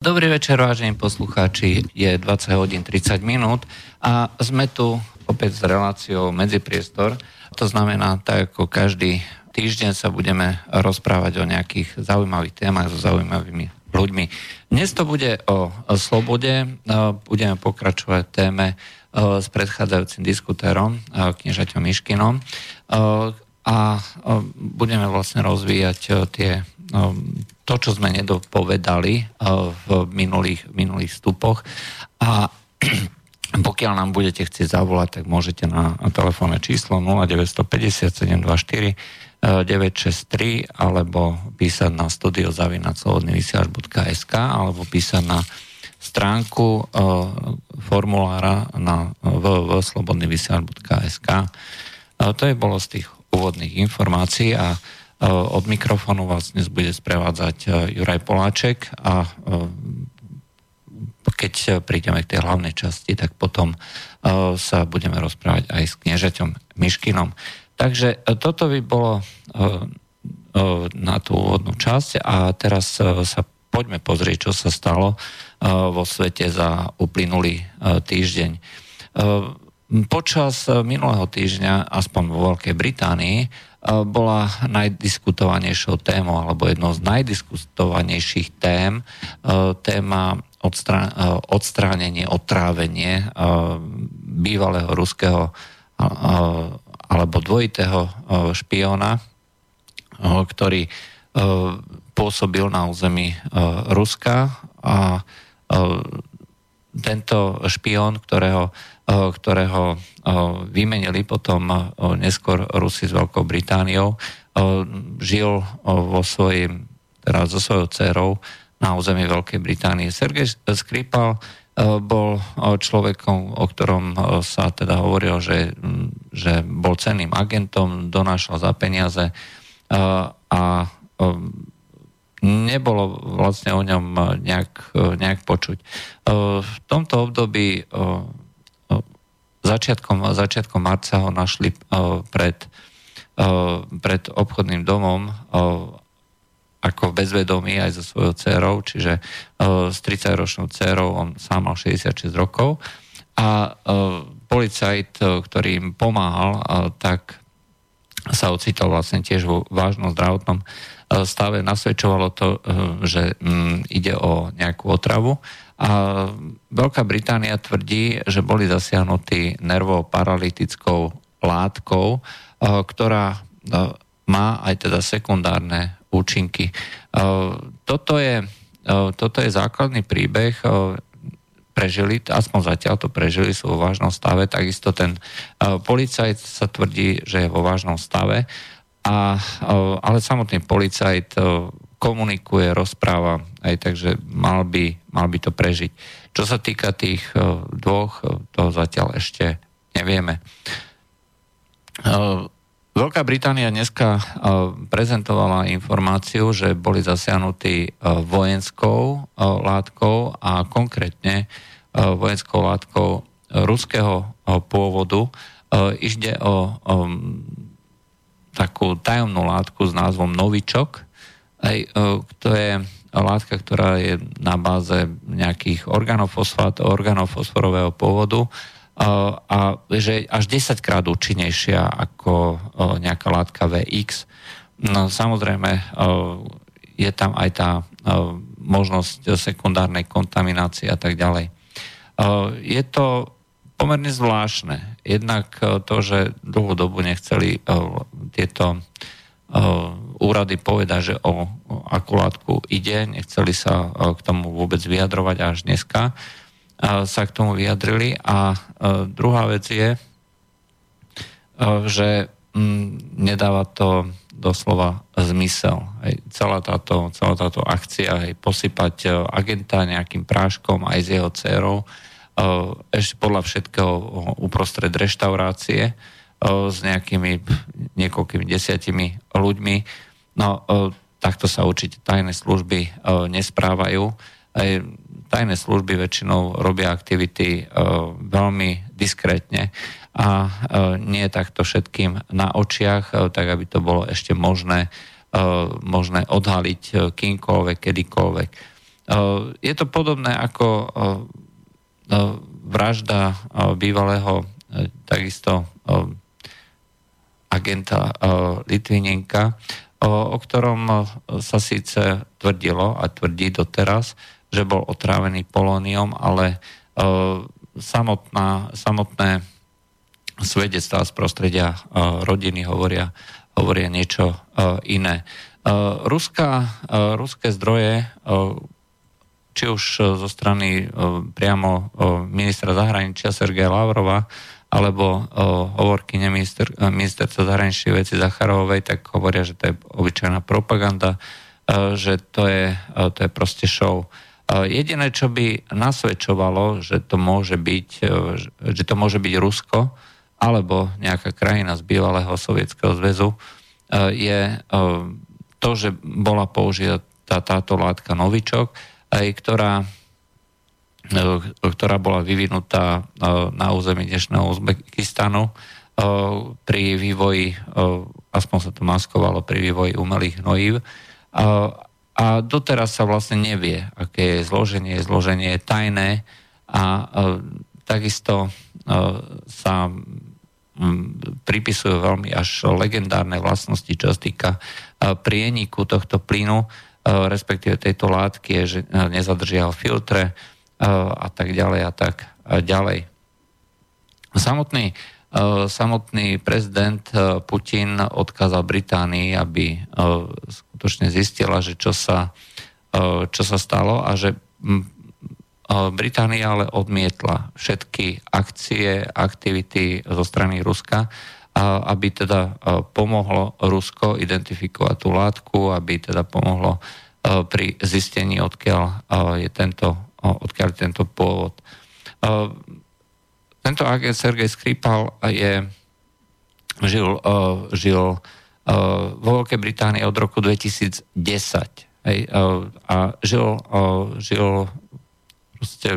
Dobrý večer, vážení poslucháči. Je 20 hodín 30 minút a sme tu opäť s reláciou Medzipriestor. To znamená, tak ako každý týždeň sa budeme rozprávať o nejakých zaujímavých témach so zaujímavými ľuďmi. Dnes to bude o, slobode. Budeme pokračovať téme s predchádzajúcim diskutérom, kniežaťom Miškinom a budeme vlastne rozvíjať tie to, čo sme nedopovedali v minulých, minulých stupoch. A pokiaľ nám budete chcieť zavolať, tak môžete na telefónne číslo 0950 724 963 alebo písať na studiozavinacolodnyvysiaž.sk alebo písať na stránku formulára na www.slobodnyvysiaž.sk To je bolo z tých úvodných informácií a Eh, od mikrofónu vás dnes bude sprevádzať eh, Juraj Poláček a eh, keď prídeme k tej hlavnej časti, tak potom sa budeme rozprávať aj s kniežaťom Miškinom. Takže toto by bolo na tú úvodnú časť a teraz sa poďme pozrieť, čo sa stalo vo svete za uplynulý týždeň. Počas minulého týždňa, aspoň vo Veľkej Británii, bola najdiskutovanejšou témou alebo jednou z najdiskutovanejších tém eh, téma eh, odstránenie, odtrávenie bývalého ruského alebo dvojitého špiona, ktorý pôsobil na území Ruska. A tento špión, ktorého ktorého vymenili potom neskôr Rusi s Veľkou Britániou, žil vo svojim, teda so svojou dcerou na území Veľkej Británie. Sergej Skripal bol človekom, o ktorom sa teda hovorilo, že, že bol cenným agentom, donášal za peniaze a nebolo vlastne o ňom nejak, nejak počuť. V tomto období začiatkom, začiatkom marca ho našli uh, pred, uh, pred obchodným domom uh, ako bezvedomý aj so svojou dcerou, čiže s 30-ročnou dcerou, on sám mal 66 rokov a policajt, ktorý im pomáhal, tak sa ocitol vlastne tiež vo vážnom zdravotnom stave. Nasvedčovalo to, že um, ide o nejakú otravu a Veľká Británia tvrdí, že boli zasiahnutí nervoparalytickou látkou, eh, ktorá eh, má aj teda sekundárne účinky. Eh, toto je, toto je základný príbeh, prežili, aspoň zatiaľ to prežili, sú vo vážnom stave, takisto ten policajt sa tvrdí, že je vo vážnom stave, a, ale samotný policajt komunikuje, rozpráva, aj takže mal by, mal by to prežiť. Čo sa týka tých e, dvoch, e, to zatiaľ ešte nevieme. E, Veľká Británia dneska prezentovala informáciu, že boli zasiahnutí vojenskou látkou a konkrétne vojenskou látkou ruského pôvodu. Ide o takú tajomnú látku s názvom Novičok, aj, to je látka, ktorá je na báze nejakých organofosfát, organofosforového pôvodu a že až 10 krát účinnejšia ako nejaká látka VX. No, samozrejme, je tam aj tá možnosť sekundárnej kontaminácie a tak ďalej. Je to pomerne zvláštne. Jednak to, že dlhú dobu nechceli tieto úrady povedať, že o, o akú látku ide, nechceli sa e, k tomu vôbec vyjadrovať až dneska sa k tomu vyjadrili. A e, druhá vec je, e, že nedáva to doslova zmysel. Hej, celá, táto, celá táto akcia, hej, posypať agenta nejakým práškom aj s jeho dcerou, ešte podľa všetkého uprostred reštaurácie s nejakými niekoľkými desiatimi ľuďmi, No, e, takto sa určite tajné služby e, nesprávajú. Tajné služby väčšinou robia aktivity e, veľmi diskrétne a nie takto všetkým na očiach, tak aby to bolo ešte možné, možné odhaliť kýmkoľvek, kedykoľvek. Je to podobné ako vražda bývalého takisto agenta Litvinenka, o ktorom sa síce tvrdilo a tvrdí doteraz, že bol otrávený polóniom, ale samotná, samotné svedectvá z prostredia rodiny hovoria, hovoria niečo iné. Ruská, ruské zdroje, či už zo strany priamo ministra zahraničia Sergeja Lavrova, alebo hovorky minister, ministerstva zahraničných vecí Zacharovej, tak hovoria, že to je obyčajná propaganda, že to je, to je proste show. Jediné, čo by nasvedčovalo, že to môže byť, že to môže byť Rusko, alebo nejaká krajina z bývalého Sovietskeho zväzu, je to, že bola použitá táto látka Novičok, ktorá E, ktorá bola vyvinutá e, na území dnešného Uzbekistanu e, pri vývoji, aspoň sa to maskovalo, pri vývoji umelých hnojív. A doteraz sa vlastne nevie, aké je zloženie. Zloženie je tajné a takisto sa pripisujú veľmi až legendárne vlastnosti, čo sa týka prieniku tohto plynu, respektíve tejto látky, že nezadržia filtre, a tak ďalej a tak ďalej. Samotný, samotný prezident Putin odkázal Británii, aby skutočne zistila, že čo sa, čo sa stalo a že Británia ale odmietla všetky akcie, aktivity zo strany Ruska, aby teda pomohlo Rusko identifikovať tú látku, aby teda pomohlo pri zistení, odkiaľ je tento odkiaľ tento pôvod. Tento agent Sergej Skripal je, žil, žil vo Veľkej Británii od roku 2010 hej, a žil, žil proste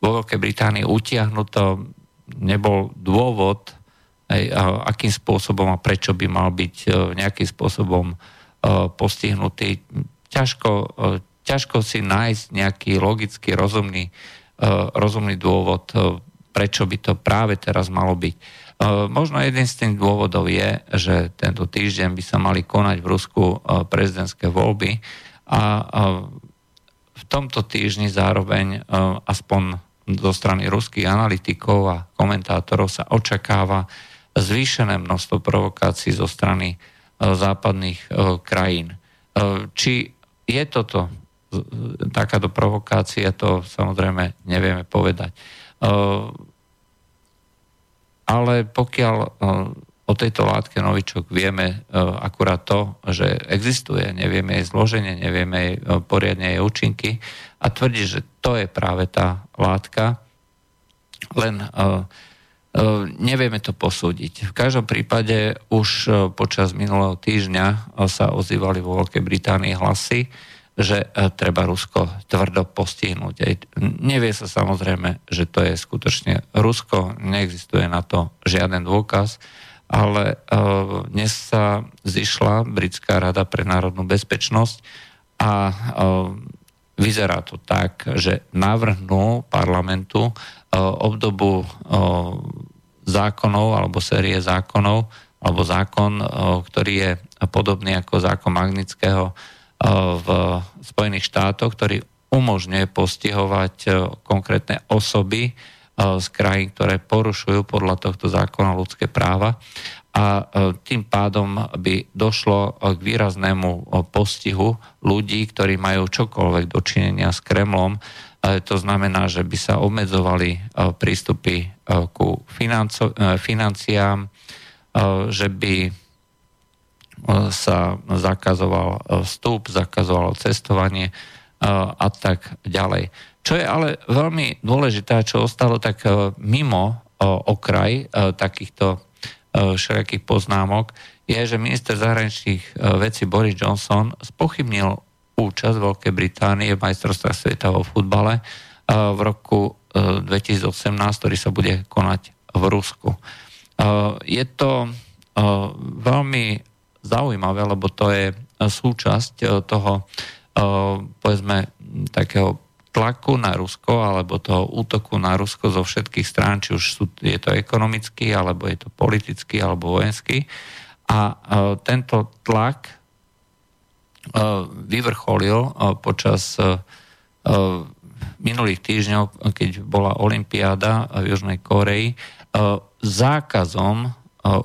vo Veľkej Británii utiahnuto, nebol dôvod, hej, akým spôsobom a prečo by mal byť nejakým spôsobom postihnutý. Ťažko, ťažko si nájsť nejaký logický, rozumný, uh, rozumný dôvod, uh, prečo by to práve teraz malo byť. Uh, možno jeden z tých dôvodov je, že tento týždeň by sa mali konať v Rusku prezidentské voľby a v tomto týždni zároveň aspoň zo strany ruských analytikov a komentátorov sa očakáva zvýšené množstvo provokácií zo strany západných krajín. Či je toto takáto provokácia, to samozrejme nevieme povedať. Ale pokiaľ o tejto látke novičok vieme akurát to, že existuje, nevieme jej zloženie, nevieme jej poriadne jej účinky a tvrdí, že to je práve tá látka, len nevieme to posúdiť. V každom prípade už počas minulého týždňa sa ozývali vo Veľkej Británii hlasy, že e, treba Rusko tvrdo postihnúť. Nevie sa samozrejme, že to je skutočne Rusko, neexistuje na to žiaden dôkaz, ale e, dnes sa zišla Britská rada pre národnú bezpečnosť a e, vyzerá to tak, že navrhnú parlamentu obdobu zákonov alebo série zákonov alebo zákon, ktorý je podobný ako zákon Magnického v Spojených štátoch, ktorý umožňuje postihovať e, konkrétne osoby e, z krajín, ktoré porušujú podľa tohto zákona ľudské práva a e, tým pádom by došlo k výraznému postihu ľudí, ktorí majú čokoľvek dočinenia s Kremlom. To znamená, že by sa obmedzovali prístupy ku financiám, že by sa zakazoval e, vstup, zakazovalo cestovanie e, a tak ďalej. Čo je ale veľmi dôležité, čo ostalo tak e, mimo okraj takýchto všelijakých poznámok, je, že minister zahraničných vecí Boris Johnson spochybnil účasť Veľkej Británie v majstrovstvách sveta vo futbale v roku 2018, ktorý sa bude konať v Rusku. Je to veľmi zaujímavé, lebo to je súčasť e, toho povedzme takého tlaku na Rusko alebo toho útoku na Rusko zo všetkých strán, či už sú, je to ekonomický, alebo je to politický, alebo vojenský. A tento tlak vyvrcholil počas minulých týždňov, keď bola Olympiáda v Južnej Koreji, zákazom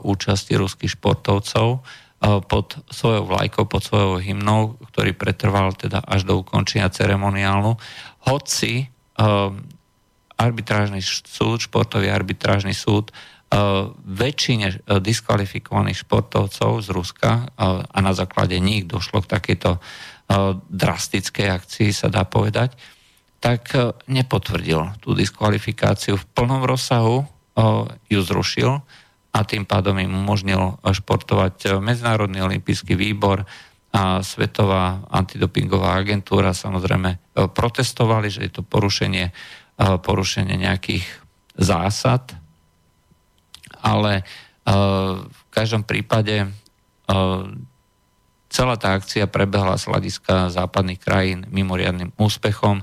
účasti ruských športovcov pod svojou vlajkou, pod svojou hymnou, ktorý pretrval teda až do ukončenia ceremoniálu. Hoci arbitrážny súd, športový arbitrážny súd väčšine diskvalifikovaných športovcov z Ruska a na základe nich došlo k takejto drastickej akcii, sa dá povedať, tak nepotvrdil tú diskvalifikáciu v plnom rozsahu, ju zrušil a tým pádom im umožnil športovať Medzinárodný olimpijský výbor a Svetová antidopingová agentúra samozrejme e, protestovali, že je to porušenie, e, porušenie nejakých zásad, ale e, v každom prípade celá tá akcia prebehla z hľadiska západných krajín mimoriadným úspechom.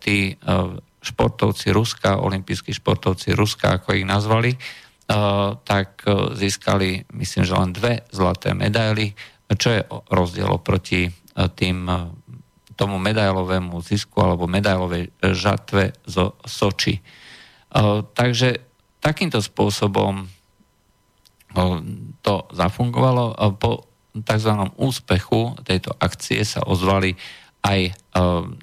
Tí športovci Ruska, olimpijskí športovci Ruska, ako ich nazvali, tak e, získali, myslím, že len dve zlaté medaily, čo je rozdiel oproti e, tým, tomu medailovému zisku alebo medailovej žatve zo Soči. Takže takýmto spôsobom to zafungovalo. Po tzv. úspechu tejto akcie sa ozvali aj e,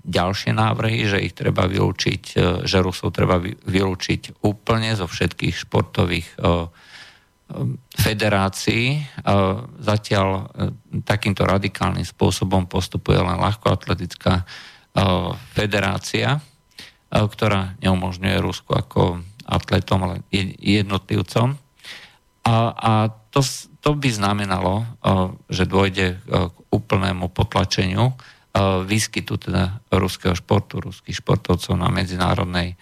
ďalšie návrhy, že ich treba vylúčiť, e, že Rusov treba vylúčiť úplne zo všetkých športových e, federácií. Zatiaľ takýmto radikálnym spôsobom postupuje len ľahkoatletická federácia, ktorá neumožňuje Rusku ako atletom, ale jednotlivcom. A, a to, to by znamenalo, že dôjde k úplnému potlačeniu výskytu teda ruského športu, ruských športovcov na medzinárodnej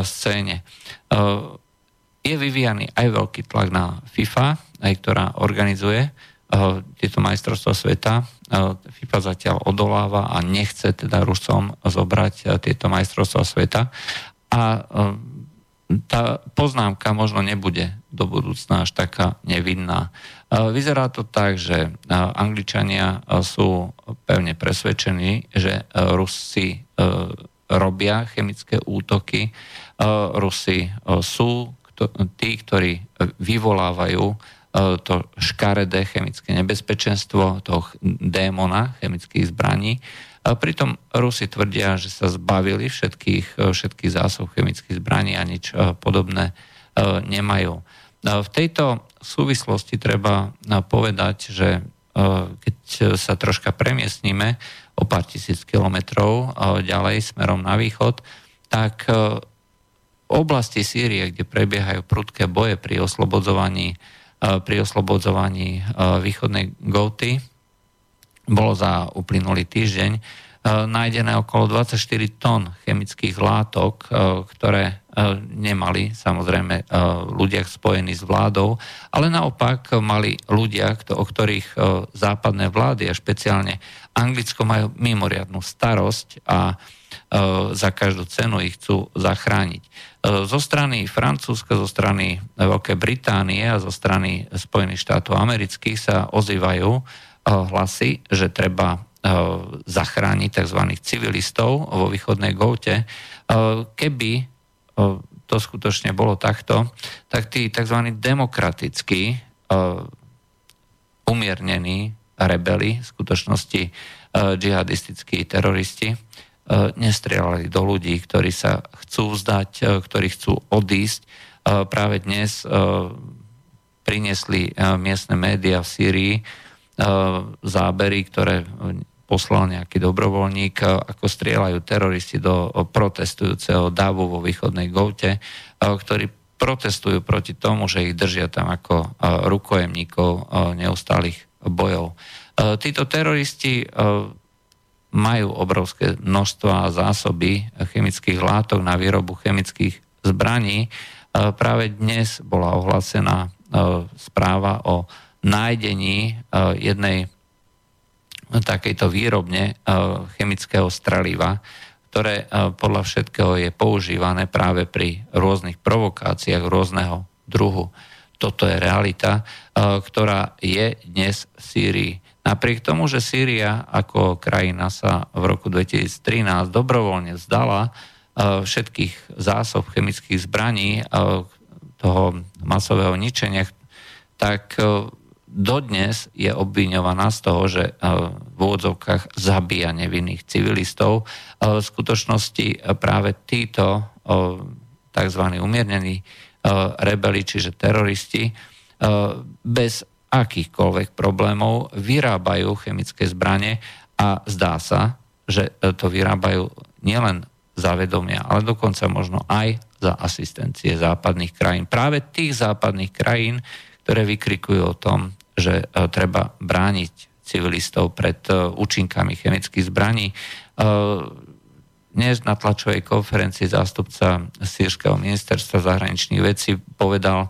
scéne. Je vyvíjaný aj veľký tlak na FIFA, aj ktorá organizuje tieto majstrovstvá sveta. FIFA zatiaľ odoláva a nechce teda Rusom zobrať tieto majstrovstvá sveta. A tá poznámka možno nebude do budúcna až taká nevinná. Vyzerá to tak, že Angličania sú pevne presvedčení, že Rusi robia chemické útoky. Rusi sú tí, ktorí vyvolávajú to škaredé chemické nebezpečenstvo, toho démona chemických zbraní a pritom Rusi tvrdia, že sa zbavili všetkých, všetkých zásob chemických zbraní a nič podobné nemajú. V tejto súvislosti treba povedať, že keď sa troška premiestníme o pár tisíc kilometrov ďalej smerom na východ, tak v oblasti Sýrie, kde prebiehajú prudké boje pri oslobodzovaní, pri oslobodzovaní východnej Gouty, bolo za uplynulý týždeň nájdené okolo 24 tón chemických látok, e, ktoré e, nemali samozrejme ľudia spojení s vládou, ale naopak mali ľudia, o ktorých západné vlády a špeciálne Anglicko majú mimoriadnú starosť a za každú cenu ich chcú zachrániť. Zo strany Francúzska, zo strany Veľkej Británie a zo strany Spojených štátov amerických sa ozývajú hlasy, že treba zachrániť tzv. civilistov vo východnej Goute. Keby to skutočne bolo takto, tak tí tzv. demokratickí umiernení rebeli, v skutočnosti džihadistickí teroristi, nestrieľali do ľudí, ktorí sa chcú vzdať, ktorí chcú odísť. Práve dnes priniesli miestne médiá v Sýrii zábery, ktoré poslal nejaký dobrovoľník, e, ako strieľajú teroristi do protestujúceho davu vo východnej Goute, e, ktorí protestujú proti tomu, že ich držia tam ako rukojemníkov neustálých bojov. Títo teroristi majú obrovské množstva zásoby chemických látok na výrobu chemických zbraní. Práve dnes bola ohlásená správa o nájdení jednej takejto výrobne chemického streliva, ktoré podľa všetkého je používané práve pri rôznych provokáciách rôzneho druhu. Toto je realita, ktorá je dnes v Sýrii. Napriek tomu, že Sýria ako krajina sa v roku 2013 dobrovoľne vzdala všetkých zásob chemických zbraní, toho masového ničenia, tak dodnes je obviňovaná z toho, že e, v úvodzovkách zabíja nevinných civilistov. E, v skutočnosti e, práve títo tzv. umiernení rebeli, čiže teroristi, bez akýchkoľvek problémov vyrábajú chemické zbranie a zdá sa, že to vyrábajú nielen za vedomia, ale dokonca možno aj za asistencie západných krajín. Práve tých západných krajín, ktoré vykrikujú o tom, že e, treba brániť civilistov pred e, účinkami chemických zbraní. E, dnes na tlačovej konferencii zástupca Sýrskeho ministerstva zahraničných vecí povedal,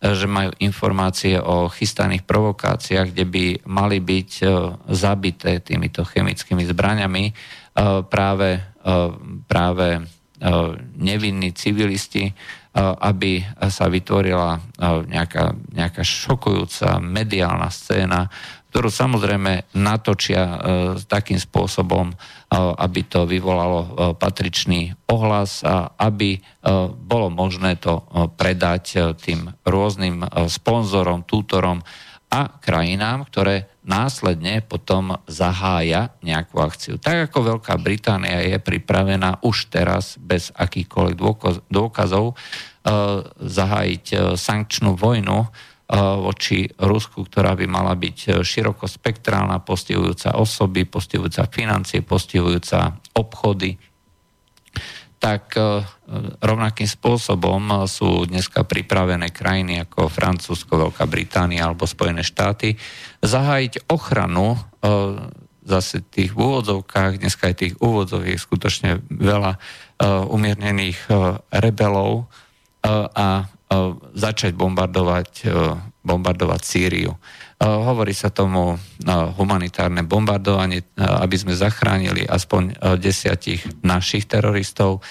že majú informácie o chystaných provokáciách, kde by mali byť zabité týmito chemickými zbraniami práve, práve nevinní civilisti, aby sa vytvorila nejaká, nejaká šokujúca mediálna scéna, ktorú samozrejme natočia e, takým spôsobom, aby to vyvolalo e, patričný ohlas a aby e, bolo možné to predať tým rôznym sponzorom, tútorom a krajinám, ktoré následne potom zahája nejakú akciu. Tak ako Veľká Británia je pripravená už teraz bez akýchkoľvek dôkazov E, zahájiť e, sankčnú vojnu e, voči Rusku, ktorá by mala byť širokospektrálna, postihujúca osoby, postihujúca financie, postihujúca obchody, tak rovnakým spôsobom sú dneska pripravené krajiny ako Francúzsko, Veľká Británia alebo Spojené štáty zahájiť ochranu zase tých úvodzovkách, dneska aj tých úvodzov skutočne veľa umiernených rebelov, a začať bombardovať, bombardovať Sýriu. Hovorí sa tomu humanitárne bombardovanie, aby sme zachránili aspoň desiatich našich teroristov.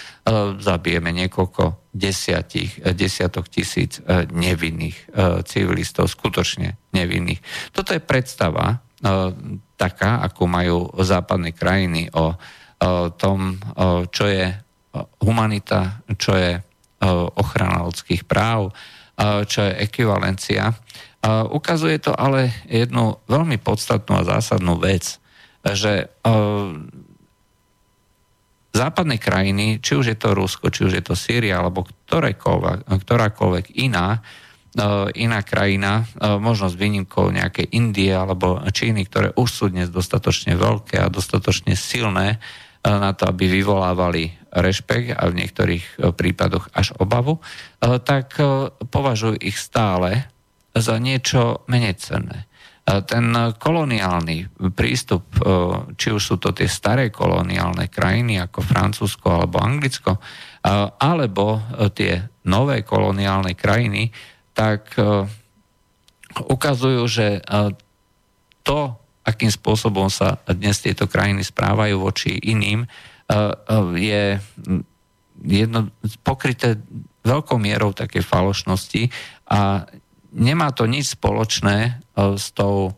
Zabijeme niekoľko desiatich, desiatok tisíc nevinných civilistov, skutočne nevinných. Toto je predstava taká, ako majú západné krajiny o tom, čo je humanita, čo je Eh, ochrana ľudských práv, eh, čo je ekvivalencia. Ukazuje to ale jednu veľmi podstatnú a zásadnú vec, že eh, západné krajiny, či už je to Rusko, či už je to Sýria, alebo ktorákoľvek iná, iná krajina, možno s výnimkou nejakej Indie alebo Číny, ktoré už sú dnes dostatočne veľké a dostatočne silné na to, aby vyvolávali rešpekt a v niektorých e, prípadoch až obavu, e, tak e, považujú ich stále za niečo menej cenné. Ten koloniálny prístup, či už sú to tie staré koloniálne krajiny ako Francúzsko alebo Anglicko, alebo tie nové koloniálne krajiny, tak ukazujú, že to, akým spôsobom sa dnes tieto krajiny správajú voči iným, je jedno, pokryté veľkou mierou také falošnosti a nemá to nič spoločné eh, s tou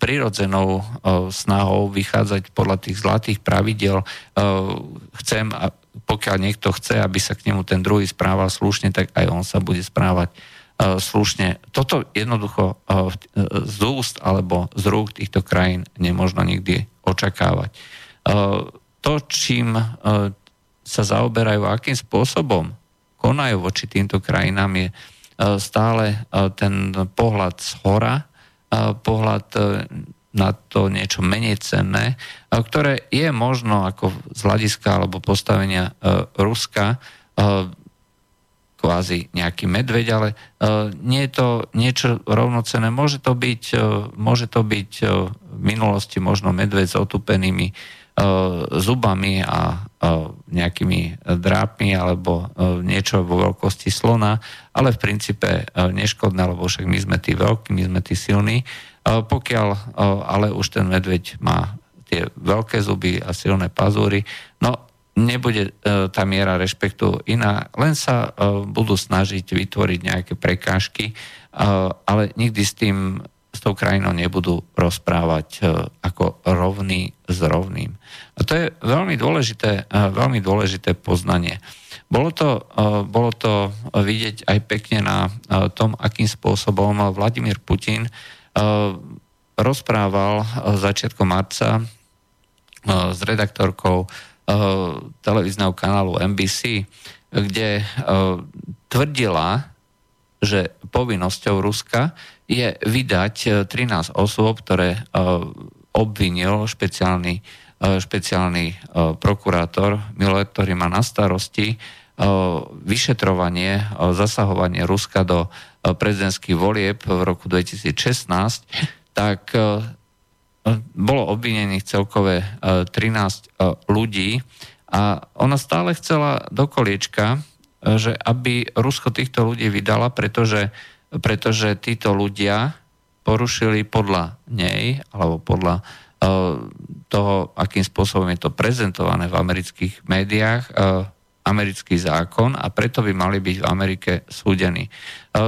prirodzenou snahou vychádzať podľa tých zlatých pravidel. Chcem, pokiaľ niekto chce, aby sa k nemu ten druhý správal slušne, tak aj on sa bude správať slušne. Toto jednoducho z úst alebo z rúk týchto krajín nemožno nikdy očakávať to, čím e, sa zaoberajú, akým spôsobom konajú voči týmto krajinám, je e, stále e, ten pohľad z hora, pohľad na to niečo menej cenné, ktoré je možno ako z hľadiska alebo postavenia Ruska kvázi nejaký medveď, ale nie je to niečo rovnocené. Môže to byť, môže to byť v minulosti možno medveď s otupenými E, zubami a e, nejakými drápmi alebo e, niečo vo veľkosti slona, ale v princípe neškodné, lebo však my sme tí veľkí, my sme tí silní. Pokiaľ ale už ten medveď má tie veľké zuby a silné pazúry, no nebude tá miera rešpektu iná, len sa budú snažiť vytvoriť nejaké prekážky, ale nikdy s tým s tou krajinou nebudú rozprávať ako rovný s rovným. A to je veľmi dôležité, veľmi dôležité poznanie. Bolo to, e, bolo to vidieť aj pekne na e, tom, akým spôsobom Vladimír Putin e, rozprával začiatkom marca s redaktorkou televízneho kanálu NBC, kde tvrdila, že povinnosťou Ruska je vydať 13 osôb, ktoré obvinil špeciálny, špeciálny prokurátor Miller, ktorý má na starosti vyšetrovanie, zasahovanie Ruska do prezidentských volieb v roku 2016, tak bolo obvinených celkové 13 ľudí. A ona stále chcela do koliečka, že aby Rusko týchto ľudí vydala, pretože, pretože títo ľudia porušili podľa nej, alebo podľa toho, akým spôsobom je to prezentované v amerických médiách, americký zákon a preto by mali byť v Amerike súdení. E,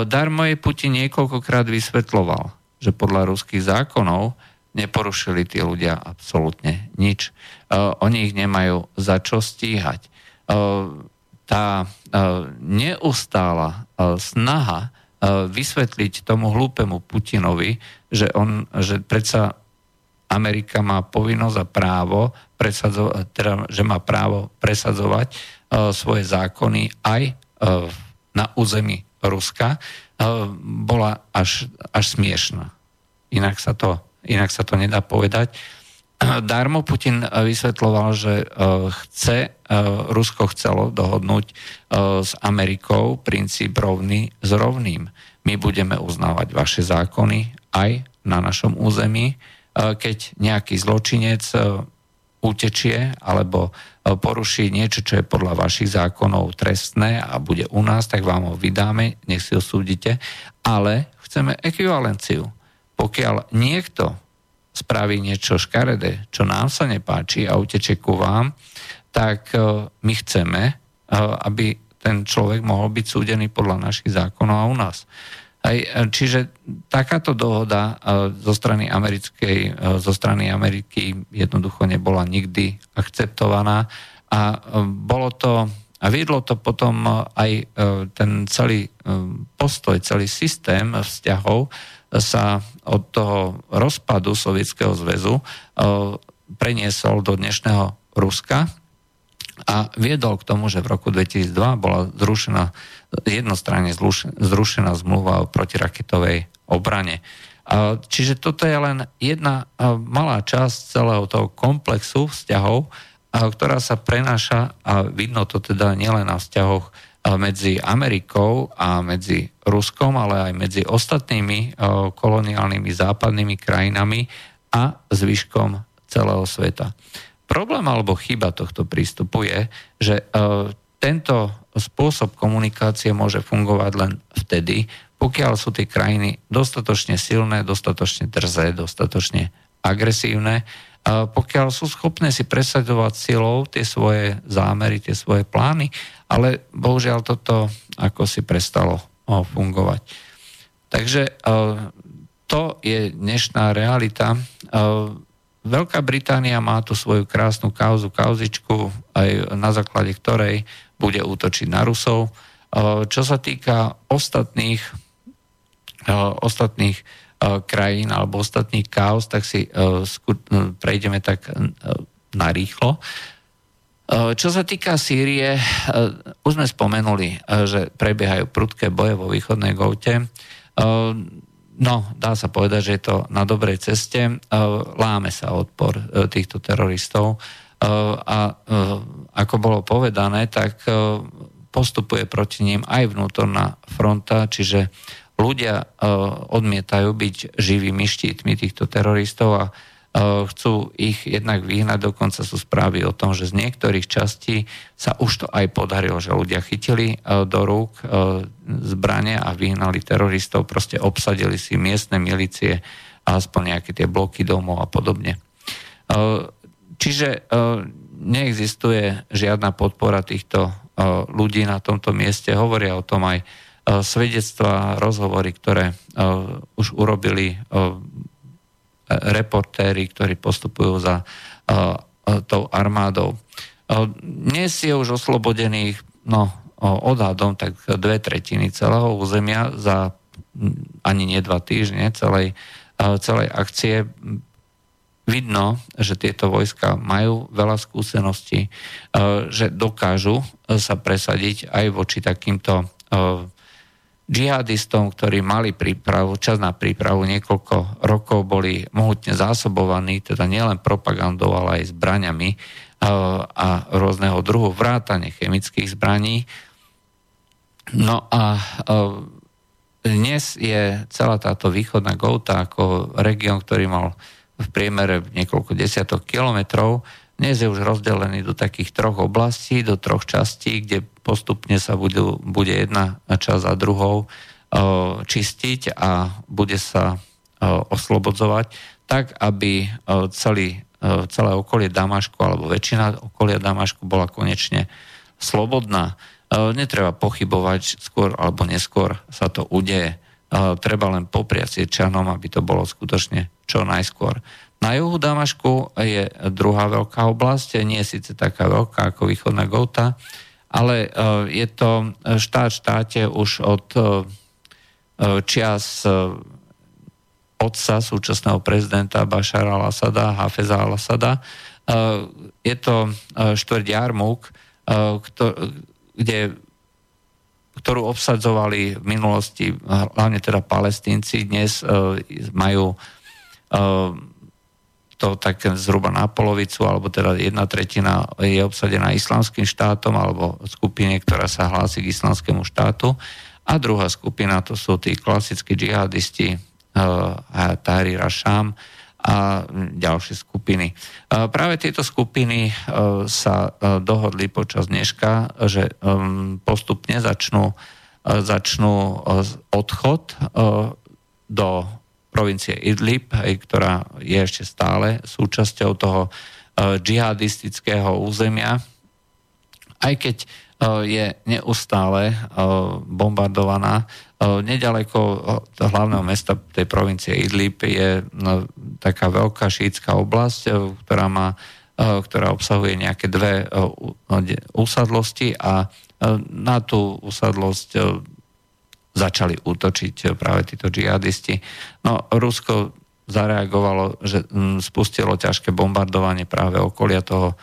Darmo je Putin niekoľkokrát vysvetloval, že podľa ruských zákonov neporušili tí ľudia absolútne nič. E, oni ich nemajú za čo stíhať. E, tá neustála snaha vysvetliť tomu hlúpemu Putinovi, že, on, že predsa Amerika má povinnosť a právo presadzovať, teda, že má právo presadzovať svoje zákony aj e, na území Ruska, e, bola až, až smiešná. Inak sa, to, inak sa to nedá povedať. Darmo Putin vysvetloval, že chce, Rusko chcelo dohodnúť s Amerikou princíp rovný s rovným. My budeme uznávať vaše zákony aj na našom území. Keď nejaký zločinec utečie alebo e, poruší niečo, čo je podľa vašich zákonov trestné a bude u nás, tak vám ho vydáme, nech si ho súdite. Ale chceme ekvivalenciu. Pokiaľ niekto spraví niečo škaredé, čo nám sa nepáči a utečie ku vám, tak e, my chceme, e, aby ten človek mohol byť súdený podľa našich zákonov a u nás. Aj, e, čiže takáto dohoda e, zo strany, americkej, e, zo strany Ameriky jednoducho nebola nikdy akceptovaná. A bolo to a viedlo to potom aj ten celý postoj, celý systém vzťahov sa od toho rozpadu Sovietskeho zväzu preniesol do dnešného Ruska a viedol k tomu, že v roku 2002 bola zrušená jednostranne zrušená zmluva o protiraketovej obrane. Čiže toto je len jedna malá časť celého toho komplexu vzťahov, ktorá sa prenáša a vidno to teda nielen na vzťahoch medzi Amerikou a medzi Ruskom, ale aj medzi ostatnými koloniálnymi západnými krajinami a zvyškom celého sveta. Problém alebo chyba tohto prístupu je, že tento spôsob komunikácie môže fungovať len vtedy, pokiaľ sú tie krajiny dostatočne silné, dostatočne drzé, dostatočne agresívne, pokiaľ sú schopné si presadzovať silou tie svoje zámery, tie svoje plány, ale bohužiaľ toto ako si prestalo fungovať. Takže to je dnešná realita. Veľká Británia má tu svoju krásnu kauzu, kauzičku, aj na základe ktorej bude útočiť na Rusov. E, čo sa týka ostatných, e, ostatných e, krajín alebo ostatných kaos, tak si prejdeme tak narýchlo. Čo sa týka Sýrie, už sme spomenuli, že prebiehajú prudké boje vo východnej Goute. No, dá sa povedať, že je to na dobrej ceste. Láme sa odpor týchto teroristov a ako bolo povedané, tak postupuje proti ním aj vnútorná fronta, čiže ľudia odmietajú byť živými štítmi týchto teroristov a chcú ich jednak vyhnať, dokonca sú správy o tom, že z niektorých častí sa už to aj podarilo, že ľudia chytili do rúk zbranie a vyhnali teroristov, proste obsadili si miestne milície aspoň nejaké tie bloky domov a podobne. Čiže neexistuje žiadna podpora týchto ľudí na tomto mieste. Hovoria o tom aj svedectvá, rozhovory, ktoré už urobili reportéry, ktorí postupujú za tou armádou. Dnes je už oslobodených no, odhadom tak dve tretiny celého územia za ani nie dva týždne celej, celej akcie. Vidno, že tieto vojska majú veľa skúseností, že dokážu sa presadiť aj voči takýmto džihadistom, ktorí mali prípravu, čas na prípravu niekoľko rokov, boli mohutne zásobovaní, teda nielen propagandou, ale aj zbraňami a rôzneho druhu vrátane chemických zbraní. No a dnes je celá táto východná Gouta ako región, ktorý mal v priemere niekoľko desiatok kilometrov, dnes je už rozdelený do takých troch oblastí, do troch častí, kde postupne sa budú, bude jedna časť za druhou čistiť a bude sa oslobodzovať tak, aby celý, celé okolie Damašku alebo väčšina okolia Damašku bola konečne slobodná. Netreba pochybovať, skôr alebo neskôr sa to udeje. Treba len popriať Sirčanom, aby to bolo skutočne čo najskôr. Na juhu Damašku je druhá veľká oblasť, nie je síce taká veľká ako východná Gouta, ale je to štát štáte už od čias otca súčasného prezidenta Bašara al-Assada, Hafeza al-Assada. Je to štvrť Jarmuk, kde, ktorú obsadzovali v minulosti hlavne teda palestínci, dnes majú to tak zhruba na polovicu, alebo teda jedna tretina je obsadená islamským štátom alebo skupine, ktorá sa hlási k islamskému štátu. A druhá skupina to sú tí klasickí džihadisti uh, Tahrir Rasham, a ďalšie skupiny. Práve tieto skupiny e, sa e, dohodli počas dneška, že postupne začnú, e, začnú odchod do provincie Idlib, ktorá je ešte stále súčasťou toho džihadistického územia. Aj keď je neustále bombardovaná Nedaleko hlavného mesta tej provincie Idlib je no, taká veľká šítska oblasť, ktorá, má, ktorá obsahuje nejaké dve usadlosti a na tú usadlosť začali útočiť práve títo džihadisti. No, Rusko zareagovalo, že spustilo ťažké bombardovanie práve okolia toho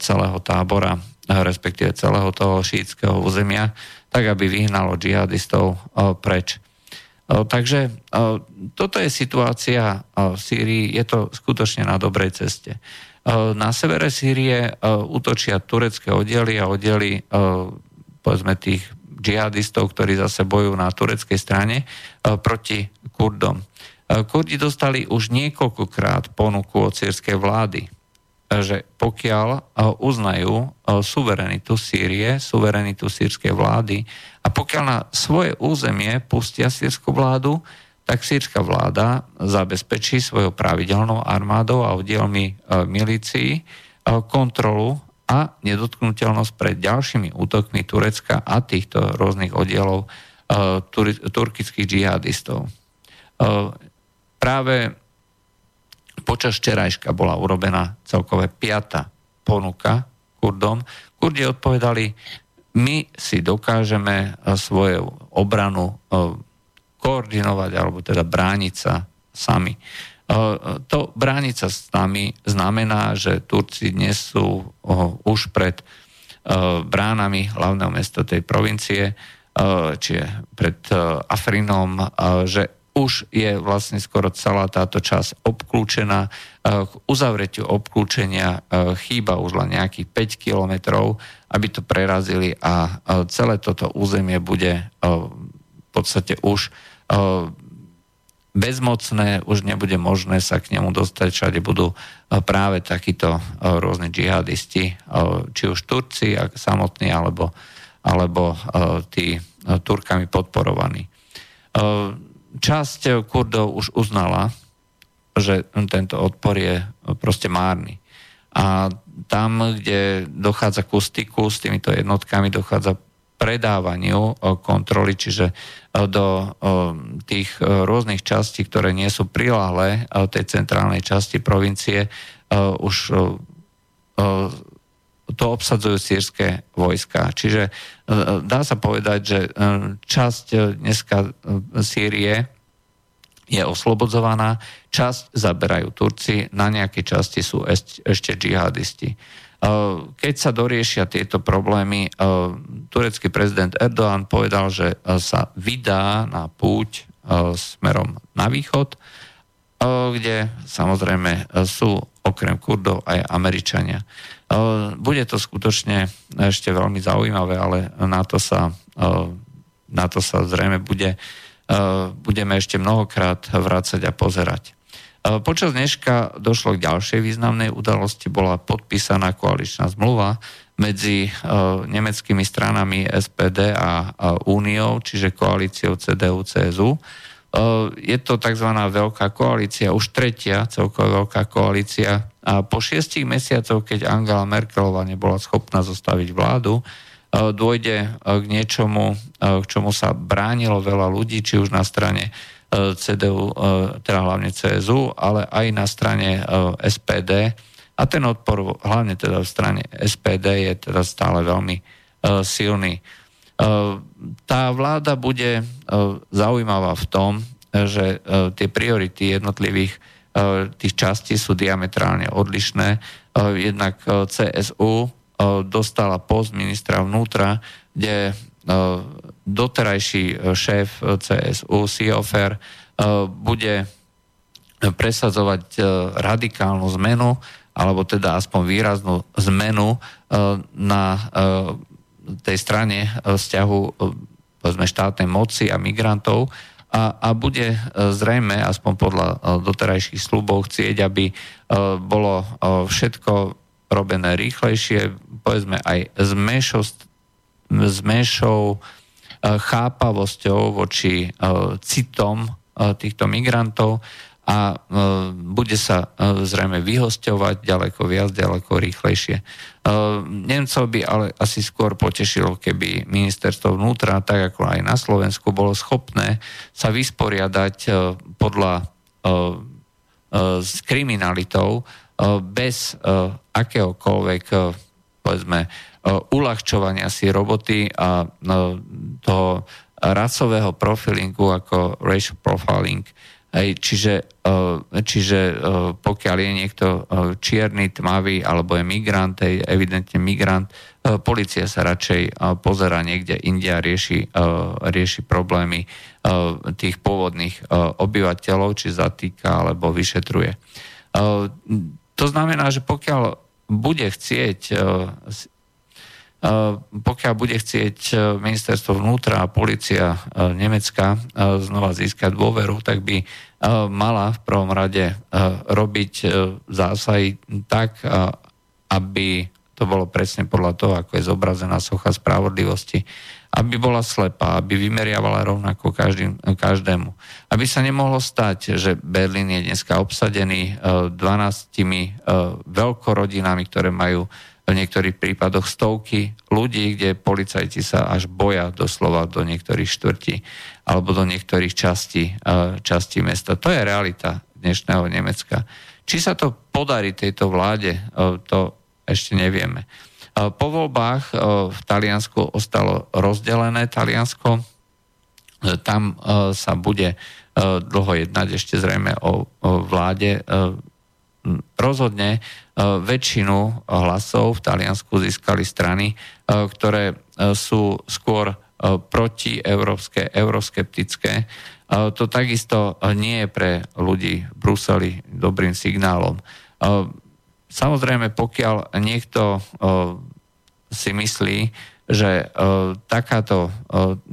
celého tábora, respektíve celého toho šítskeho územia tak aby vyhnalo džihadistov eh, preč. Eh, takže eh, toto je situácia v Sýrii, je to skutočne na dobrej ceste. Na severe Sýrie útočia turecké oddiely a oddiely povedzme tých džihadistov, ktorí zase bojujú na tureckej strane proti Kurdom. Kurdi dostali už niekoľkokrát ponuku od sírskej vlády že pokiaľ e, uznajú e, suverenitu Sýrie, suverenitu sírskej vlády a pokiaľ na svoje územie pustia sírskú vládu, tak sírska vláda zabezpečí svojou pravidelnou armádou a oddielmi e, milícií kontrolu a nedotknutelnosť pred ďalšími útokmi Turecka a týchto rôznych oddielov turkických džihadistov. Práve Počas včerajška bola urobená celkové piata ponuka Kurdom. Kurdi odpovedali, my si dokážeme eh, svoju obranu eh, koordinovať alebo teda brániť sa sami. To brániť sa s nami znamená, že Turci dnes sú už pred bránami hlavného mesta tej provincie, čiže pred Afrinom, že už je vlastne skoro celá táto časť obklúčená. K uzavretiu obklúčenia chýba už len nejakých 5 kilometrov, aby to prerazili a celé toto územie bude v podstate už bezmocné, už nebude možné sa k nemu dostať, všade budú práve takíto rôzni džihadisti, či už Turci samotní, alebo, alebo tí Turkami podporovaní časť Kurdov už uznala že tento odpor je proste márny. A tam, kde dochádza ku styku s týmito jednotkami, dochádza predávaniu kontroly, čiže do tých rôznych častí, ktoré nie sú prilahlé tej centrálnej časti provincie, už to obsadzujú sírske vojska. Čiže dá sa povedať, že časť dneska Sýrie je oslobodzovaná, časť zaberajú Turci, na nejakej časti sú ešte džihadisti. E, keď sa doriešia tieto problémy, e, turecký prezident Erdoğan povedal, že e, sa vydá na púť smerom na východ, kde samozrejme sú okrem Kurdov aj Američania. Bude to skutočne ešte veľmi zaujímavé, ale na to sa, na to sa zrejme bude Eh, budeme ešte mnohokrát vrácať a pozerať. Eh, počas dneška došlo k ďalšej významnej udalosti, bola podpísaná koaličná zmluva medzi eh, nemeckými stranami SPD a Úniou, čiže koalíciou CDU-CSU. Je to tzv. veľká koalícia, už tretia celková veľká koalícia. A po šiestich mesiacoch, keď Angela Merkelová nebola schopná zostaviť vládu, E, dôjde e, k niečomu, e, k čomu sa bránilo veľa ľudí, či už na strane CDU, teda hlavne CSU, ale aj na strane SPD. A ten odpor, hlavne teda v strane SPD, je teda stále veľmi silný. Tá vláda bude zaujímavá v tom, že tie priority jednotlivých tých častí sú diametrálne odlišné. Jednak CSU dostala post ministra vnútra, kde doterajší šéf CSU, Siofer, bude presadzovať radikálnu zmenu, alebo teda aspoň výraznú zmenu na tej strane vzťahu povedzme, štátnej moci a migrantov a, a bude zrejme, aspoň podľa doterajších slubov, chcieť, aby bolo všetko robené rýchlejšie, povedzme aj s menšou, s menšou e, chápavosťou voči e, citom e, týchto migrantov a bude sa zrejme vyhosťovať ďaleko viac, ďaleko rýchlejšie. Nemcov by ale asi skôr potešilo, keby ministerstvo vnútra, tak ako aj na Slovensku, bolo schopné sa vysporiadať podľa s kriminalitou bez akéhokoľvek povedzme, uľahčovania si roboty a toho rasového profilingu ako racial profiling. čiže, čiže pokiaľ je niekto čierny, tmavý alebo je migrant, je evidentne migrant, policia sa radšej pozera niekde inde a rieši, rieši problémy tých pôvodných obyvateľov, či zatýka alebo vyšetruje. To znamená, že pokiaľ bude chcieť pokiaľ bude chcieť e, ministerstvo vnútra a policia Nemecka znova získať dôveru, tak by mala v prvom rade robiť zásahy tak, aby to bolo presne podľa toho, ako je zobrazená socha spravodlivosti, aby bola slepá, aby vymeriavala rovnako každým, každému. Aby sa nemohlo stať, že Berlín je dneska obsadený 12 veľkorodinami, ktoré majú v niektorých prípadoch stovky ľudí, kde policajti sa až boja doslova do niektorých štvrtí alebo do niektorých častí, častí mesta. To je realita dnešného Nemecka. Či sa to podarí tejto vláde, to ešte nevieme. Po voľbách v Taliansku ostalo rozdelené Taliansko. Tam sa bude dlho jednať ešte zrejme o vláde rozhodne e, väčšinu hlasov v Taliansku získali strany, e, ktoré e, sú skôr proti európske, euroskeptické. To takisto nie je pre ľudí v Bruseli dobrým signálom. Samozrejme, pokiaľ niekto si myslí, že takáto,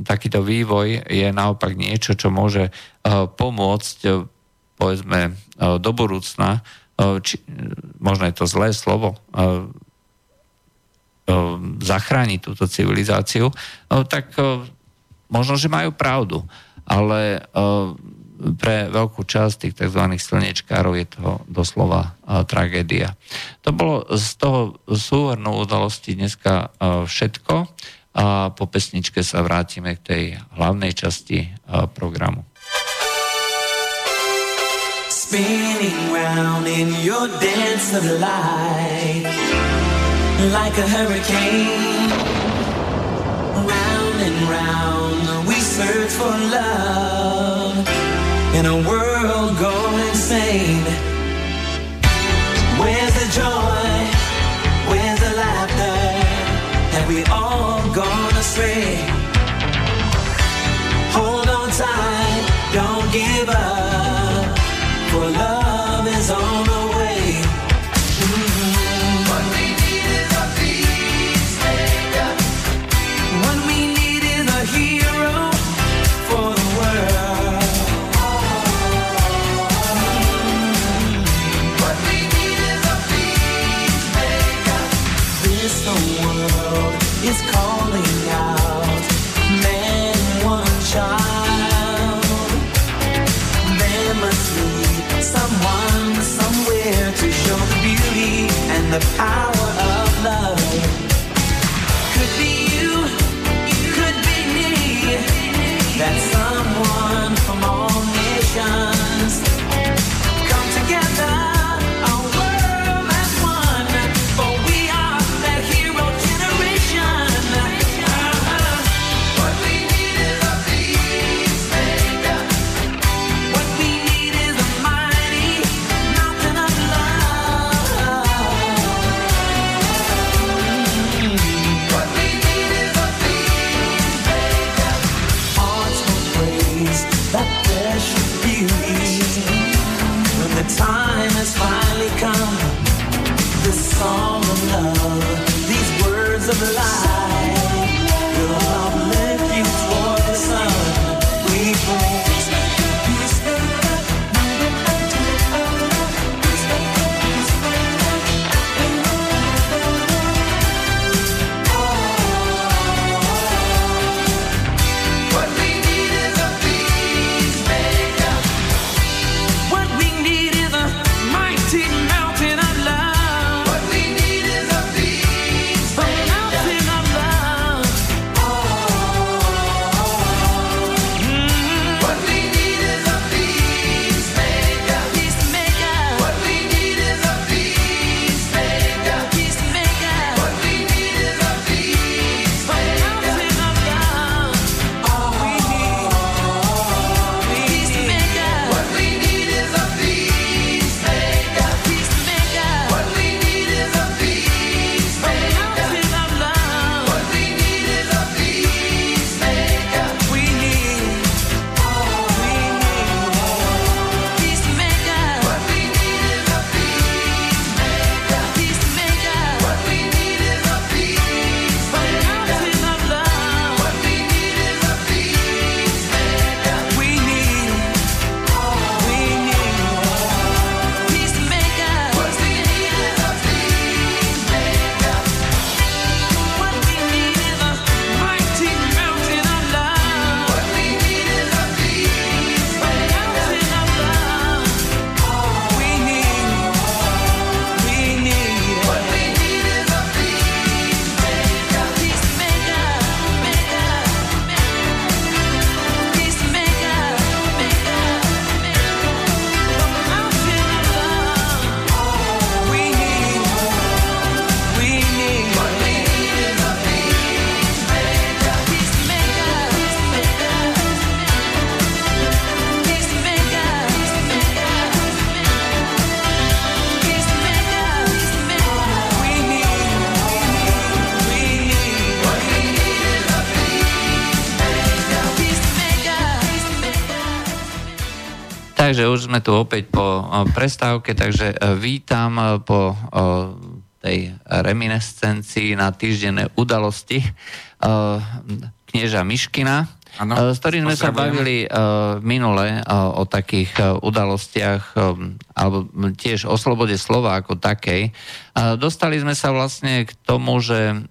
takýto vývoj je naopak niečo, čo môže pomôcť povedzme do budúcna či, možno je to zlé slovo, zachrániť túto civilizáciu, tak možno, že majú pravdu. Ale pre veľkú časť tých tzv. slnečkárov je to doslova tragédia. To bolo z toho súhrnu udalosti dneska všetko a po pesničke sa vrátime k tej hlavnej časti programu. Spinning round in your dance of light Like a hurricane Round and round we search for love In a world going insane Where's the joy? Where's the laughter? Have we all gone astray? The power of love. Sme tu opäť po prestávke, takže e, vítam e, po tej reminiscencii na týždenné udalosti e, knieža Miškina, ano, s ktorým sme sa bavili minule o takých udalostiach alebo tiež o slobode slova ako takej. Dostali sme sa vlastne k tomu, že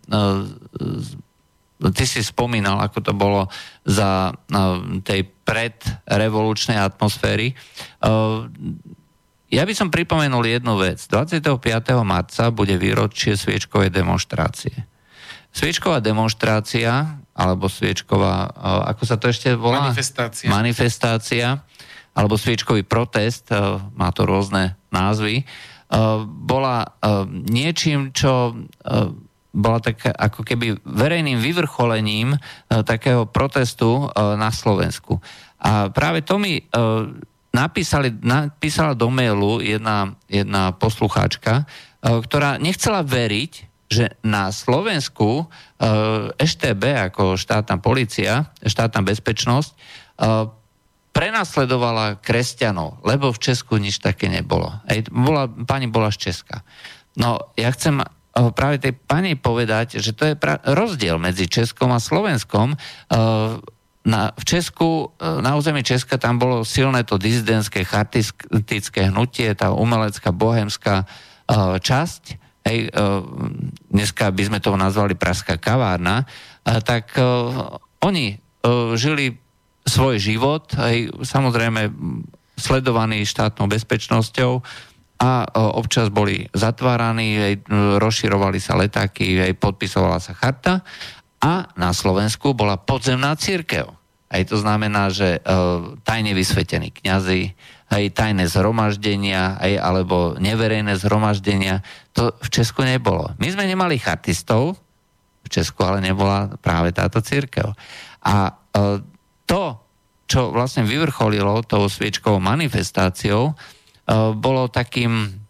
ty si spomínal, ako to bolo za tej predrevolučnej atmosféry. Ja by som pripomenul jednu vec. 25. marca bude výročie sviečkovej demonstrácie. Sviečková demonstrácia, alebo sviečková, ako sa to ešte volá? Manifestácia. Manifestácia, alebo sviečkový protest, má to rôzne názvy, bola niečím, čo bola tak ako keby verejným vyvrcholením takého protestu na Slovensku. A práve to mi napísali, napísala do mailu jedna, jedna poslucháčka, ktorá nechcela veriť, že na Slovensku EŠTB ako štátna policia, štátna bezpečnosť prenasledovala kresťanov, lebo v Česku nič také nebolo. Ej, bola, pani bola z Česka. No, ja chcem práve tej pani povedať, že to je pra- rozdiel medzi Českom a Slovenskom. Na, v Česku, na území Česka tam bolo silné to dizidentské, chartistické hnutie, tá umelecká, bohemská časť, hej, dneska by sme to nazvali Pražská kavárna, tak oni žili svoj život, aj samozrejme sledovaní štátnou bezpečnosťou a občas boli zatváraní, aj rozširovali sa letáky, podpisovala sa charta a na Slovensku bola podzemná církev. Aj to znamená, že tajne vysvetení kňazi, aj tajné zhromaždenia, aj, alebo neverejné zhromaždenia, to v Česku nebolo. My sme nemali chartistov, v Česku ale nebola práve táto církev. A to, čo vlastne vyvrcholilo tou sviečkovou manifestáciou, e, bolo takým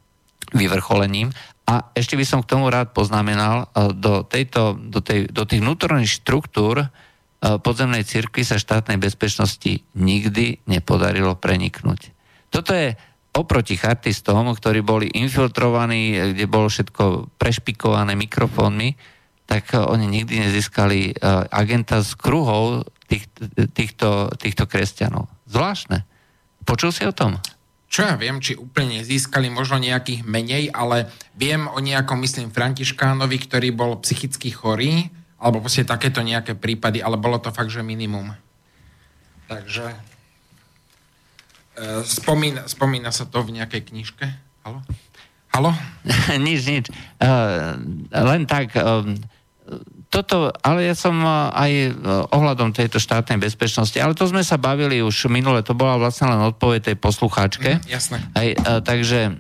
vyvrcholením. A ešte by som k tomu rád poznamenal, e, do, tejto, do, tej, do tých vnútorných štruktúr e, podzemnej cirkvi sa štátnej bezpečnosti nikdy nepodarilo preniknúť. Toto je oproti chartistom, ktorí boli infiltrovaní, kde bolo všetko prešpikované mikrofónmi, tak oni nikdy nezískali agenta z kruhov tých, týchto, týchto kresťanov. Zvláštne. Počul si o tom? Čo ja viem, či úplne získali možno nejakých menej, ale viem o nejakom, myslím, Františkánovi, ktorý bol psychicky chorý, alebo proste takéto nejaké prípady, ale bolo to fakt, že minimum. Takže e, spomína, spomína sa to v nejakej knižke? Halo? Halo? nič, nič. Uh, len tak... Um, toto, ale ja som e, aj e, ohľadom tejto štátnej bezpečnosti, ale to sme sa bavili už minule, to bola vlastne len odpoveď tej poslucháčke. Mm, jasné. Aj, e, takže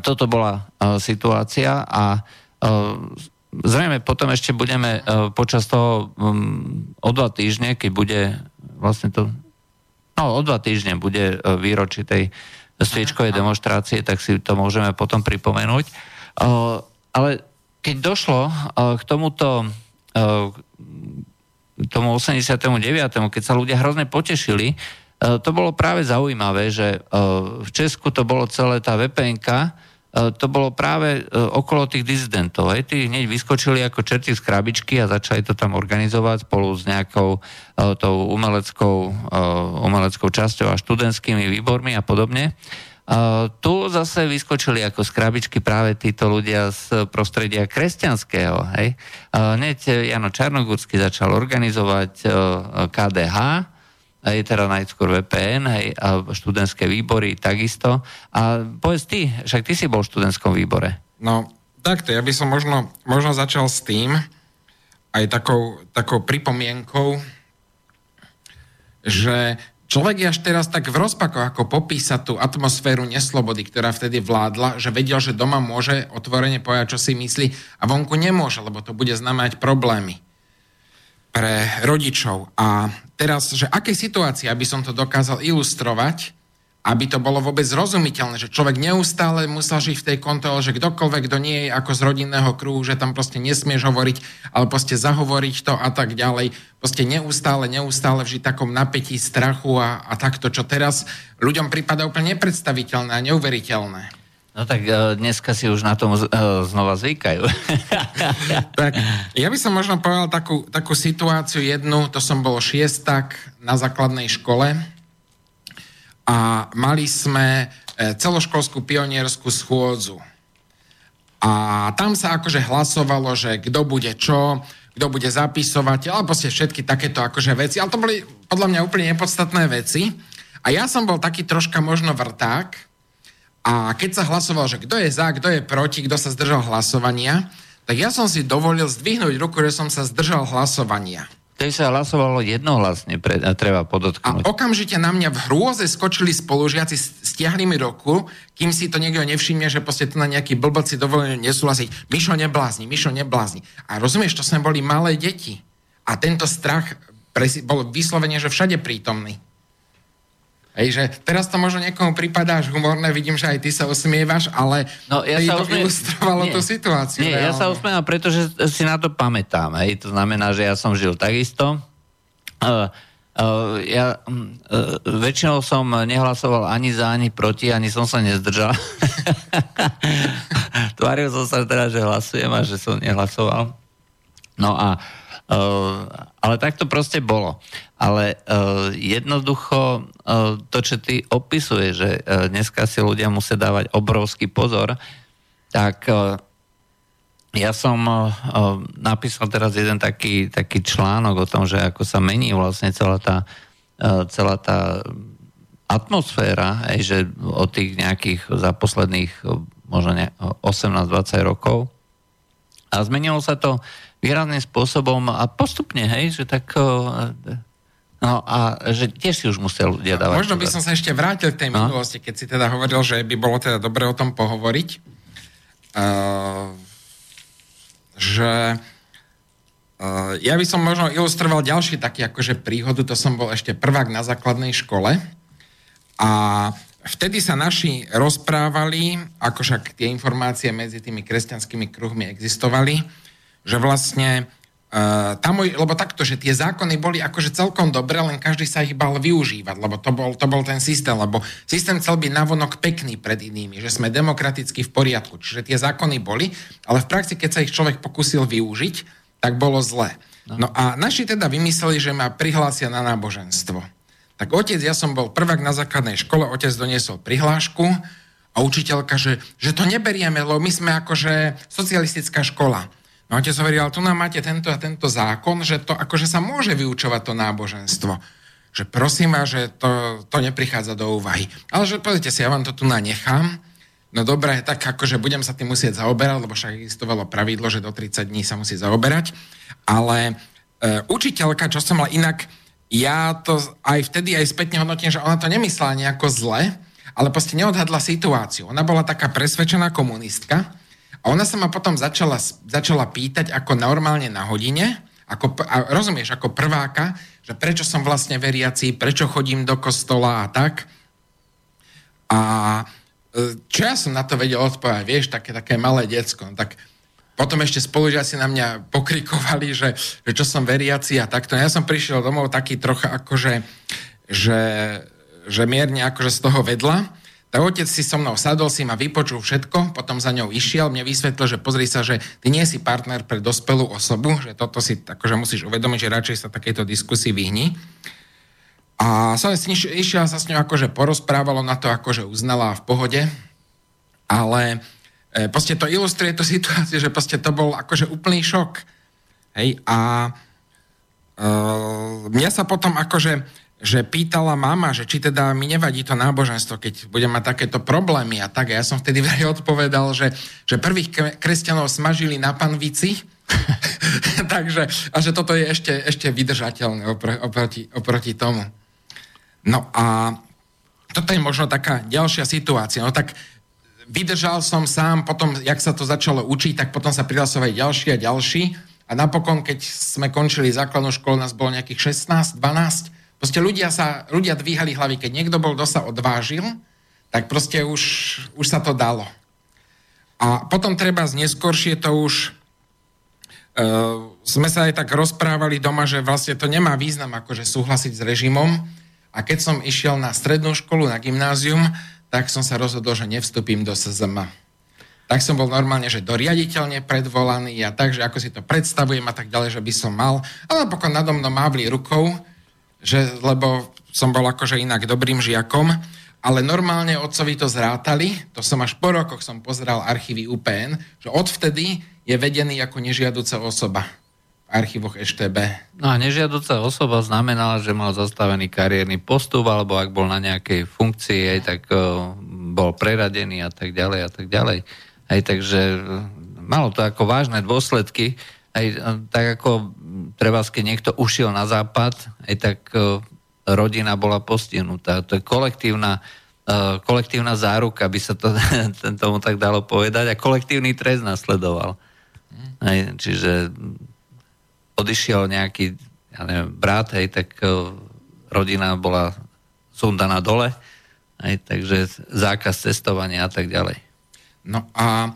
toto bola situácia a zrejme potom ešte budeme počas toho o dva týždne, keď bude vlastne to, no o dva týždne bude výročí tej sviečkovej demonstrácie, tak si to môžeme potom pripomenúť. Ale keď došlo uh, k tomuto uh, tomu 89., keď sa ľudia hrozne potešili, uh, to bolo práve zaujímavé, že v Česku to bolo celé tá vpn to bolo práve okolo tých dizidentov. Hej. Tí hneď vyskočili ako čerti z krabičky a začali to tam organizovať spolu s nejakou tou umeleckou, umeleckou časťou a študentskými výbormi a podobne. Tu zase vyskočili ako z krabičky práve títo ľudia z prostredia kresťanského. Hej. Hneď Jano Čarnogórsky začal organizovať uh, KDH, aj teda najskôr VPN, aj a študentské výbory takisto. A povedz ty, však ty si bol v študentskom výbore. No, takto, ja by som možno, možno začal s tým, aj takou, takou pripomienkou, že Človek je až teraz tak v rozpakoch, ako popísať tú atmosféru neslobody, ktorá vtedy vládla, že vedel, že doma môže otvorene povedať, čo si myslí a vonku nemôže, lebo to bude znamenať problémy pre rodičov. A teraz, že aké situácie, aby som to dokázal ilustrovať, aby to bolo vôbec zrozumiteľné, že človek neustále musel žiť v tej kontrole, že kdokoľvek, kto nie je ako z rodinného kruhu, že tam proste nesmieš hovoriť, ale proste zahovoriť to a tak ďalej. Proste neustále, neustále vžiť takom napätí, strachu a, a takto, čo teraz ľuďom prípada úplne nepredstaviteľné a neuveriteľné. No tak e, dneska si už na tom e, znova zvykajú. tak, ja by som možno povedal takú, takú situáciu jednu, to som bol šiestak na základnej škole, a mali sme e, celoškolskú pionierskú schôdzu. A tam sa akože hlasovalo, že kto bude čo, kto bude zapisovať, alebo proste všetky takéto akože veci, ale to boli podľa mňa úplne nepodstatné veci. A ja som bol taký troška možno vrták a keď sa hlasoval, že kto je za, kto je proti, kto sa zdržal hlasovania, tak ja som si dovolil zdvihnúť ruku, že som sa zdržal hlasovania. Tej sa hlasovalo jednohlasne, pre, treba podotknúť. A okamžite na mňa v hrôze skočili spolužiaci, stiahli mi roku, kým si to niekto nevšimne, že proste to na nejaký blbot si dovolili nesúhlasiť. Mišo neblázni, Mišo neblázni. A rozumieš, to sme boli malé deti. A tento strach bol vyslovene, že všade prítomný. Hej, že teraz to možno niekomu prípada až humorné, vidím, že aj ty sa usmievaš, ale no, ja sa to usmie... ilustrovalo nie, tú situáciu. Nie, reálne. ja sa usmievam, pretože si na to pamätám. Hej. To znamená, že ja som žil takisto. Uh, Uh, ja uh, väčšinou som nehlasoval ani za, ani proti, ani som sa nezdržal. Tváril som sa teda, že hlasujem a že som nehlasoval. No a uh, ale tak to proste bolo. Ale uh, jednoducho uh, to, čo ty opisuje, že uh, dneska si ľudia musia dávať obrovský pozor, tak uh, ja som uh, napísal teraz jeden taký, taký článok o tom, že ako sa mení vlastne celá tá, uh, celá tá atmosféra, aj, že od tých nejakých za posledných možno 18-20 rokov. A zmenilo sa to výrazným spôsobom a postupne, hej, že tak No a že tiež si už musel ľudia dávať. Možno by som sa ešte vrátil k tej no? minulosti, keď si teda hovoril, že by bolo teda dobre o tom pohovoriť. Uh, že uh, ja by som možno ilustroval ďalší taký akože príhodu, to som bol ešte prvák na základnej škole a vtedy sa naši rozprávali, ako však tie informácie medzi tými kresťanskými kruhmi existovali, že vlastne Uh, tam, lebo takto, že tie zákony boli akože celkom dobré, len každý sa ich bal využívať, lebo to bol, to bol ten systém, lebo systém chcel byť navonok pekný pred inými, že sme demokraticky v poriadku. Čiže tie zákony boli, ale v praxi, keď sa ich človek pokusil využiť, tak bolo zlé. No. no a naši teda vymysleli, že ma prihlásia na náboženstvo. Tak otec, ja som bol prvák na základnej škole, otec doniesol prihlášku a učiteľka, že, že to neberieme, lebo my sme akože socialistická škola. No otec hovorí, ale tu nám máte tento a tento zákon, že to akože sa môže vyučovať to náboženstvo. Že prosím vás, že to, to neprichádza do úvahy. Ale že pozrite si, ja vám to tu nanechám. No dobre, tak akože budem sa tým musieť zaoberať, lebo však existovalo pravidlo, že do 30 dní sa musí zaoberať. Ale e, učiteľka, čo som mal inak, ja to aj vtedy aj spätne hodnotím, že ona to nemyslela nejako zle, ale proste neodhadla situáciu. Ona bola taká presvedčená komunistka, a ona sa ma potom začala, začala pýtať ako normálne na hodine, ako, a rozumieš, ako prváka, že prečo som vlastne veriaci, prečo chodím do kostola a tak. A e, čo ja som na to vedel odpovedať, vieš, také, také malé decko. No tak potom ešte spolužiaci na mňa pokrikovali, že, že čo som veriaci a takto. Ja som prišiel domov taký trocha akože, že, že mierne akože z toho vedla. Tak otec si so mnou sadol, si ma vypočul všetko, potom za ňou išiel, mne vysvetlil, že pozri sa, že ty nie si partner pre dospelú osobu, že toto si akože musíš uvedomiť, že radšej sa takéto diskusii vyhni. A som si išiel sa s ňou akože porozprávalo na to, akože uznala v pohode, ale e, proste to ilustruje tú situáciu, že proste to bol akože úplný šok. Hej, a e, mňa sa potom akože že pýtala mama, že či teda mi nevadí to náboženstvo, keď budem mať takéto problémy a tak. A ja som vtedy vraj odpovedal, že, že prvých kresťanov smažili na panvici, Takže, a že toto je ešte, ešte vydržateľné opr- oproti, oproti tomu. No a toto je možno taká ďalšia situácia. No tak vydržal som sám, potom, jak sa to začalo učiť, tak potom sa prihlasovali ďalší a ďalší. A napokon, keď sme končili základnú školu, nás bolo nejakých 16, 12, Proste ľudia, sa, ľudia dvíhali hlavy. Keď niekto bol, kto sa odvážil, tak proste už, už sa to dalo. A potom treba z neskôršie to už uh, sme sa aj tak rozprávali doma, že vlastne to nemá význam akože súhlasiť s režimom. A keď som išiel na strednú školu, na gymnázium, tak som sa rozhodol, že nevstúpim do SZM. Tak som bol normálne, že doriaditeľne predvolaný a tak, že ako si to predstavujem a tak ďalej, že by som mal. Ale napokon nado mnou mávli rukou, že, lebo som bol akože inak dobrým žiakom, ale normálne otcovi to zrátali, to som až po rokoch som pozeral archívy UPN, že odvtedy je vedený ako nežiaduca osoba. archívoch EŠTB. No a nežiaduca osoba znamenala, že mal zastavený kariérny postup, alebo ak bol na nejakej funkcii, tak uh, bol preradený a tak ďalej a tak ďalej. Aj takže uh, malo to ako vážne dôsledky. Aj tak ako treba, keď niekto ušiel na západ, aj tak uh, rodina bola postihnutá. To je kolektívna uh, kolektívna záruka, by sa to tomu tak dalo povedať, a kolektívny trest nasledoval. Aj, čiže odišiel nejaký ja neviem, brat, hej, tak uh, rodina bola sundaná dole, hej, takže zákaz cestovania a tak ďalej. No a,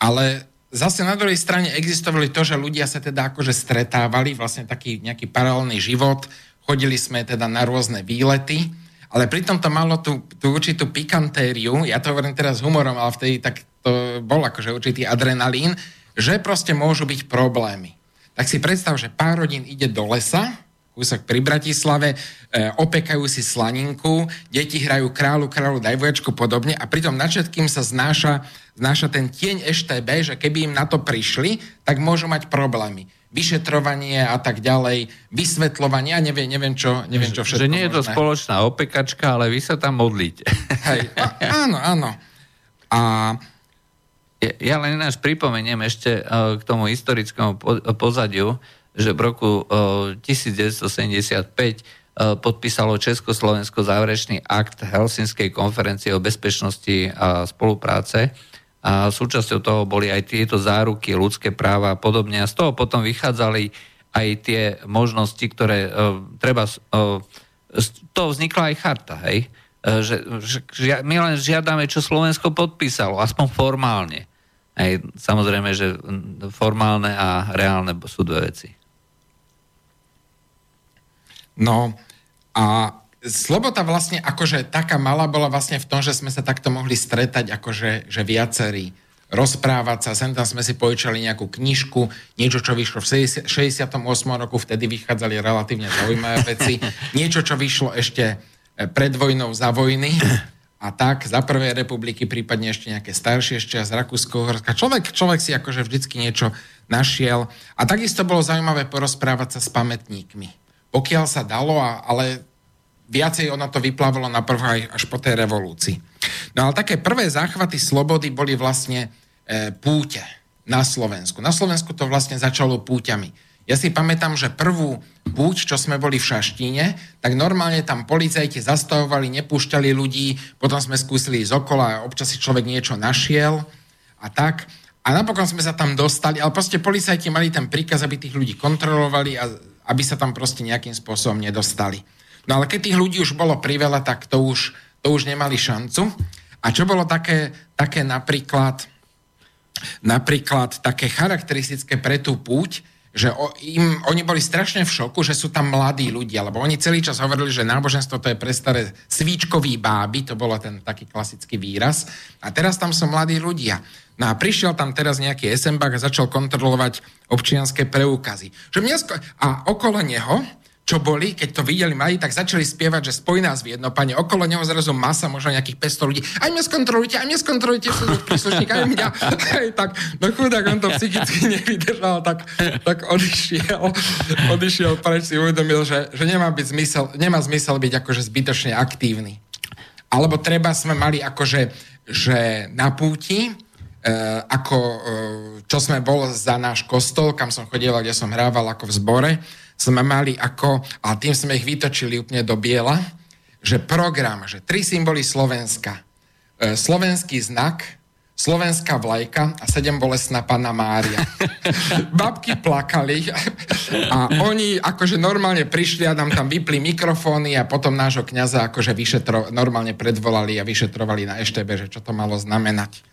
ale zase na druhej strane existovali to, že ľudia sa teda akože stretávali, vlastne taký nejaký paralelný život, chodili sme teda na rôzne výlety, ale pritom to malo tú, tú určitú pikantériu, ja to hovorím teraz s humorom, ale vtedy tak to bol akože určitý adrenalín, že proste môžu byť problémy. Tak si predstav, že pár rodín ide do lesa, kúsok pri Bratislave, e, opekajú si slaninku, deti hrajú kráľu, kráľu, daj vojačku podobne a pritom na všetkým sa znáša, znáša ten tieň EŠTB, že keby im na to prišli, tak môžu mať problémy vyšetrovanie a tak ďalej, vysvetľovanie, a neviem, neviem, čo, neviem čo všetko Že nie je to možné. spoločná opekačka, ale vy sa tam modlíte. Hej, a, áno, áno. A ja len ináč pripomeniem ešte uh, k tomu historickému pozadiu, že v roku 1975 uh, uh, podpísalo Československo záverečný akt Helsinskej konferencie o bezpečnosti a spolupráce. A súčasťou toho boli aj tieto záruky, ľudské práva a podobne. A z toho potom vychádzali aj tie možnosti, ktoré treba... z toho vznikla aj charta, hej? Že, že my len žiadame, čo Slovensko podpísalo, aspoň formálne. Aj, samozrejme, že formálne a reálne sú dve veci. No a sloboda vlastne akože taká malá bola vlastne v tom, že sme sa takto mohli stretať akože že viacerí rozprávať sa, sem tam sme si pojičali nejakú knižku, niečo, čo vyšlo v 68. roku, vtedy vychádzali relatívne zaujímavé veci, niečo, čo vyšlo ešte eh, pred vojnou za vojny, a tak za prvej republiky, prípadne ešte nejaké staršie ešte z Rakúsko-Horska. Človek, človek si akože vždycky niečo našiel. A takisto bolo zaujímavé porozprávať sa s pamätníkmi. Pokiaľ sa dalo, a, ale viacej ono to vyplávalo na prv aj až po tej revolúcii. No ale také prvé záchvaty slobody boli vlastne e, púte na Slovensku. Na Slovensku to vlastne začalo púťami ja si pamätám, že prvú púť, čo sme boli v Šaštíne, tak normálne tam policajti zastavovali, nepúšťali ľudí, potom sme skúsili ísť a občas si človek niečo našiel a tak. A napokon sme sa tam dostali, ale proste policajti mali ten príkaz, aby tých ľudí kontrolovali a aby sa tam proste nejakým spôsobom nedostali. No ale keď tých ľudí už bolo priveľa, tak to už, to už nemali šancu. A čo bolo také, také napríklad, napríklad také charakteristické pre tú púť, že o, im, oni boli strašne v šoku, že sú tam mladí ľudia, lebo oni celý čas hovorili, že náboženstvo to je pre staré svíčkový báby, to bolo ten taký klasický výraz. A teraz tam sú mladí ľudia. No a prišiel tam teraz nejaký SMB a začal kontrolovať občianské preukazy. Že mňa sko- a okolo neho čo boli, keď to videli mali, tak začali spievať, že spoj nás v jedno, pane, okolo neho zrazu masa, možno nejakých 500 ľudí. Aj mňa skontrolujte, aj mňa skontrolujte, príslušník, aj mňa. Aj, tak, no chudák, on to psychicky nevydržal, tak, tak odišiel, odišiel preč, si uvedomil, že, že nemá, byť zmysel, nemá zmysel byť akože zbytočne aktívny. Alebo treba sme mali akože, že na púti, E, ako e, čo sme bol za náš kostol, kam som chodil, kde som hrával ako v zbore, sme mali ako, a tým sme ich vytočili úplne do biela, že program, že tri symboly Slovenska. E, slovenský znak, slovenská vlajka a sedem bolestná panna Mária. Babky plakali a oni akože normálne prišli a nám tam vypli mikrofóny a potom nášho kniaza akože vyšetro, normálne predvolali a vyšetrovali na EŠTB, že čo to malo znamenať.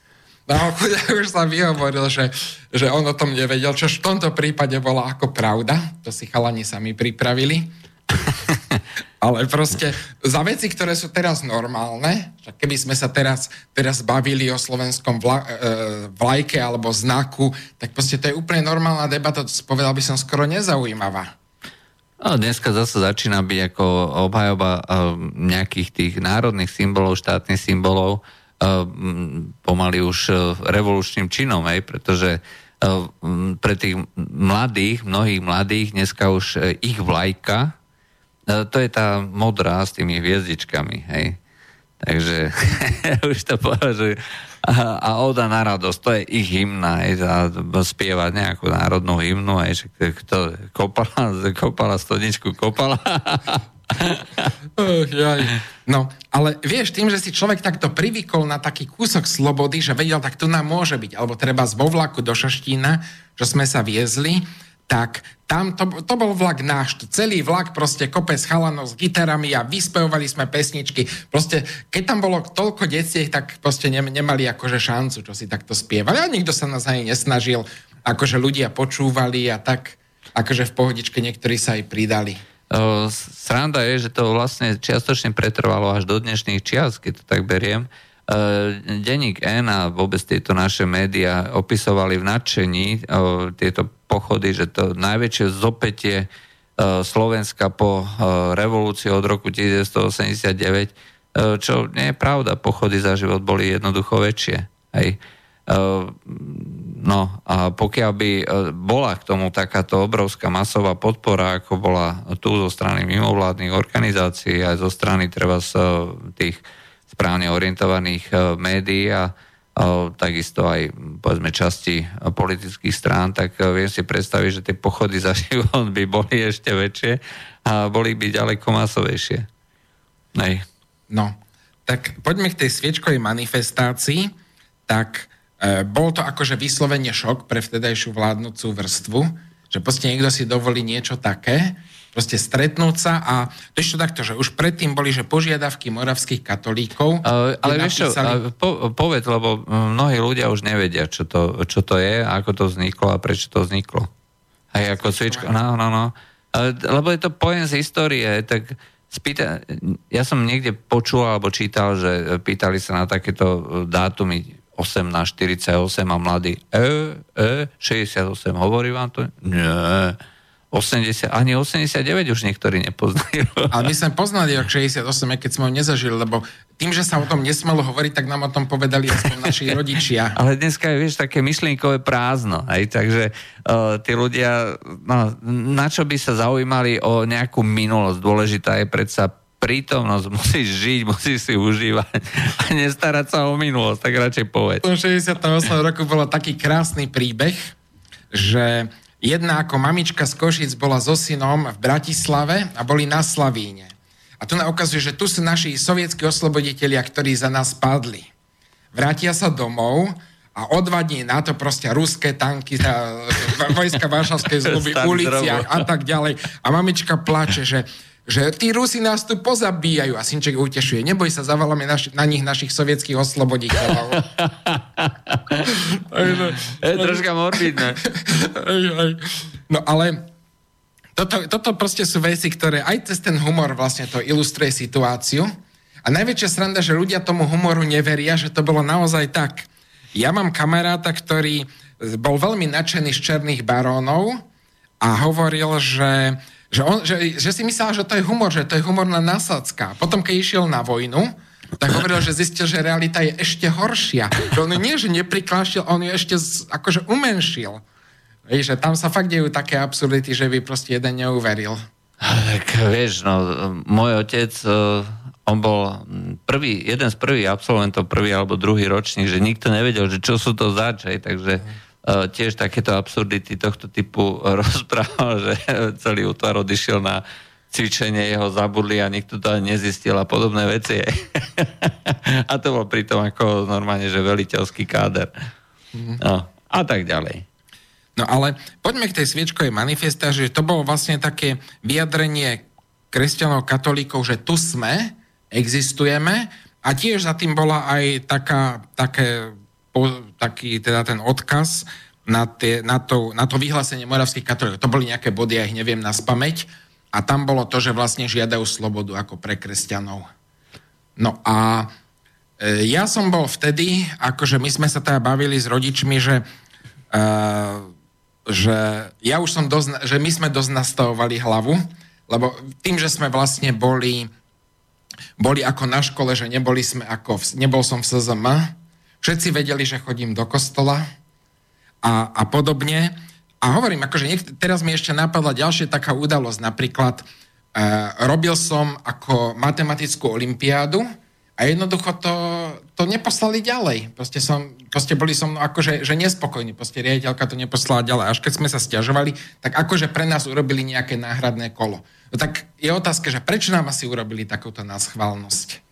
No už sa vyhovoril, že, že on o tom nevedel, čo v tomto prípade bola ako pravda. To si chalani sami pripravili. Ale proste za veci, ktoré sú teraz normálne, keby sme sa teraz, teraz bavili o slovenskom vla, e, vlajke alebo znaku, tak proste to je úplne normálna debata, to povedal by som skoro nezaujímavá. No, dneska zase začína byť ako obhajoba e, nejakých tých národných symbolov, štátnych symbolov, pomaly už e, revolučným činom, hej, pretože pre tých mladých, mnohých mladých, dneska už ich vlajka, to je tá modrá s tými hviezdičkami, hej. Takže už to považujú. A, a Oda na radosť, to je ich hymna, aj, a spievať nejakú národnú hymnu, že kto kopala, kopala stodničku, kopala. No, ale vieš, tým, že si človek takto privykol na taký kúsok slobody, že vedel, tak tu nám môže byť, alebo treba z vo vlaku do Šaštína, že sme sa viezli, tak tam to, to bol vlak náš, celý vlak, proste kopec chalanov s gitarami a vyspevovali sme pesničky. Proste, keď tam bolo toľko detí, tak proste ne, nemali akože šancu, čo si takto spievali. A nikto sa nás ani nesnažil, akože ľudia počúvali a tak, akože v pohodičke niektorí sa aj pridali. Sranda je, že to vlastne čiastočne pretrvalo až do dnešných čias, keď to tak beriem. Denník N a vôbec tieto naše médiá opisovali v nadšení tieto pochody, že to najväčšie zopetie Slovenska po revolúcii od roku 1989, čo nie je pravda, pochody za život boli jednoducho väčšie. Hej. No a pokiaľ by e, bola k tomu takáto obrovská masová podpora, ako bola tu zo strany mimovládnych organizácií, aj zo strany treba z e, tých správne orientovaných e, médií a takisto aj povedzme časti politických strán, tak viem si predstaviť, že tie pochody za život by boli ešte väčšie a boli by ďaleko masovejšie. Nej. No, tak poďme k tej sviečkovej manifestácii. Tak bol to akože vyslovene šok pre vtedajšiu vládnúcu vrstvu, že proste niekto si dovolí niečo také, proste stretnúť sa a to ešte takto, že už predtým boli, že požiadavky moravských katolíkov. Uh, ale vieš napísali... čo, po, povedz, lebo mnohí ľudia už nevedia, čo to, čo to je, ako to vzniklo a prečo to vzniklo. Aj ako cvičko, no, no, no. Lebo je to pojem z histórie, tak spýta, ja som niekde počul alebo čítal, že pýtali sa na takéto dátumy 1848 a mladý, e, e, 68, hovorí vám to? Nie. 80, ani 89 už niektorí nepoznajú. Ale my sme poznali rok 68, keď sme ho nezažili, lebo tým, že sa o tom nesmelo hovoriť, tak nám o tom povedali aspoň naši rodičia. Ale dneska je, vieš, také myšlienkové prázdno. Aj, takže uh, tí ľudia, no, na čo by sa zaujímali o nejakú minulosť? Dôležitá je predsa prítomnosť, musíš žiť, musíš si užívať a nestarať sa o minulosť, tak radšej povedz. V 68 roku bolo taký krásny príbeh, že jedna ako mamička z Košic bola so synom v Bratislave a boli na Slavíne. A tu nám ukazuje, že tu sú naši sovietskí osloboditelia, ktorí za nás padli. Vrátia sa domov a o dva dní na to proste ruské tanky, vojska Varšavskej zmluvy, uliciach a tak ďalej. A mamička plače, že že tí Rusi nás tu pozabíjajú a Synček utešuje. Neboj sa, zavoláme naši, na nich našich sovietských osloboditeľov. je troška morbidné. no ale toto, toto proste sú veci, ktoré aj cez ten humor vlastne to ilustruje situáciu. A najväčšia sranda, že ľudia tomu humoru neveria, že to bolo naozaj tak. Ja mám kamaráta, ktorý bol veľmi nadšený z černých barónov a hovoril, že že, on, že, že si myslel, že to je humor, že to je humorná nasádzka. Potom, keď išiel na vojnu, tak hovoril, že zistil, že realita je ešte horšia. Že on nie, že neprikláštil, on ju ešte z, akože umenšil. Víš, že tam sa fakt dejú také absurdity, že by proste jeden neuveril. Tak vieš, no, môj otec, eh, on bol prvý, jeden z prvých absolventov, prvý alebo druhý ročník, že nikto nevedel, že čo sú to zač, takže E, tiež takéto absurdity tohto typu rozprával, že celý útvar odišiel na cvičenie, jeho zabudli a nikto to nezistil a podobné veci. a to bol pritom ako normálne, že veliteľský káder. Mhm. No, a tak ďalej. No ale poďme k tej sviečkovej manifestácii, že to bolo vlastne také vyjadrenie kresťanov, katolíkov, že tu sme, existujeme a tiež za tým bola aj taká, také taký teda ten odkaz na, tie, na, to, na to vyhlásenie moravských katolíkov. To boli nejaké body, ja ich neviem na spameť. A tam bolo to, že vlastne žiadajú slobodu ako pre kresťanov. No a e, ja som bol vtedy, akože my sme sa teda bavili s rodičmi, že, e, že ja už som dosť, že my sme dosť nastavovali hlavu, lebo tým, že sme vlastne boli, boli ako na škole, že neboli sme ako, v, nebol som v SZM, Všetci vedeli, že chodím do kostola a, a podobne. A hovorím, akože niek- teraz mi ešte napadla ďalšia taká udalosť. Napríklad e, robil som ako matematickú olimpiádu a jednoducho to, to neposlali ďalej. Proste, som, proste boli som akože že nespokojní. Proste riaditeľka to neposlala ďalej. Až keď sme sa stiažovali, tak akože pre nás urobili nejaké náhradné kolo. No tak je otázka, že prečo nám asi urobili takúto náschválnosť?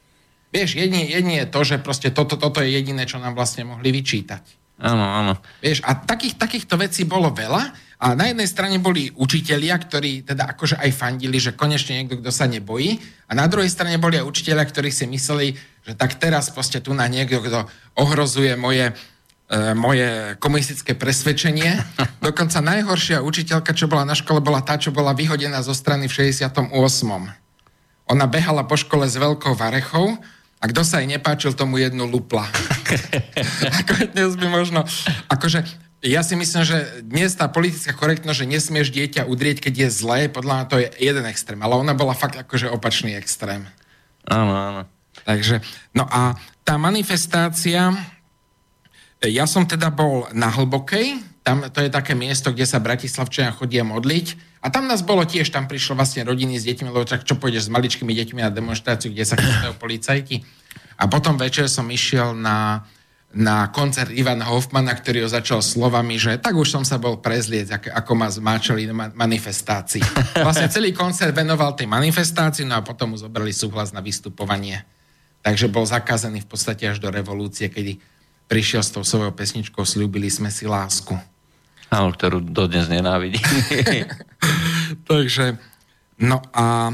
Vieš, jedine, jedine je to, že proste toto, toto je jediné, čo nám vlastne mohli vyčítať. Áno, áno. Vieš, a takých, takýchto vecí bolo veľa a na jednej strane boli učitelia, ktorí teda akože aj fandili, že konečne niekto, kto sa nebojí a na druhej strane boli aj učitelia, ktorí si mysleli, že tak teraz proste tu na niekto, kto ohrozuje moje, e, moje komunistické presvedčenie. Dokonca najhoršia učiteľka, čo bola na škole, bola tá, čo bola vyhodená zo strany v 68. Ona behala po škole s veľkou varechou a kto sa jej nepáčil, tomu jednu lupla. ako dnes by možno... Akože, ja si myslím, že dnes tá politická korektnosť, že nesmieš dieťa udrieť, keď je zlé, podľa mňa to je jeden extrém. Ale ona bola fakt akože opačný extrém. Áno, áno. Takže, no a tá manifestácia, ja som teda bol na Hlbokej, tam to je také miesto, kde sa Bratislavčania chodia modliť a tam nás bolo tiež, tam prišlo vlastne rodiny s deťmi, lebo tak čo pôjdeš s maličkými deťmi na demonstráciu, kde sa chystajú policajti. A potom večer som išiel na, na koncert Ivana Hoffmana, ktorý ho začal slovami, že tak už som sa bol prezliec, ako, ma zmáčali na manifestácii. Vlastne celý koncert venoval tej manifestácii, no a potom mu zobrali súhlas na vystupovanie. Takže bol zakázaný v podstate až do revolúcie, kedy prišiel s tou svojou pesničkou Sľúbili sme si lásku. Áno, ktorú dodnes nenávidí. Takže, no a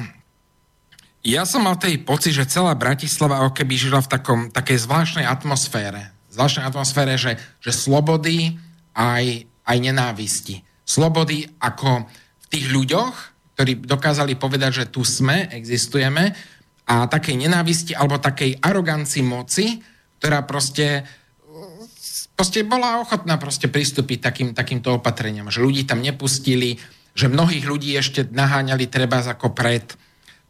ja som mal tej pocit, že celá Bratislava ako keby žila v takom, takej zvláštnej atmosfére. Zvláštnej atmosfére, že, že slobody aj, aj nenávisti. Slobody ako v tých ľuďoch, ktorí dokázali povedať, že tu sme, existujeme, a takej nenávisti alebo takej arogancii moci, ktorá proste proste bola ochotná proste pristúpiť takým, takýmto opatreniam, že ľudí tam nepustili, že mnohých ľudí ešte naháňali treba ako pred,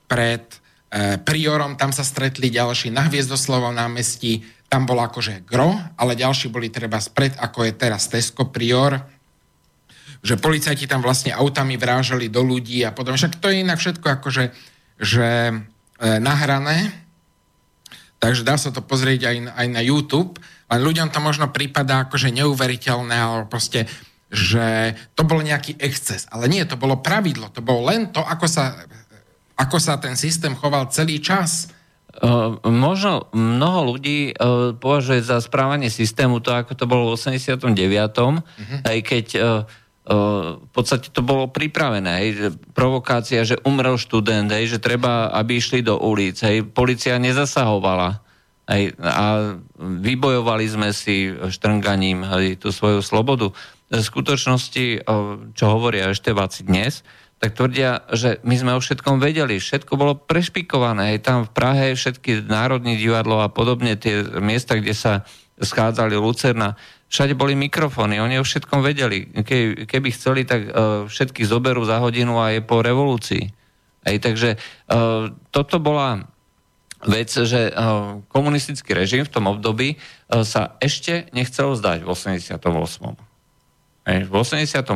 pred e, priorom, tam sa stretli ďalší na Hviezdoslovom námestí, tam bolo akože gro, ale ďalší boli treba spred, ako je teraz Tesco prior, že policajti tam vlastne autami vrážali do ľudí a potom, však to je inak všetko akože že, e, nahrané, takže dá sa to pozrieť aj, aj na YouTube, len ľuďom to možno prípada akože neuveriteľné, alebo proste, že to bol nejaký exces. Ale nie, to bolo pravidlo. To bolo len to, ako sa, ako sa ten systém choval celý čas. Možno mnoho ľudí považuje za správanie systému to, ako to bolo v 89. Uh-huh. Aj keď v podstate to bolo pripravené. Hej, že provokácia, že umrel študent, hej, že treba, aby išli do ulic. Hej, policia nezasahovala. Aj, a vybojovali sme si štrnganím aj, tú svoju slobodu. V skutočnosti, čo hovoria ešteváci dnes, tak tvrdia, že my sme o všetkom vedeli. Všetko bolo prešpikované. Aj tam v Prahe všetky národní divadlo a podobne, tie miesta, kde sa schádzali Lucerna, všade boli mikrofóny, oni o všetkom vedeli. Ke, keby chceli, tak všetky zoberú za hodinu a je po revolúcii. Aj, takže toto bola vec, že eh, komunistický režim v tom období eh, sa ešte nechcel zdať v 88. V 88.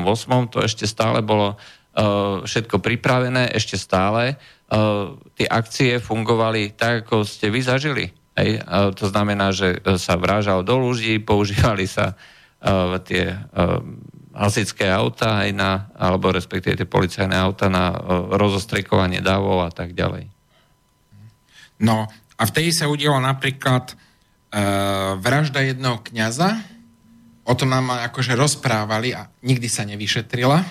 to ešte stále bolo eh, všetko pripravené, ešte stále tie akcie fungovali tak, ako ste vy zažili. To znamená, že sa vrážal do ľudí, používali sa tie hasičské auta aj na, alebo respektíve tie policajné auta na rozostrekovanie davov a tak ďalej. No a vtedy sa udialo napríklad e, vražda jedného kniaza, o tom nám akože rozprávali a nikdy sa nevyšetrila,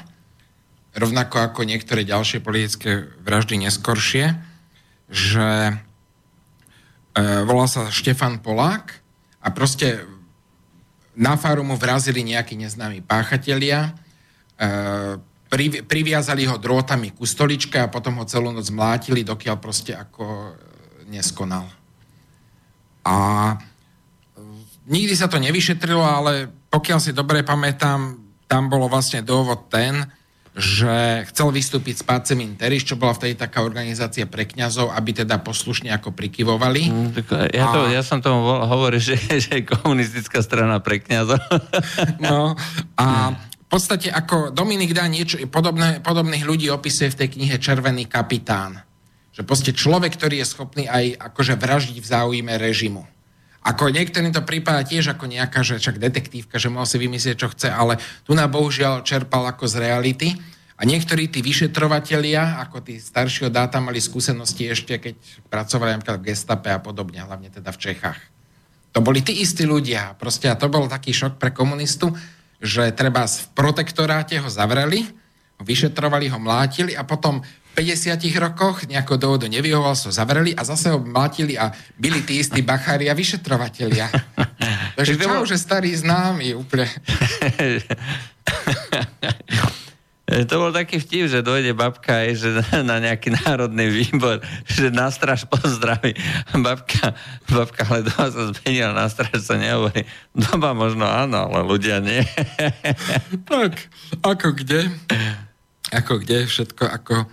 rovnako ako niektoré ďalšie politické vraždy neskoršie, že e, volal sa Štefan Polák a proste na faru mu vrazili nejakí neznámi páchatelia, e, pri, priviazali ho drôtami ku stoličke a potom ho celú noc mlátili, dokiaľ proste ako neskonal. A e, nikdy sa to nevyšetrilo, ale pokiaľ si dobre pamätám, tam bolo vlastne dôvod ten, že chcel vystúpiť s Pácem Interis, čo bola vtedy taká organizácia pre kňazov, aby teda poslušne ako prikyvovali. Mm, ja, to, a... ja som tomu hovoril, že, že je komunistická strana pre kňazov. No a v podstate ako Dominik dá niečo, podobné, podobných ľudí opisuje v tej knihe Červený kapitán. Že proste človek, ktorý je schopný aj akože vraždiť v záujme režimu. Ako niektorým to prípada tiež ako nejaká, že čak detektívka, že mohol si vymyslieť, čo chce, ale tu na bohužiaľ čerpal ako z reality. A niektorí tí vyšetrovatelia, ako tí staršieho dáta, mali skúsenosti ešte, keď pracovali napríklad v gestape a podobne, hlavne teda v Čechách. To boli tí istí ľudia. Proste a to bol taký šok pre komunistu, že treba v protektoráte ho zavreli, vyšetrovali ho, mlátili a potom 50 rokoch nejakého dôvodu nevyhoval, sa zavreli a zase ho mlatili a byli tí istí bachári a vyšetrovatelia. Takže čo už je starý známy úplne. To bol taký vtip, že dojde babka aj že na nejaký národný výbor, že na straž pozdraví. Babka, babka ale doma sa zmenila, na straž sa nehovorí. Doma možno áno, ale ľudia nie. Tak, ako kde? Ako kde, všetko ako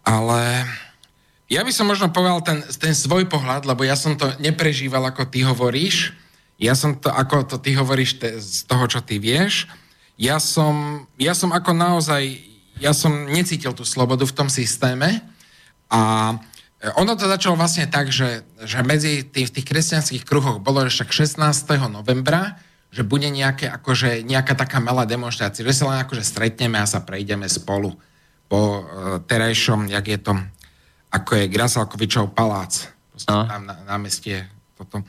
ale ja by som možno povedal ten, ten svoj pohľad, lebo ja som to neprežíval, ako ty hovoríš. Ja som to, ako to ty hovoríš te, z toho, čo ty vieš. Ja som, ja som ako naozaj, ja som necítil tú slobodu v tom systéme a ono to začalo vlastne tak, že, že medzi tých, v tých kresťanských kruhoch bolo však 16. novembra, že bude nejaké, akože, nejaká taká malá demonstrácia, že sa len akože stretneme a sa prejdeme spolu po uh, terajšom, jak je to, ako je Grasalkovičov palác, no. tam na námestie toto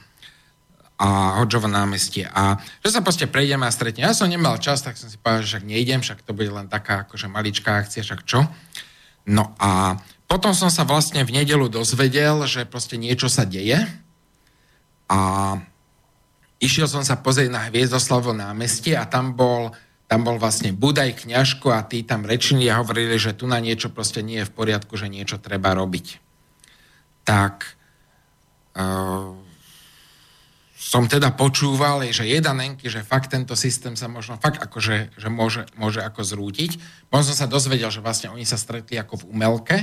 a Hodžovo námestie. A že sa proste prejdeme a stretneme. Ja som nemal čas, tak som si povedal, že však nejdem, však to bude len taká akože maličká akcia, však čo. No a potom som sa vlastne v nedelu dozvedel, že proste niečo sa deje a išiel som sa pozrieť na Hviezdoslavo námestie a tam bol tam bol vlastne Budaj, kňažko a tí tam rečili a hovorili, že tu na niečo proste nie je v poriadku, že niečo treba robiť. Tak uh, som teda počúval, že jeden enky, že fakt tento systém sa možno fakt akože, že môže, môže ako zrútiť. Potom som sa dozvedel, že vlastne oni sa stretli ako v umelke,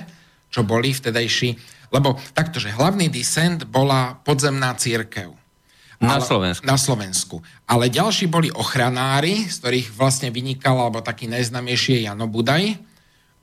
čo boli vtedajší, lebo takto, že hlavný disent bola podzemná církev. Na ale, Slovensku. Na Slovensku. Ale ďalší boli ochranári, z ktorých vlastne vynikal, alebo taký najznamejší je Jano Budaj.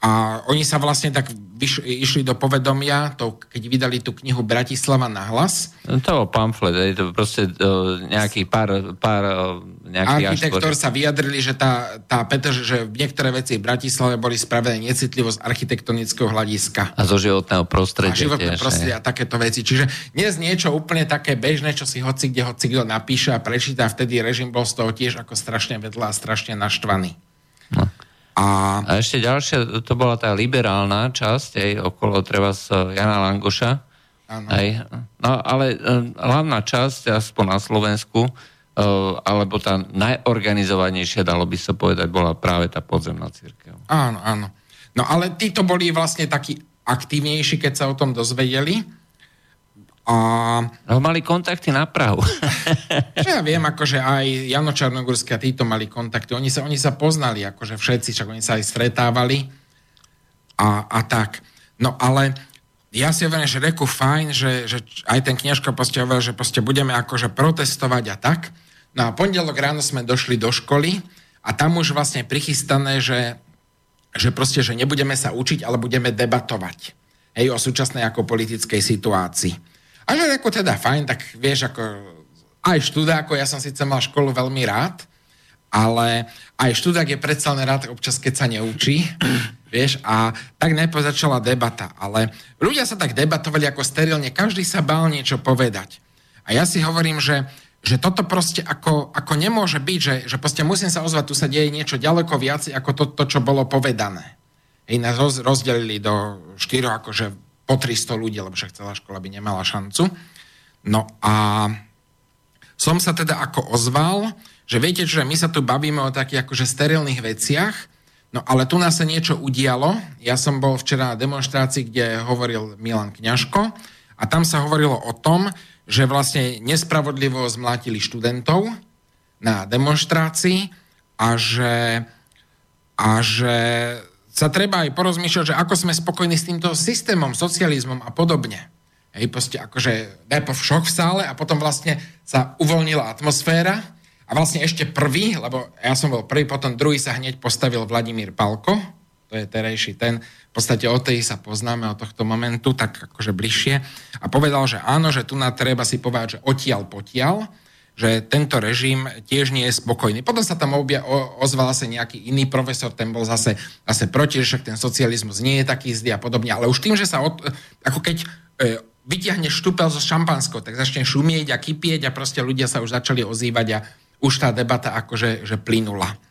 A oni sa vlastne tak vyš, išli do povedomia, to, keď vydali tú knihu Bratislava na hlas. To bol pamflet, je to proste uh, pár, pár uh, Architektor sa vyjadrili, že tá, tá Petr, že niektoré veci v Bratislave boli spravené necitlivo z architektonického hľadiska. A zo životného prostredia. A životné tiež, prostredie a takéto veci. Čiže dnes niečo úplne také bežné, čo si hoci kde hoci kto napíše a prečíta, vtedy režim bol z toho tiež ako strašne vedľa a strašne naštvaný. No. A... a ešte ďalšia, to bola tá liberálna časť, aj okolo treba z Jana Langoša. Aj, no ale uh, hlavná časť, aspoň na Slovensku, Eh, alebo tá najorganizovanejšia, dalo by sa povedať, bola práve tá podzemná církev. Áno, áno. No ale títo boli vlastne takí aktívnejší, keď sa o tom dozvedeli. A... No, mali kontakty na Prahu. Čo ja viem, akože aj Jano Čarnogurský a títo mali kontakty. Oni sa, oni sa poznali, akože všetci, však oni sa aj stretávali. A, a tak. No ale ja si hovorím, že reku fajn, že, že aj ten kniažko proste hovoril, že proste budeme akože protestovať a tak. No a pondelok ráno sme došli do školy a tam už vlastne prichystané, že, že proste, že nebudeme sa učiť, ale budeme debatovať. Hej, o súčasnej ako politickej situácii. A že ako teda fajn, tak vieš, ako aj študáko, ja som síce mal školu veľmi rád, ale aj študák je predsa len rád občas, keď sa neučí, vieš, a tak najprv začala debata, ale ľudia sa tak debatovali ako sterilne, každý sa bál niečo povedať. A ja si hovorím, že že toto proste ako, ako nemôže byť, že, že proste musím sa ozvať, tu sa deje niečo ďaleko viac ako to, to čo bolo povedané. Hej, nás roz, rozdelili do štyroch, akože po 300 ľudí, lebo však celá škola by nemala šancu. No a som sa teda ako ozval, že viete, že my sa tu bavíme o takých akože sterilných veciach, no ale tu nás sa niečo udialo. Ja som bol včera na demonstrácii, kde hovoril Milan Kňažko a tam sa hovorilo o tom, že vlastne nespravodlivo zmlátili študentov na demonstrácii a že a že sa treba aj porozmýšľať, že ako sme spokojní s týmto systémom, socializmom a podobne. Hej, proste akože najprv šok v sále a potom vlastne sa uvoľnila atmosféra a vlastne ešte prvý, lebo ja som bol prvý, potom druhý sa hneď postavil Vladimír Palko, to je terejší ten, v podstate o tej sa poznáme od tohto momentu, tak akože bližšie, a povedal, že áno, že tu na treba si povedať, že odtiaľ potiaľ, že tento režim tiež nie je spokojný. Potom sa tam obja, o, ozval sa nejaký iný profesor, ten bol zase, zase proti, však ten socializmus nie je taký zlý a podobne. Ale už tým, že sa od, ako keď e, vyťahneš štúpel zo šampansko, tak začne šumieť a kypieť a proste ľudia sa už začali ozývať a už tá debata akože že plynula.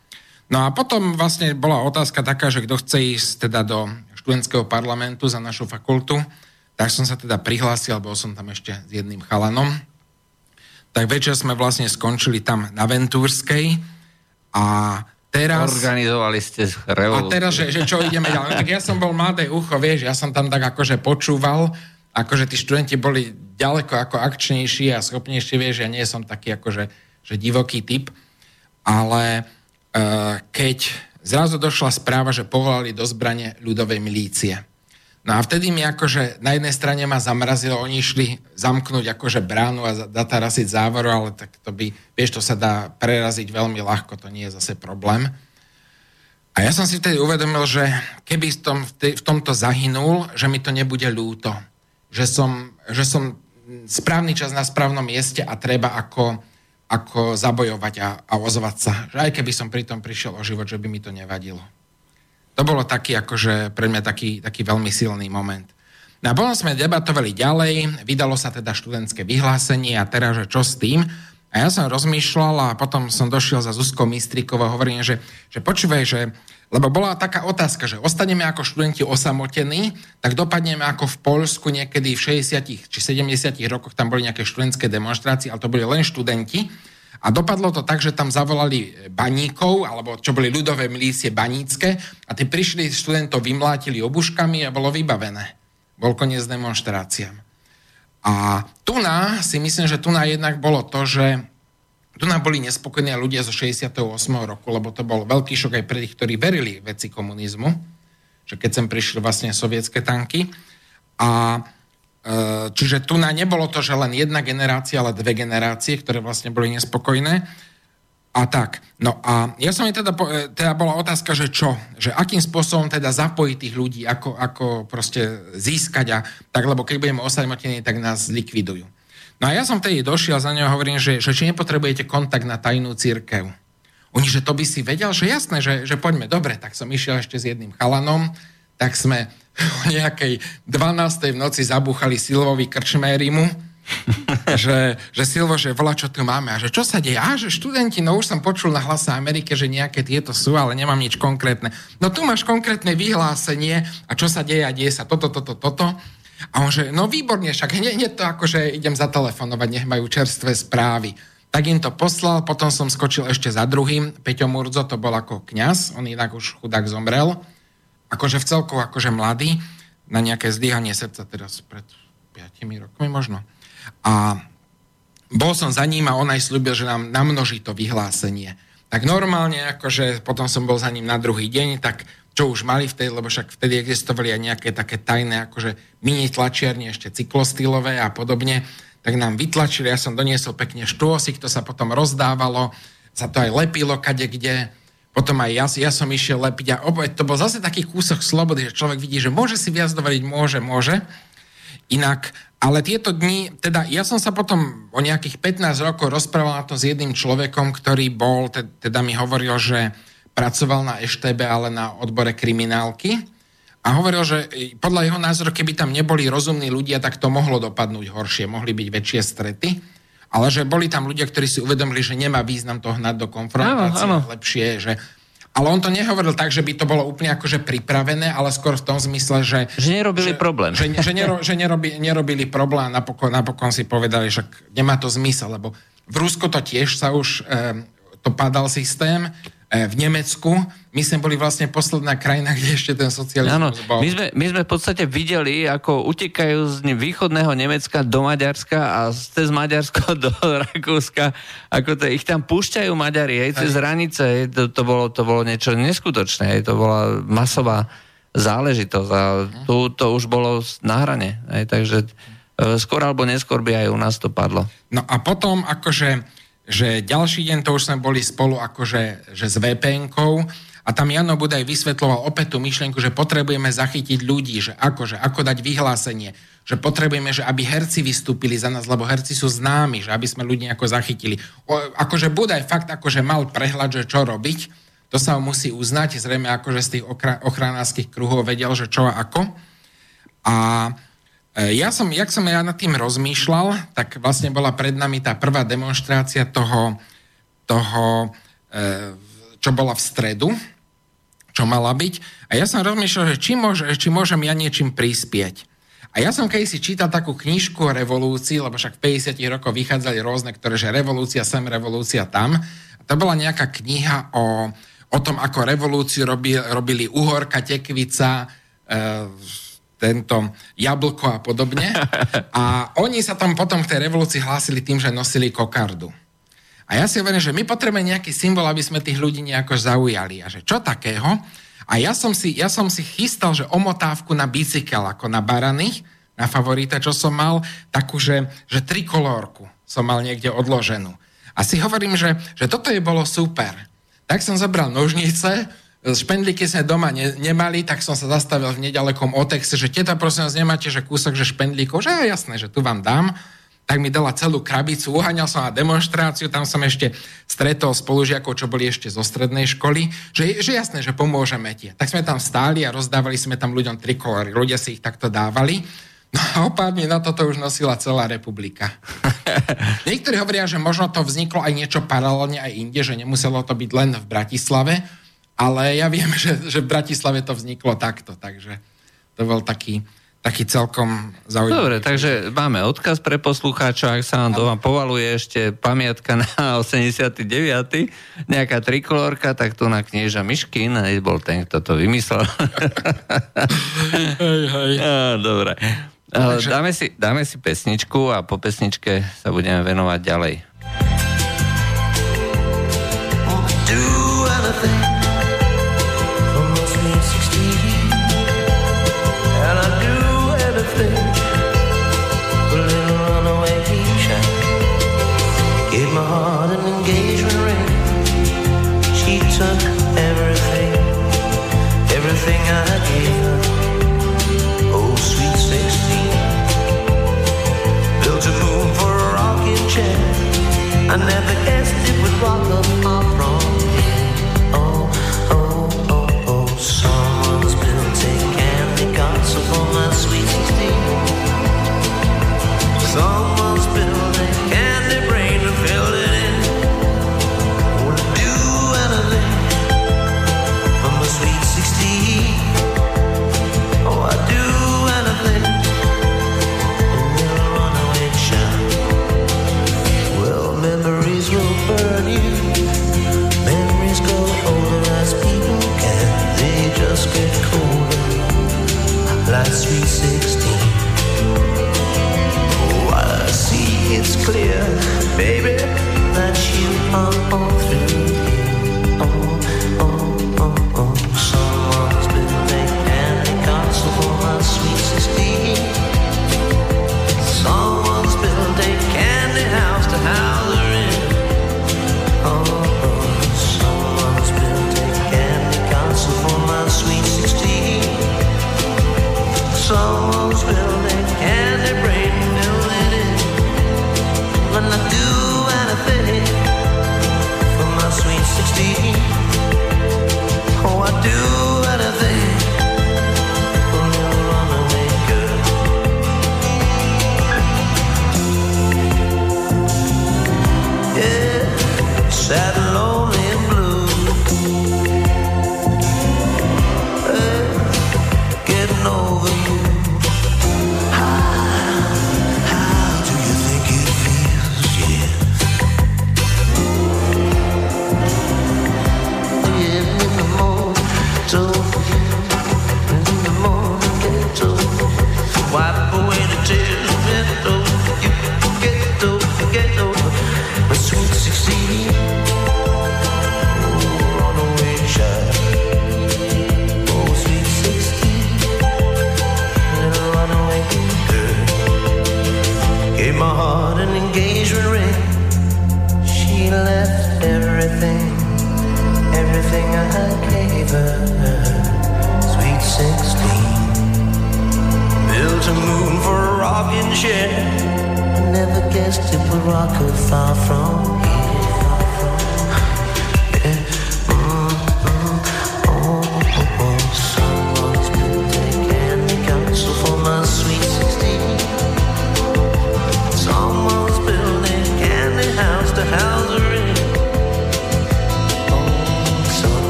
No a potom vlastne bola otázka taká, že kto chce ísť teda do študentského parlamentu za našu fakultu, tak som sa teda prihlásil, bol som tam ešte s jedným chalanom, tak večer sme vlastne skončili tam na Ventúrskej a teraz... Organizovali ste revolúciu. A teraz, že, že čo ideme ďalej. Tak ja som bol mladé ucho, vieš, ja som tam tak akože počúval, akože tí študenti boli ďaleko ako akčnejší a schopnejší, vieš, ja nie som taký akože že divoký typ, ale keď zrazu došla správa, že povolali do zbrane ľudové milície, No a vtedy mi akože na jednej strane ma zamrazilo, oni išli zamknúť akože bránu a datarasiť závoru, ale tak to by, vieš, to sa dá preraziť veľmi ľahko, to nie je zase problém. A ja som si vtedy uvedomil, že keby v, tom, v tomto zahynul, že mi to nebude ľúto. Že som, že som správny čas na správnom mieste a treba ako, ako zabojovať a, a ozvať sa. Že aj keby som pri tom prišiel o život, že by mi to nevadilo. To bolo taký, akože pre mňa taký, taký veľmi silný moment. No a potom sme debatovali ďalej, vydalo sa teda študentské vyhlásenie a teraz, že čo s tým? A ja som rozmýšľal a potom som došiel za Zuzkou Mistrikovou a hovorím, že, že počúvaj, že lebo bola taká otázka, že ostaneme ako študenti osamotení, tak dopadneme ako v Polsku niekedy v 60 či 70 rokoch, tam boli nejaké študentské demonstrácie, ale to boli len študenti a dopadlo to tak, že tam zavolali baníkov, alebo čo boli ľudové milície banícke, a tí prišli, študentov vymlátili obuškami a bolo vybavené. Bol koniec demonstráciám. A tu na, si myslím, že tu na jednak bolo to, že tu nám boli nespokojní ľudia zo 68. roku, lebo to bol veľký šok aj pre tých, ktorí verili veci komunizmu, že keď sem prišli vlastne sovietské tanky. A Eh, čiže tu na nebolo to, že len jedna generácia, ale dve generácie, ktoré vlastne boli nespokojné. A tak. No a ja som mi teda, eh, teda bola otázka, že čo? Že akým spôsobom teda zapojiť tých ľudí, ako, ako proste získať a tak, lebo keď budeme osamotení, tak nás likvidujú. No a ja som tedy došiel za neho a hovorím, že, že či nepotrebujete kontakt na tajnú církev. Oni, že to by si vedel, že jasné, že, že poďme, dobre, tak som išiel ešte s jedným chalanom, tak sme o nejakej 12. v noci zabúchali Silvovi krčmérimu, že, že Silvo, že volá, čo tu máme. A že čo sa deje? A že študenti, no už som počul na hlase Amerike, že nejaké tieto sú, ale nemám nič konkrétne. No tu máš konkrétne vyhlásenie a čo sa deje a deje sa toto, toto, toto. A on že, no výborne, však hneď, hneď to akože idem zatelefonovať, nech majú čerstvé správy. Tak im to poslal, potom som skočil ešte za druhým. Peťo Murzo to bol ako kňaz, on inak už chudák zomrel akože v celku akože mladý, na nejaké zdýhanie srdca teraz pred 5 rokmi možno. A bol som za ním a on aj slúbil, že nám namnoží to vyhlásenie. Tak normálne, akože potom som bol za ním na druhý deň, tak čo už mali vtedy, lebo však vtedy existovali aj nejaké také tajné, akože mini tlačiarne, ešte cyklostylové a podobne, tak nám vytlačili, ja som doniesol pekne štôsik, to sa potom rozdávalo, sa to aj lepilo kade kde, potom aj ja, ja som išiel lepiť a opäť to bol zase taký kúsok slobody, že človek vidí, že môže si viac dovoliť, môže, môže. Inak, ale tieto dni, teda ja som sa potom o nejakých 15 rokov rozprával na to s jedným človekom, ktorý bol, teda mi hovoril, že pracoval na EŠTB, ale na odbore kriminálky. A hovoril, že podľa jeho názoru, keby tam neboli rozumní ľudia, tak to mohlo dopadnúť horšie, mohli byť väčšie strety ale že boli tam ľudia, ktorí si uvedomili, že nemá význam to hnať do konfrontácie, áno, áno. lepšie, že ale on to nehovoril tak, že by to bolo úplne akože pripravené, ale skôr v tom zmysle, že... Že nerobili že, problém. Že, že, nero, že nerobi, nerobili problém a napokon, napokon si povedali, že nemá to zmysel, lebo v Rusku to tiež sa už e, to padal systém v Nemecku. My sme boli vlastne posledná krajina, kde ešte ten socializmus bol. My sme, my sme v podstate videli, ako utekajú z východného Nemecka do Maďarska a cez Maďarsko do Rakúska, ako to, ich tam púšťajú Maďari, aj cez hranice. To, to, bolo, to bolo niečo neskutočné, to bola masová záležitosť a tu to už bolo na hrane. Hej, takže e, skôr alebo neskôr by aj u nás to padlo. No a potom akože že ďalší deň to už sme boli spolu akože že s VPN-kou a tam Jano Budaj vysvetloval opäť tú myšlienku, že potrebujeme zachytiť ľudí, že ako, že ako dať vyhlásenie, že potrebujeme, že aby herci vystúpili za nás, lebo herci sú známi, že aby sme ľudí ako zachytili. O, akože Budaj fakt akože mal prehľad, že čo robiť, to sa mu musí uznať, zrejme akože z tých ochranárskych kruhov vedel, že čo a ako. A ja som, jak som ja nad tým rozmýšľal, tak vlastne bola pred nami tá prvá demonstrácia toho, toho e, čo bola v stredu, čo mala byť. A ja som rozmýšľal, že či, môže, či môžem ja niečím prispieť. A ja som keď si čítal takú knižku o revolúcii, lebo však v 50 rokoch vychádzali rôzne, ktoré, že revolúcia sem, revolúcia tam. A to bola nejaká kniha o, o tom, ako revolúciu robili, robili Uhorka, Tekvica, e, tento jablko a podobne. A oni sa tam potom v tej revolúcii hlásili tým, že nosili kokardu. A ja si hovorím, že my potrebujeme nejaký symbol, aby sme tých ľudí nejako zaujali. A že čo takého? A ja som si, ja som si chystal, že omotávku na bicykel, ako na barany, na favorita, čo som mal, takú, že, že trikolórku som mal niekde odloženú. A si hovorím, že, že toto je bolo super. Tak som zobral nožnice, špendlíky sme doma ne, nemali, tak som sa zastavil v nedalekom otexe, že teta, prosím vás, nemáte, že kúsok, že špendlíkov, že jasné, že tu vám dám. Tak mi dala celú krabicu, uháňal som na demonstráciu, tam som ešte stretol spolužiakov, čo boli ešte zo strednej školy, že, že jasné, že pomôžeme ti. Tak sme tam stáli a rozdávali sme tam ľuďom trikolory, ľudia si ich takto dávali. No a o pár dní na toto už nosila celá republika. Niektorí hovoria, že možno to vzniklo aj niečo paralelne aj inde, že nemuselo to byť len v Bratislave, ale ja viem, že, že v Bratislave to vzniklo takto, takže to bol taký, taký celkom zaujímavý. Dobre, takže máme odkaz pre poslucháčov, ak sa nám doma povaluje ešte pamiatka na 89. nejaká trikolórka, tak tu na knieža Miškin bol ten, kto to vymyslel. hej, hej. A, dobre. Takže... Dáme, si, dáme si pesničku a po pesničke sa budeme venovať ďalej. Do anything I never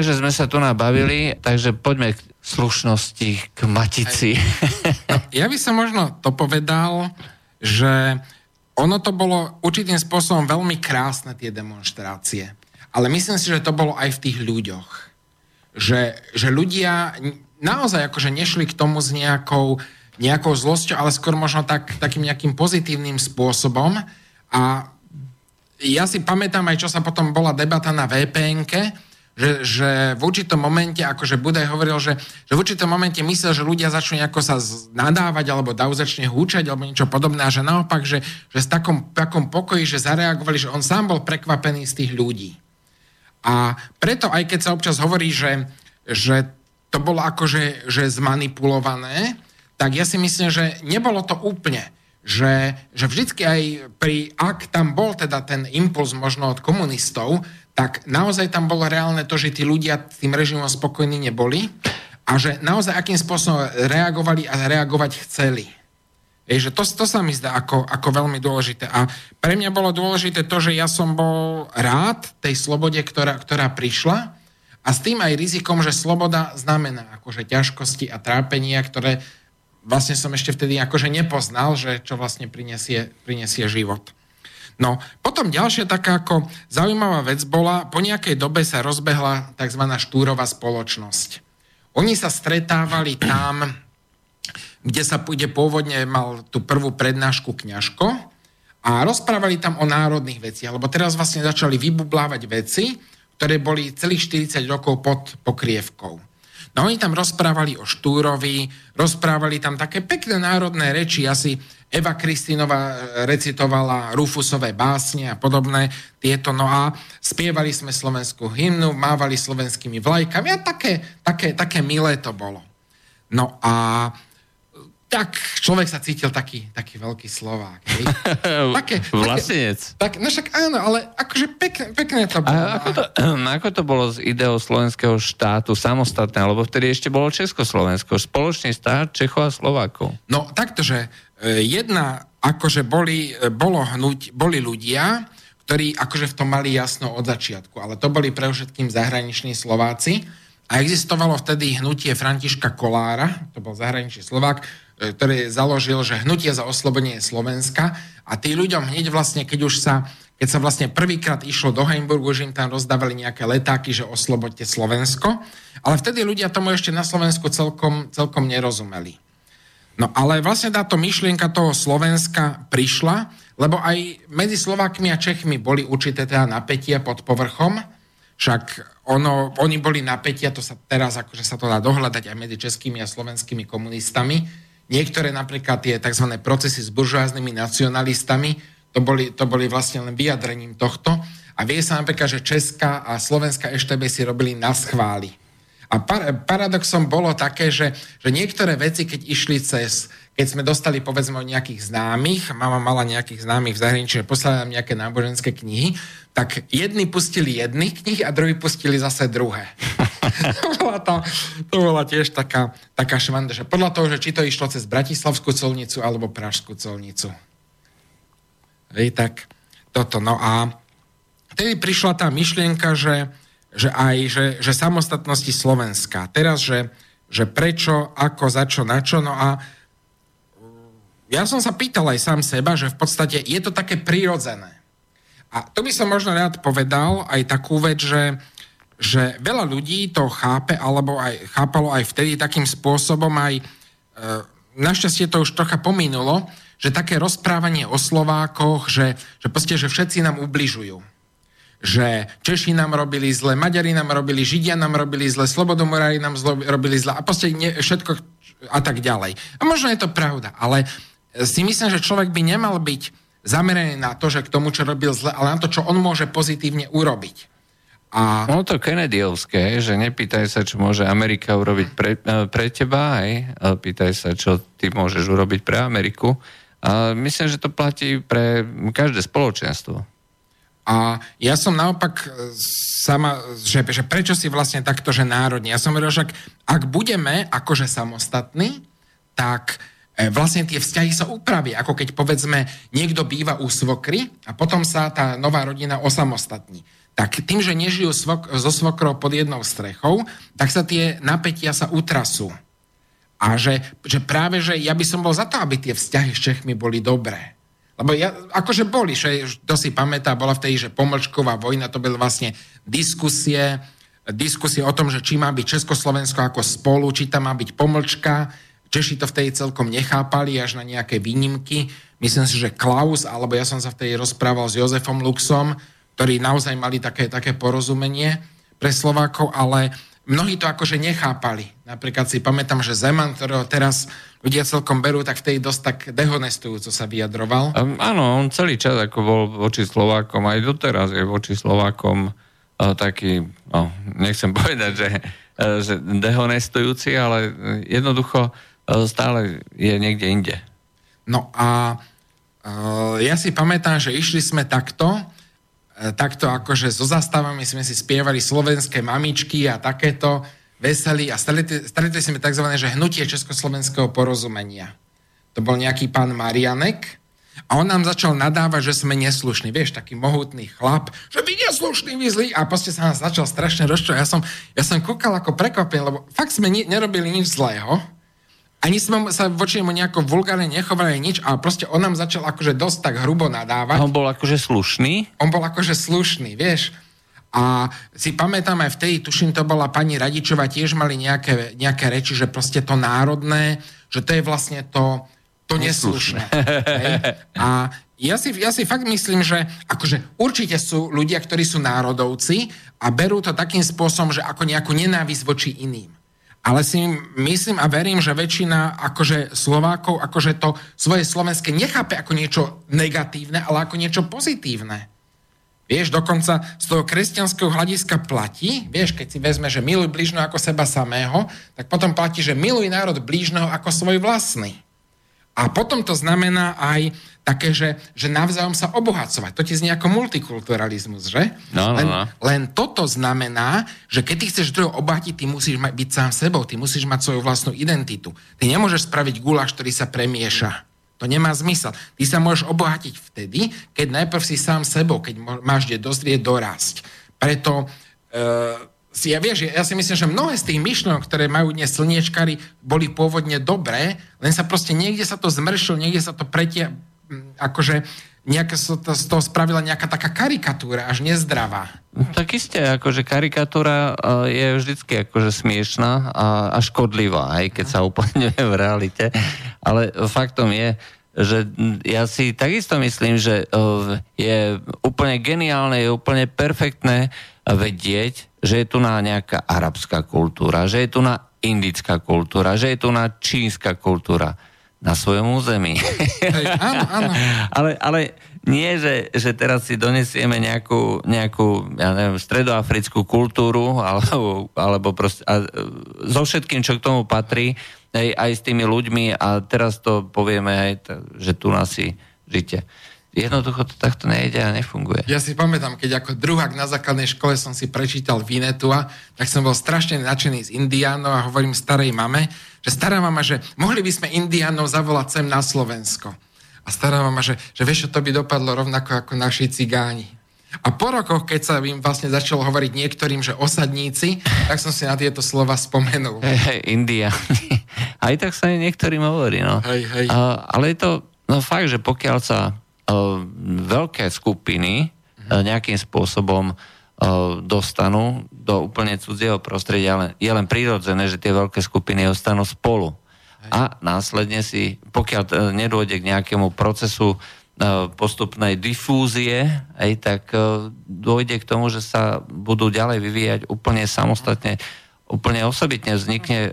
takže sme sa tu nabavili, takže poďme k slušnosti, k matici. No, ja by som možno to povedal, že ono to bolo určitým spôsobom veľmi krásne, tie demonstrácie. Ale myslím si, že to bolo aj v tých ľuďoch. Že, že ľudia naozaj akože nešli k tomu s nejakou, nejakou zlosťou, ale skôr možno tak, takým nejakým pozitívnym spôsobom. A ja si pamätám aj, čo sa potom bola debata na vpn že, že v určitom momente, akože Budaj hovoril, že, že v určitom momente myslel, že ľudia začnú nejako sa nadávať, alebo dav začne húčať, alebo niečo podobné, a že naopak, že, že s takom, takom pokoji, že zareagovali, že on sám bol prekvapený z tých ľudí. A preto, aj keď sa občas hovorí, že, že to bolo akože že zmanipulované, tak ja si myslím, že nebolo to úplne. Že, že vždycky aj pri, ak tam bol teda ten impuls možno od komunistov, tak naozaj tam bolo reálne to, že tí ľudia tým režimom spokojní neboli a že naozaj akým spôsobom reagovali a reagovať chceli. Je, že to, to sa mi zdá ako, ako veľmi dôležité. A pre mňa bolo dôležité to, že ja som bol rád tej slobode, ktorá, ktorá prišla a s tým aj rizikom, že sloboda znamená akože ťažkosti a trápenia, ktoré vlastne som ešte vtedy akože nepoznal, že čo vlastne prinesie, prinesie život. No, potom ďalšia taká ako zaujímavá vec bola, po nejakej dobe sa rozbehla tzv. štúrová spoločnosť. Oni sa stretávali tam, kde sa pôjde pôvodne mal tú prvú prednášku kňažko a rozprávali tam o národných veciach, lebo teraz vlastne začali vybublávať veci, ktoré boli celých 40 rokov pod pokrievkou. No oni tam rozprávali o Štúrovi, rozprávali tam také pekné národné reči, asi Eva Kristinova e, recitovala Rufusové básne a podobné tieto, no a spievali sme slovenskú hymnu, mávali slovenskými vlajkami a také, také, také milé to bolo. No a tak človek sa cítil taký, taký veľký Slovák. Hej? Také, Vlastenec. Tak, no však áno, ale akože pekne, pekne to bolo. A ako to, ako to bolo s ideou slovenského štátu samostatné, lebo vtedy ešte bolo Československo, spoločný štát Čechov a Slovákov. No takto, že E, jedna, akože boli, e, bolo hnuť, boli ľudia, ktorí akože v tom mali jasno od začiatku, ale to boli pre všetkým zahraniční Slováci a existovalo vtedy hnutie Františka Kolára, to bol zahraničný Slovák, ktorý založil, že hnutie za oslobodenie Slovenska a tí ľuďom hneď vlastne, keď už sa keď sa vlastne prvýkrát išlo do Heimburgu, že im tam rozdávali nejaké letáky, že oslobodte Slovensko, ale vtedy ľudia tomu ešte na Slovensku celkom, celkom nerozumeli. No ale vlastne táto myšlienka toho Slovenska prišla, lebo aj medzi Slovákmi a Čechmi boli určité teda napätia pod povrchom, však ono, oni boli napätia, to sa teraz akože sa to dá dohľadať aj medzi českými a slovenskými komunistami. Niektoré napríklad tie tzv. procesy s buržoáznymi nacionalistami, to boli, to boli vlastne len vyjadrením tohto. A vie sa napríklad, že Česká a Slovenská ešte si robili na schvály. A par- paradoxom bolo také, že, že niektoré veci, keď išli cez, keď sme dostali povedzme od nejakých známych, mama mala nejakých známych v zahraničí, poslali nám nejaké náboženské knihy, tak jedni pustili jedny knihy a druhí pustili zase druhé. tá, to bola tiež taká, taká švanda, že podľa toho, že či to išlo cez Bratislavskú colnicu alebo Pražskú colnicu. Hej, tak toto. No a vtedy prišla tá myšlienka, že, že aj, že, že samostatnosti Slovenska. Teraz, že, že prečo, ako, za čo, na čo. No a ja som sa pýtal aj sám seba, že v podstate je to také prirodzené. A to by som možno rád povedal aj takú vec, že, že veľa ľudí to chápe, alebo aj chápalo aj vtedy takým spôsobom aj, e, našťastie to už trocha pominulo, že také rozprávanie o Slovákoch, že, že proste, že všetci nám ubližujú že Češi nám robili zle, Maďari nám robili, Židia nám robili zle, Slobodomorári nám zlo, robili zle a proste ne, všetko a tak ďalej. A možno je to pravda, ale si myslím, že človek by nemal byť zameraný na to, že k tomu, čo robil zle, ale na to, čo on môže pozitívne urobiť. A... No to Kennedyovské, že nepýtaj sa, čo môže Amerika urobiť pre, e, pre teba, aj pýtaj sa, čo ty môžeš urobiť pre Ameriku. A myslím, že to platí pre každé spoločenstvo. A ja som naopak e, sama, že, že prečo si vlastne takto, že národne. Ja som hovoril, že ak, ak budeme akože samostatní, tak e, vlastne tie vzťahy sa upravia. Ako keď povedzme niekto býva u svokry a potom sa tá nová rodina osamostatní. Tak tým, že nežijú svok, so svokrou pod jednou strechou, tak sa tie napätia sa utrasú. A že, že práve, že ja by som bol za to, aby tie vzťahy s Čechmi boli dobré. Lebo ja, akože boli, že to si pamätá, bola vtedy, že pomlčková vojna, to boli vlastne diskusie, diskusie o tom, že či má byť Československo ako spolu, či tam má byť pomlčka. Češi to vtedy celkom nechápali až na nejaké výnimky. Myslím si, že Klaus, alebo ja som sa vtedy rozprával s Jozefom Luxom, ktorí naozaj mali také, také porozumenie pre Slovákov, ale mnohí to akože nechápali. Napríklad si pamätám, že Zeman, ktorého teraz ľudia celkom berú, tak vtedy dosť tak dehonestujúco sa vyjadroval. Um, áno, on celý čas ako bol voči Slovákom, aj doteraz je voči Slovákom uh, taký, no, nechcem povedať, že, uh, že dehonestujúci, ale jednoducho uh, stále je niekde inde. No a ja si pamätám, že išli sme takto, takto akože so zastavami sme si spievali slovenské mamičky a takéto veselí a stretli sme tzv. Že hnutie československého porozumenia. To bol nejaký pán Marianek a on nám začal nadávať, že sme neslušní. Vieš, taký mohutný chlap, že vy neslušní, vy zlí. A proste sa nás začal strašne rozčovať. Ja som, ja som kúkal ako prekvapený, lebo fakt sme ni- nerobili nič zlého ani sme sa voči nemu nejako vulgárne nechovali nič, ale proste on nám začal akože dosť tak hrubo nadávať. A on bol akože slušný? On bol akože slušný, vieš. A si pamätám aj vtedy, tuším, to bola pani Radičová, tiež mali nejaké, nejaké reči, že proste to národné, že to je vlastne to, to neslušné. A ja si, ja si fakt myslím, že akože určite sú ľudia, ktorí sú národovci a berú to takým spôsobom, že ako nejakú nenávisť voči iným ale si myslím a verím, že väčšina akože Slovákov akože to svoje slovenské nechápe ako niečo negatívne, ale ako niečo pozitívne. Vieš, dokonca z toho kresťanského hľadiska platí, vieš, keď si vezme, že miluj blížneho ako seba samého, tak potom platí, že miluj národ blížneho ako svoj vlastný. A potom to znamená aj také, že, že navzájom sa obohacovať. To ti znie ako multikulturalizmus, že? No, no, len, no. len toto znamená, že keď ty chceš druhého obohatiť, ty musíš mať, byť sám sebou, ty musíš mať svoju vlastnú identitu. Ty nemôžeš spraviť guláš, ktorý sa premieša. To nemá zmysel. Ty sa môžeš obohatiť vtedy, keď najprv si sám sebou, keď máš kde dozrieť, dorásť. Preto e, ja, vieš, ja si myslím, že mnohé z tých myšlenok, ktoré majú dnes slniečkári, boli pôvodne dobré, len sa proste niekde sa to zmršilo, niekde sa to pretia, akože nejaká z toho spravila nejaká taká karikatúra, až nezdravá. Tak isté, akože karikatúra je vždycky akože smiešná a, a škodlivá, aj keď sa uplatňuje v realite. Ale faktom je, že ja si takisto myslím, že je úplne geniálne, je úplne perfektné vedieť, že je tu na nejaká arabská kultúra, že je tu na indická kultúra, že je tu na čínska kultúra na svojom území. Hej, áno, áno. ale, ale nie, že, že teraz si donesieme nejakú, nejakú ja neviem, stredoafrickú kultúru alebo, alebo proste, a, so všetkým, čo k tomu patrí, aj, aj s tými ľuďmi a teraz to povieme aj, že tu nás si žite. Jednoducho to takto nejde a nefunguje. Ja si pamätám, keď ako druhák na základnej škole som si prečítal Vinetua, tak som bol strašne nadšený z Indiánov a hovorím starej mame, že stará mama, že mohli by sme Indiánov zavolať sem na Slovensko. A stará mama, že, že vieš, to by dopadlo rovnako ako naši cigáni. A po rokoch, keď sa im vlastne začalo hovoriť niektorým, že osadníci, tak som si na tieto slova spomenul. Hej, hej, Indiáni. Aj tak sa niektorým hovorí, no. Hej, hej. A, ale je to no, fakt, že pokiaľ sa veľké skupiny uh, nejakým spôsobom uh, dostanú do úplne cudzieho prostredia, ale je len prirodzené, že tie veľké skupiny ostanú spolu. Hej. A následne si, pokiaľ nedôjde k nejakému procesu E, postupnej difúzie, aj tak e, dôjde k tomu, že sa budú ďalej vyvíjať úplne samostatne, úplne osobitne vznikne e,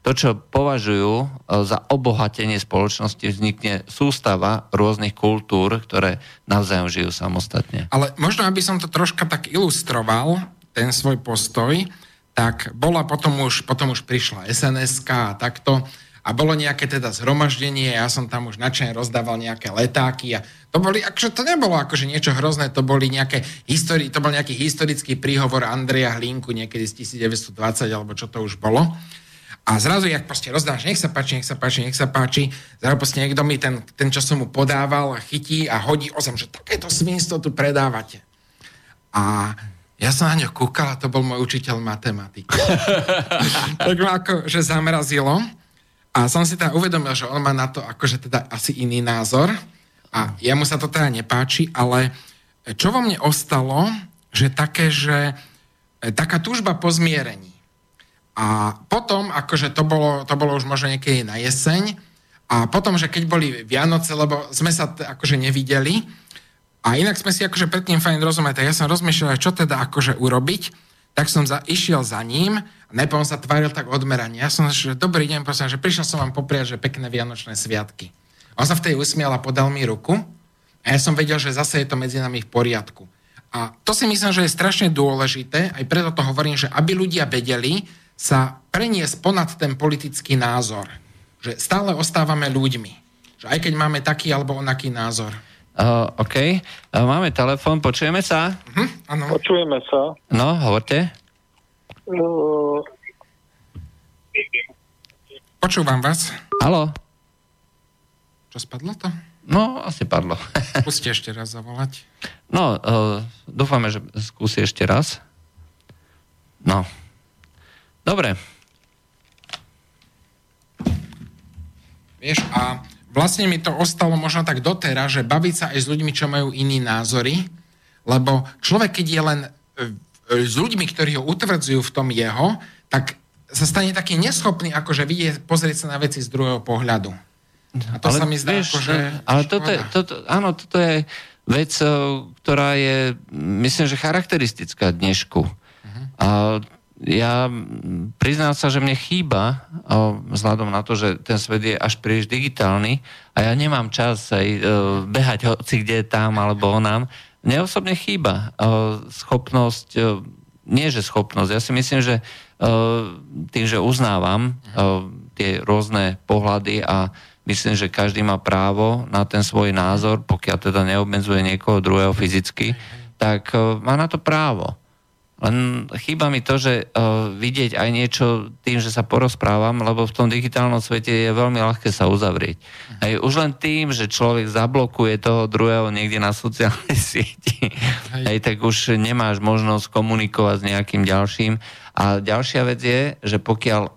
to, čo považujú za obohatenie spoločnosti, vznikne sústava rôznych kultúr, ktoré navzájom žijú samostatne. Ale možno, aby som to troška tak ilustroval, ten svoj postoj, tak bola potom už, potom už prišla sns a takto, a bolo nejaké teda zhromaždenie, ja som tam už načne rozdával nejaké letáky a to boli, akože to nebolo akože niečo hrozné, to boli nejaké histori- to bol nejaký historický príhovor Andreja Hlinku niekedy z 1920 alebo čo to už bolo. A zrazu, jak proste rozdáš, nech sa páči, nech sa páči, nech sa páči, zrazu proste niekto mi ten, ten, čo som mu podával, chytí a hodí o zem, že takéto svinstvo tu predávate. A ja som na ňo kúkal a to bol môj učiteľ matematiky. tak ma ako, že zamrazilo. A som si teda uvedomil, že on má na to akože teda asi iný názor a jemu sa to teda nepáči, ale čo vo mne ostalo, že také, že e, taká túžba po zmierení. A potom, akože to bolo, to bolo už možno niekedy na jeseň, a potom, že keď boli Vianoce, lebo sme sa t- akože nevideli, a inak sme si akože predtým fajn rozumeli, ja som rozmýšľal, čo teda akože urobiť, tak som za, išiel za ním a najprv sa tváril tak odmeranie. Ja som, že dobrý deň, prosím, že prišiel som vám popriať, že pekné Vianočné sviatky. On sa v tej usmial a podal mi ruku a ja som vedel, že zase je to medzi nami v poriadku. A to si myslím, že je strašne dôležité, aj preto to hovorím, že aby ľudia vedeli sa preniesť ponad ten politický názor. Že stále ostávame ľuďmi. Že aj keď máme taký alebo onaký názor. Uh, OK. Uh, máme telefon, počujeme sa? Uh-huh, áno. Počujeme sa. No, hovorte. Uh, Počúvam vás. Halo? Čo spadlo to? No, asi padlo. Skúste ešte raz zavolať. No, uh, dúfame, že skúsi ešte raz. No. Dobre. Vieš, a vlastne mi to ostalo možno tak doteraz, že baviť sa aj s ľuďmi, čo majú iní názory, lebo človek, keď je len e, e, s ľuďmi, ktorí ho utvrdzujú v tom jeho, tak sa stane taký neschopný, akože vidie, pozrieť sa na veci z druhého pohľadu. A to ale, sa mi zdá, vieš, akože... Ale toto je, toto, áno, toto je vec, e, ktorá je, myslím, že charakteristická dnešku. Uh-huh. A ja priznám sa, že mne chýba, vzhľadom na to, že ten svet je až príliš digitálny a ja nemám čas aj e, behať hoci kde tam alebo onám. Mne osobne chýba schopnosť, e, nie že schopnosť, ja si myslím, že e, tým, že uznávam tie rôzne pohľady a myslím, že každý má právo na ten svoj názor, pokiaľ teda neobmedzuje niekoho druhého fyzicky, tak má na to právo. Len chýba mi to, že uh, vidieť aj niečo tým, že sa porozprávam, lebo v tom digitálnom svete je veľmi ľahké sa uzavrieť. Uh-huh. Aj už len tým, že človek zablokuje toho druhého niekde na sociálnej sieti, aj tak už nemáš možnosť komunikovať s nejakým ďalším. A ďalšia vec je, že pokiaľ uh,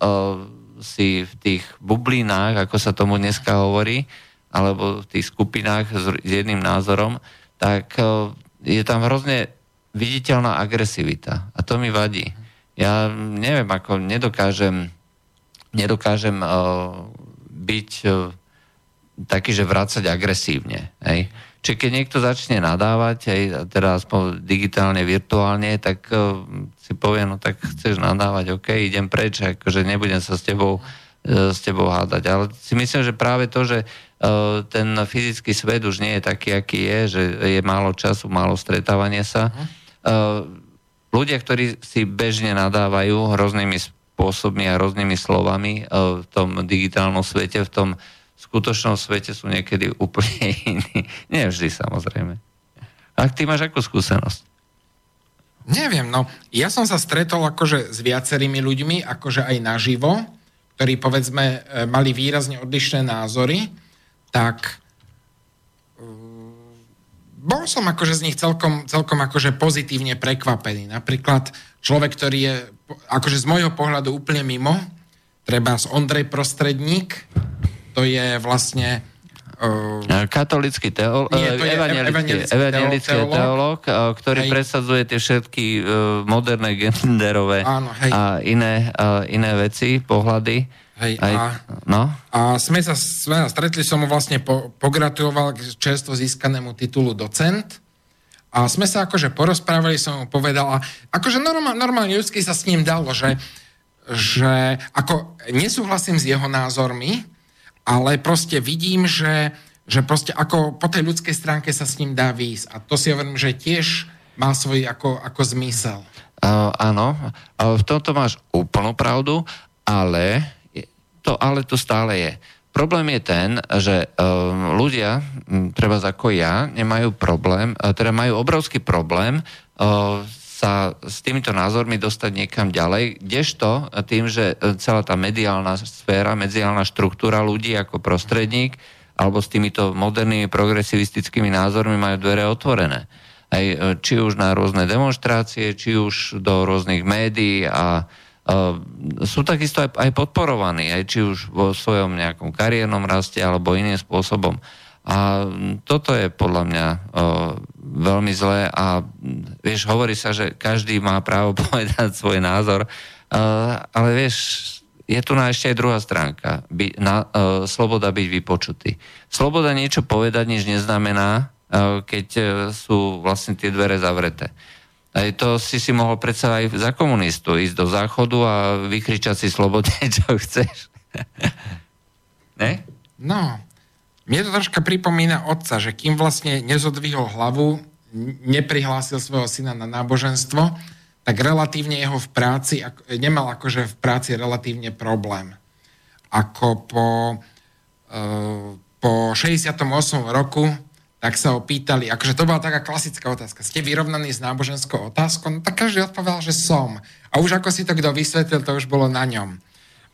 si v tých bublinách, ako sa tomu dneska hovorí, alebo v tých skupinách s, s jedným názorom, tak uh, je tam hrozne viditeľná agresivita. A to mi vadí. Ja neviem, ako nedokážem, nedokážem uh, byť uh, taký, že vrácať agresívne. Hej. Čiže keď niekto začne nadávať, hej, teda aspoň digitálne, virtuálne, tak uh, si povie, no tak chceš nadávať, OK, idem preč, akože nebudem sa s tebou, s tebou hádať. Ale si myslím, že práve to, že ten fyzický svet už nie je taký, aký je, že je málo času, málo stretávania sa, uh-huh ľudia, ktorí si bežne nadávajú hroznými spôsobmi a rôznymi slovami eh, v tom digitálnom svete, v tom skutočnom svete sú niekedy úplne iní. Nie vždy, samozrejme. A ty máš akú skúsenosť? Neviem, no. Ja som sa stretol akože s viacerými ľuďmi, akože aj naživo, ktorí povedzme eh, mali výrazne odlišné názory, tak bol som akože z nich celkom, celkom akože pozitívne prekvapený. Napríklad človek, ktorý je akože z môjho pohľadu úplne mimo, treba z Ondrej Prostredník, to je vlastne Uh, katolický teol- nie, to je evangelický, evangelický teológ, teológ, ktorý hej. presadzuje tie všetky uh, moderné genderové Áno, hej. a iné, uh, iné veci, pohľady. Hej, Aj, a, no? a sme, sa, sme sa stretli, som mu vlastne po, pogratuloval k čerstvo získanému titulu docent. A sme sa akože porozprávali, som mu povedal, a akože normál, normálne ľudsky sa s ním dalo, že, že ako nesúhlasím s jeho názormi, ale proste vidím, že, že proste ako po tej ľudskej stránke sa s ním dá výjsť. A to si hovorím, že tiež má svoj ako, ako zmysel. Uh, áno, uh, v tomto máš úplnú pravdu, ale to ale tu stále je. Problém je ten, že um, ľudia, um, treba ako ja, nemajú problém, uh, teda majú obrovský problém uh, sa s týmito názormi dostať niekam ďalej, kdežto tým, že celá tá mediálna sféra, mediálna štruktúra ľudí ako prostredník alebo s týmito modernými progresivistickými názormi majú dvere otvorené. Aj, či už na rôzne demonstrácie, či už do rôznych médií a sú takisto aj, aj podporovaní, aj či už vo svojom nejakom kariérnom raste alebo iným spôsobom. A toto je podľa mňa uh, veľmi zlé a vieš, hovorí sa, že každý má právo povedať svoj názor, uh, ale vieš, je tu na ešte aj druhá stránka. By, na, uh, sloboda byť vypočutý. Sloboda niečo povedať nič neznamená, uh, keď sú vlastne tie dvere zavreté. Aj to si si mohol predsa aj za komunistu ísť do záchodu a vykričať si slobodne, čo chceš. ne? No, mne to troška pripomína otca, že kým vlastne nezodvihol hlavu, neprihlásil svojho syna na náboženstvo, tak relatívne jeho v práci, nemal akože v práci relatívne problém. Ako po, e, po 68. roku tak sa ho pýtali, akože to bola taká klasická otázka, ste vyrovnaní s náboženskou otázkou? No tak každý odpovedal, že som. A už ako si to kto vysvetlil, to už bolo na ňom.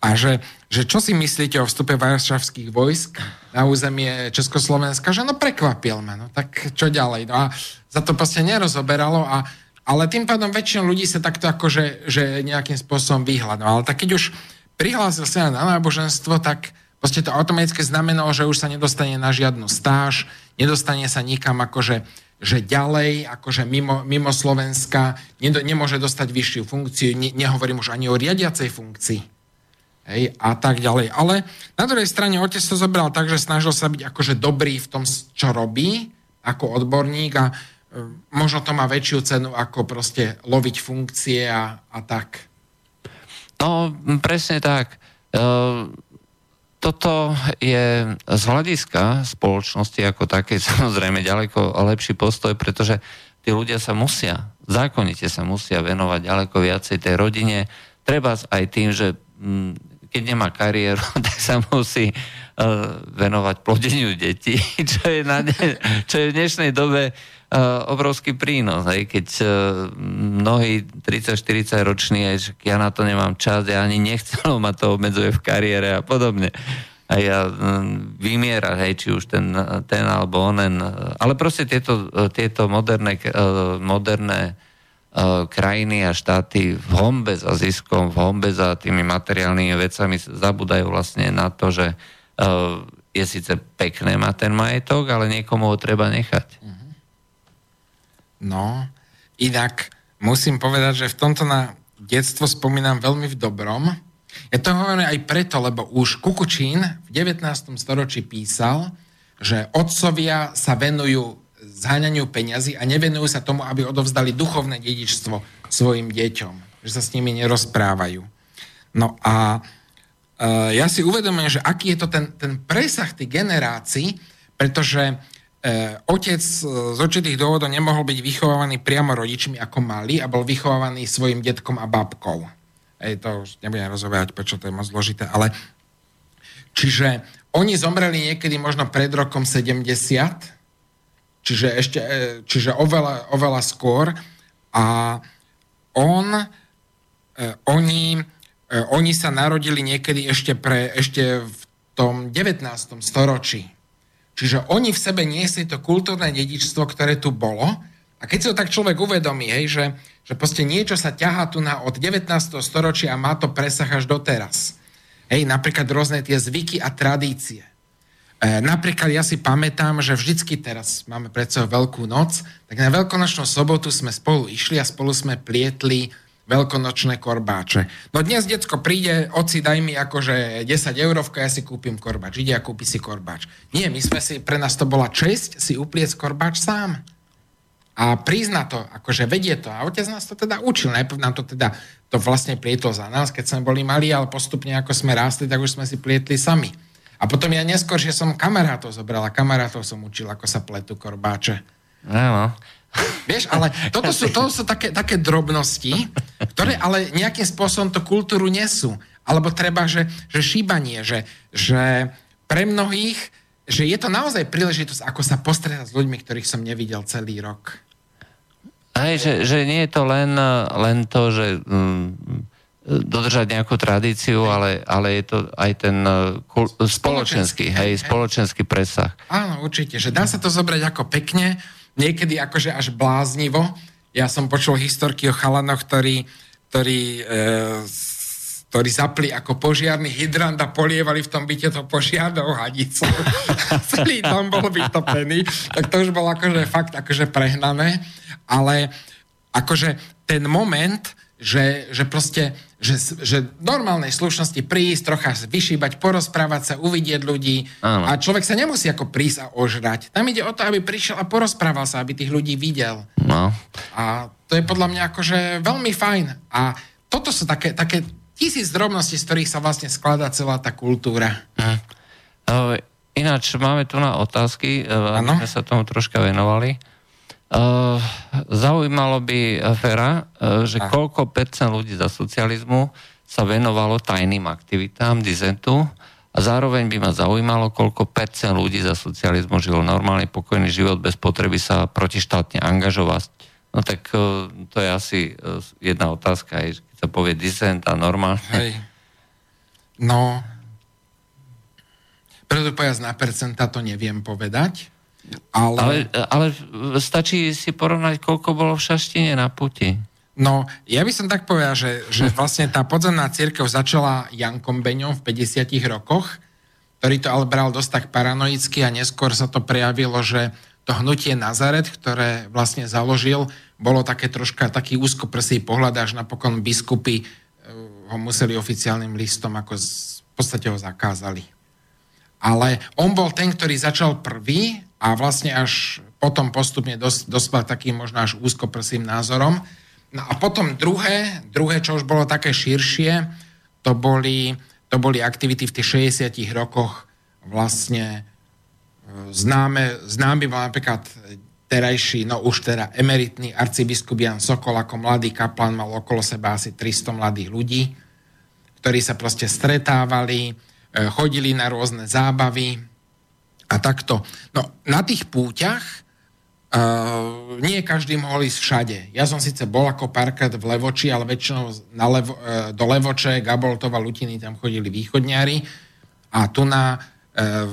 A že, že čo si myslíte o vstupe varšavských vojsk na územie Československa? Že no prekvapil ma, no tak čo ďalej? No a za to proste nerozoberalo a ale tým pádom väčšina ľudí sa takto akože že nejakým spôsobom vyhľadol. Ale tak keď už prihlásil sa na náboženstvo, tak proste to automaticky znamenalo, že už sa nedostane na žiadnu stáž, nedostane sa nikam akože že ďalej, akože mimo, mimo Slovenska, nemôže dostať vyššiu funkciu, ne, nehovorím už ani o riadiacej funkcii hej, a tak ďalej. Ale na druhej strane otec to zobral tak, že snažil sa byť akože dobrý v tom, čo robí, ako odborník a e, možno to má väčšiu cenu ako proste loviť funkcie a, a tak. No, presne tak. E, toto je z hľadiska spoločnosti ako také samozrejme ďaleko lepší postoj, pretože tí ľudia sa musia, zákonite sa musia venovať ďaleko viacej tej rodine, treba aj tým, že keď nemá kariéru, tak sa musí uh, venovať plodeniu detí, čo je, na čo je v dnešnej dobe obrovský prínos. Hej. Keď uh, mnohí 30-40 roční, aj, ja na to nemám čas, ja ani nechcem, ma to obmedzuje v kariére a podobne. A ja um, vymiera, hej, či už ten, ten alebo onen. Ale proste tieto, tieto moderné, moderné krajiny a štáty v hombe za ziskom, v hombe za tými materiálnymi vecami zabudajú vlastne na to, že je síce pekné mať ten majetok, ale niekomu ho treba nechať. No, inak musím povedať, že v tomto na detstvo spomínam veľmi v dobrom. Ja to hovorím aj preto, lebo už Kukučín v 19. storočí písal, že otcovia sa venujú zháňaniu peňazí a nevenujú sa tomu, aby odovzdali duchovné dedičstvo svojim deťom, že sa s nimi nerozprávajú. No a e, ja si uvedomujem, že aký je to ten, ten presah tých generácií, pretože otec e, z určitých dôvodov nemohol byť vychovávaný priamo rodičmi ako malý a bol vychovávaný svojim detkom a babkou. Ej, to už nebudem rozoberať, prečo to je moc zložité, ale čiže oni zomreli niekedy možno pred rokom 70, čiže, ešte, e, čiže oveľa, oveľa skôr a on, e, oni, e, oni sa narodili niekedy ešte, pre, ešte v tom 19. storočí. Čiže oni v sebe niesli to kultúrne dedičstvo, ktoré tu bolo. A keď si to tak človek uvedomí, hej, že, že proste niečo sa ťahá tu na od 19. storočia a má to presah až doteraz. Hej, napríklad rôzne tie zvyky a tradície. E, napríklad ja si pamätám, že vždycky teraz máme pred sebou Veľkú noc, tak na Veľkonočnú sobotu sme spolu išli a spolu sme plietli veľkonočné korbáče. No dnes decko príde, oci daj mi akože 10 eurovka, ja si kúpim korbáč. Ide a kúpi si korbáč. Nie, my sme si, pre nás to bola česť si upliec korbáč sám. A prizna to, akože vedie to. A otec nás to teda učil. Najprv nám to teda, to vlastne plietol za nás, keď sme boli mali, ale postupne ako sme rástli, tak už sme si plietli sami. A potom ja neskôr, že som kamarátov a kamarátov som učil, ako sa pletú korbáče. Áno. Vieš, ale toto sú, toto sú také, také drobnosti, ktoré ale nejakým spôsobom to kultúru nesú. Alebo treba, že, že šíbanie, že, že pre mnohých, že je to naozaj príležitosť, ako sa postretať s ľuďmi, ktorých som nevidel celý rok. Aj, že, že nie je to len, len to, že mm, dodržať nejakú tradíciu, ale, ale je to aj ten kul, spoločenský, spoločenský, hej, spoločenský presah. Áno, určite, že dá sa to zobrať ako pekne, niekedy akože až bláznivo. Ja som počul historky o chalanoch, ktorí, ktorí, e, ktorí zapli ako požiarný hydrant a polievali v tom byte to požiarnou hadicou. Celý dom bol vytopený. Tak to už bolo akože fakt akože prehnané. Ale akože ten moment, že, že proste že, že normálnej slušnosti prísť, trocha vyšíbať, porozprávať sa, uvidieť ľudí Áno. a človek sa nemusí ako prísť a ožrať. Tam ide o to, aby prišiel a porozprával sa, aby tých ľudí videl. No. A to je podľa mňa akože veľmi fajn. A toto sú také, také tisíc drobností, z ktorých sa vlastne skladá celá tá kultúra. Hm. Ináč máme tu na otázky, aby sme sa tomu troška venovali. Uh, zaujímalo by Fera, uh, že Aha. koľko percent ľudí za socializmu sa venovalo tajným aktivitám, dizentu a zároveň by ma zaujímalo, koľko percent ľudí za socializmu žilo normálny, pokojný život bez potreby sa protištátne angažovať. No tak uh, to je asi jedna otázka, aj, keď sa povie dizent a normálne. Hej. No, preto na percenta to neviem povedať. Ale... ale... Ale stačí si porovnať, koľko bolo v Šaštine na puti. No, ja by som tak povedal, že, že vlastne tá podzemná církev začala Jankom Beňom v 50 rokoch, ktorý to ale bral dosť tak paranoicky a neskôr sa to prejavilo, že to hnutie Nazaret, ktoré vlastne založil, bolo také troška taký úzkoprsý pohľad, až napokon biskupy eh, ho museli oficiálnym listom ako z, v podstate ho zakázali. Ale on bol ten, ktorý začal prvý a vlastne až potom postupne dos, dospel takým možno až úzkoprsým názorom. No a potom druhé, druhé, čo už bolo také širšie, to boli, to boli aktivity v tých 60 rokoch vlastne e, známe, známy bol napríklad terajší, no už teda emeritný arcibiskup Jan Sokol ako mladý kaplan mal okolo seba asi 300 mladých ľudí, ktorí sa proste stretávali, e, chodili na rôzne zábavy, a takto. No, na tých púťach uh, nie každý mohol ísť všade. Ja som síce bol ako párkrát v Levoči, ale väčšinou na Levo, uh, do Levoče, Gaboltova, Lutiny, tam chodili východňári a tu na uh,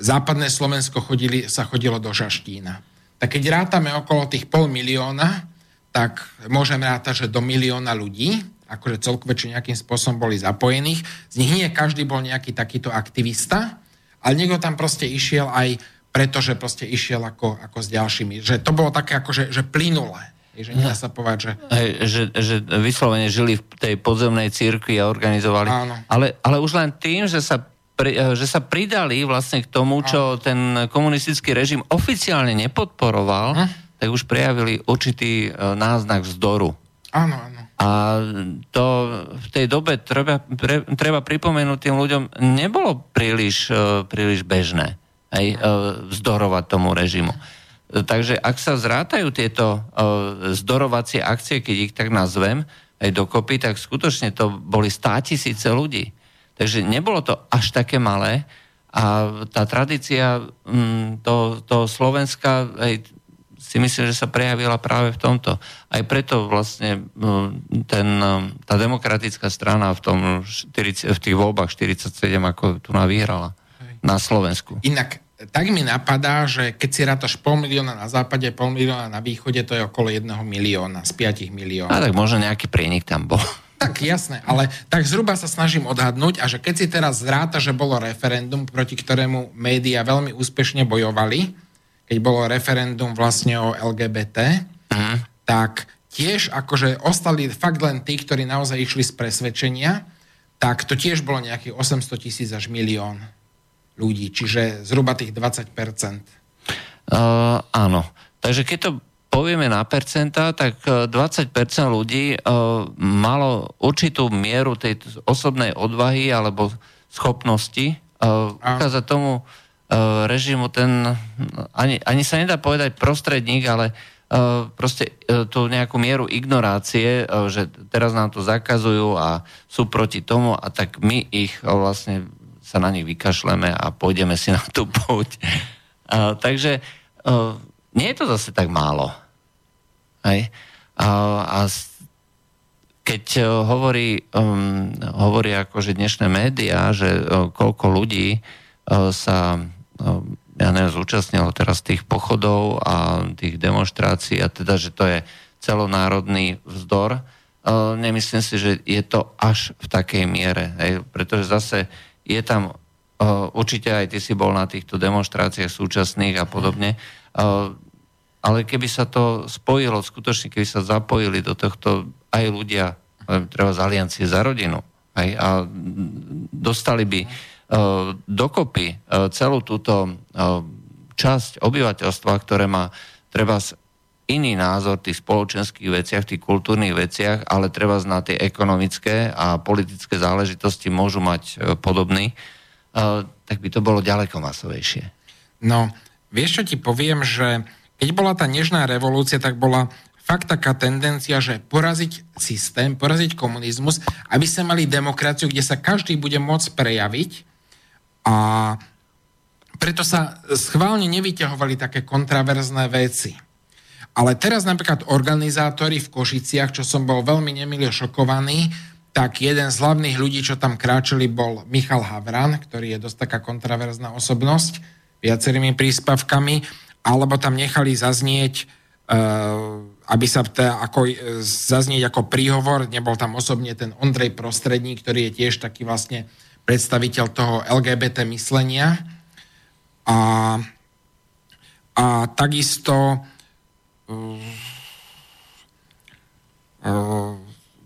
západné Slovensko chodili, sa chodilo do Žaštína. Tak keď rátame okolo tých pol milióna, tak môžem rátať, že do milióna ľudí, akože celkové, či nejakým spôsobom boli zapojených. Z nich nie každý bol nejaký takýto aktivista, ale niekto tam proste išiel aj preto, že proste išiel ako, ako s ďalšími. Že to bolo také ako, že, že plynulé. Že nedá sa povedať, že... Hej, že... Že vyslovene žili v tej podzemnej církvi a organizovali. Áno. Ale, ale už len tým, že sa, pri, že sa pridali vlastne k tomu, čo ten komunistický režim oficiálne nepodporoval, hm? tak už prejavili určitý e, náznak vzdoru. Áno, áno. A to v tej dobe treba, pre, treba pripomenúť tým ľuďom, nebolo príliš, e, príliš bežné aj, e, vzdorovať tomu režimu. Takže ak sa zrátajú tieto e, zdorovacie akcie, keď ich tak nazvem, aj dokopy, tak skutočne to boli stá tisíce ľudí. Takže nebolo to až také malé a tá tradícia mm, to, to Slovenska, aj si myslím, že sa prejavila práve v tomto. Aj preto vlastne ten, tá demokratická strana v, tom 40, v tých voľbách 47 ako tu vyhrala na Slovensku. Inak tak mi napadá, že keď si rátaš pol milióna na západe, pol milióna na východe, to je okolo jedného milióna z 5 miliónov. A tak možno nejaký prienik tam bol. Tak jasné, ale tak zhruba sa snažím odhadnúť a že keď si teraz zráta, že bolo referendum, proti ktorému médiá veľmi úspešne bojovali, keď bolo referendum vlastne o LGBT, uh-huh. tak tiež akože ostali fakt len tí, ktorí naozaj išli z presvedčenia, tak to tiež bolo nejakých 800 tisíc až milión ľudí, čiže zhruba tých 20%. Uh, áno. Takže keď to povieme na percenta, tak 20% ľudí uh, malo určitú mieru tej osobnej odvahy alebo schopnosti uh, ukázať tomu režimu ten, ani, ani sa nedá povedať prostredník, ale uh, proste uh, tú nejakú mieru ignorácie, že teraz nám to zakazujú a sú proti tomu a tak my ich vlastne sa na nich vykašleme a pôjdeme si na tú púť. Takže nie je to zase tak málo. Hej? A, a keď hovorí, um, hovorí akože dnešné médiá, že uh, koľko ľudí sa ja neviem, zúčastnilo teraz tých pochodov a tých demonstrácií a teda, že to je celonárodný vzdor, uh, nemyslím si, že je to až v takej miere, hej? pretože zase je tam uh, určite aj ty si bol na týchto demonstráciách súčasných a podobne, uh, ale keby sa to spojilo, skutočne keby sa zapojili do tohto aj ľudia, treba z Aliancie za rodinu, aj, a dostali by dokopy uh, celú túto uh, časť obyvateľstva, ktoré má treba iný názor v tých spoločenských veciach, v tých kultúrnych veciach, ale treba na tie ekonomické a politické záležitosti môžu mať podobný, tak by to bolo ďaleko masovejšie. No, vieš, čo ti poviem, že keď bola tá nežná revolúcia, tak bola fakt taká tendencia, že poraziť systém, poraziť komunizmus, aby sa mali demokraciu, kde sa každý bude môcť prejaviť a preto sa schválne nevyťahovali také kontraverzné veci. Ale teraz napríklad organizátori v Košiciach, čo som bol veľmi nemilý šokovaný, tak jeden z hlavných ľudí, čo tam kráčali, bol Michal Havran, ktorý je dosť taká kontraverzná osobnosť, viacerými príspavkami alebo tam nechali zaznieť, uh, aby sa ako, zaznieť ako príhovor, nebol tam osobne ten Ondrej Prostredník, ktorý je tiež taký vlastne predstaviteľ toho LGBT myslenia. A, a takisto uh, uh,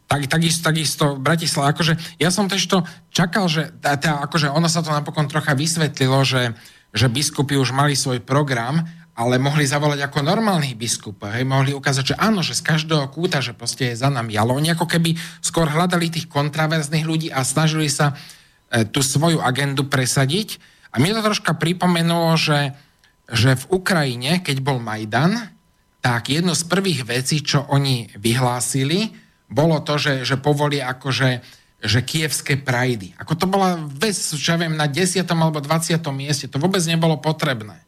tak, takisto, takisto Bratislava, akože ja som tež to čakal, že tá, akože ono sa to napokon trocha vysvetlilo, že, že biskupy už mali svoj program ale mohli zavolať ako normálnych biskupov, hej, mohli ukázať, že áno, že z každého kúta, že proste je za nami. Ale oni ako keby skôr hľadali tých kontraverzných ľudí a snažili sa e, tú svoju agendu presadiť. A mne to troška pripomenulo, že, že v Ukrajine, keď bol Majdan, tak jedno z prvých vecí, čo oni vyhlásili, bolo to, že, že povolia akože že kievské prajdy. Ako to bola vec, čo ja viem, na 10. alebo 20. mieste. To vôbec nebolo potrebné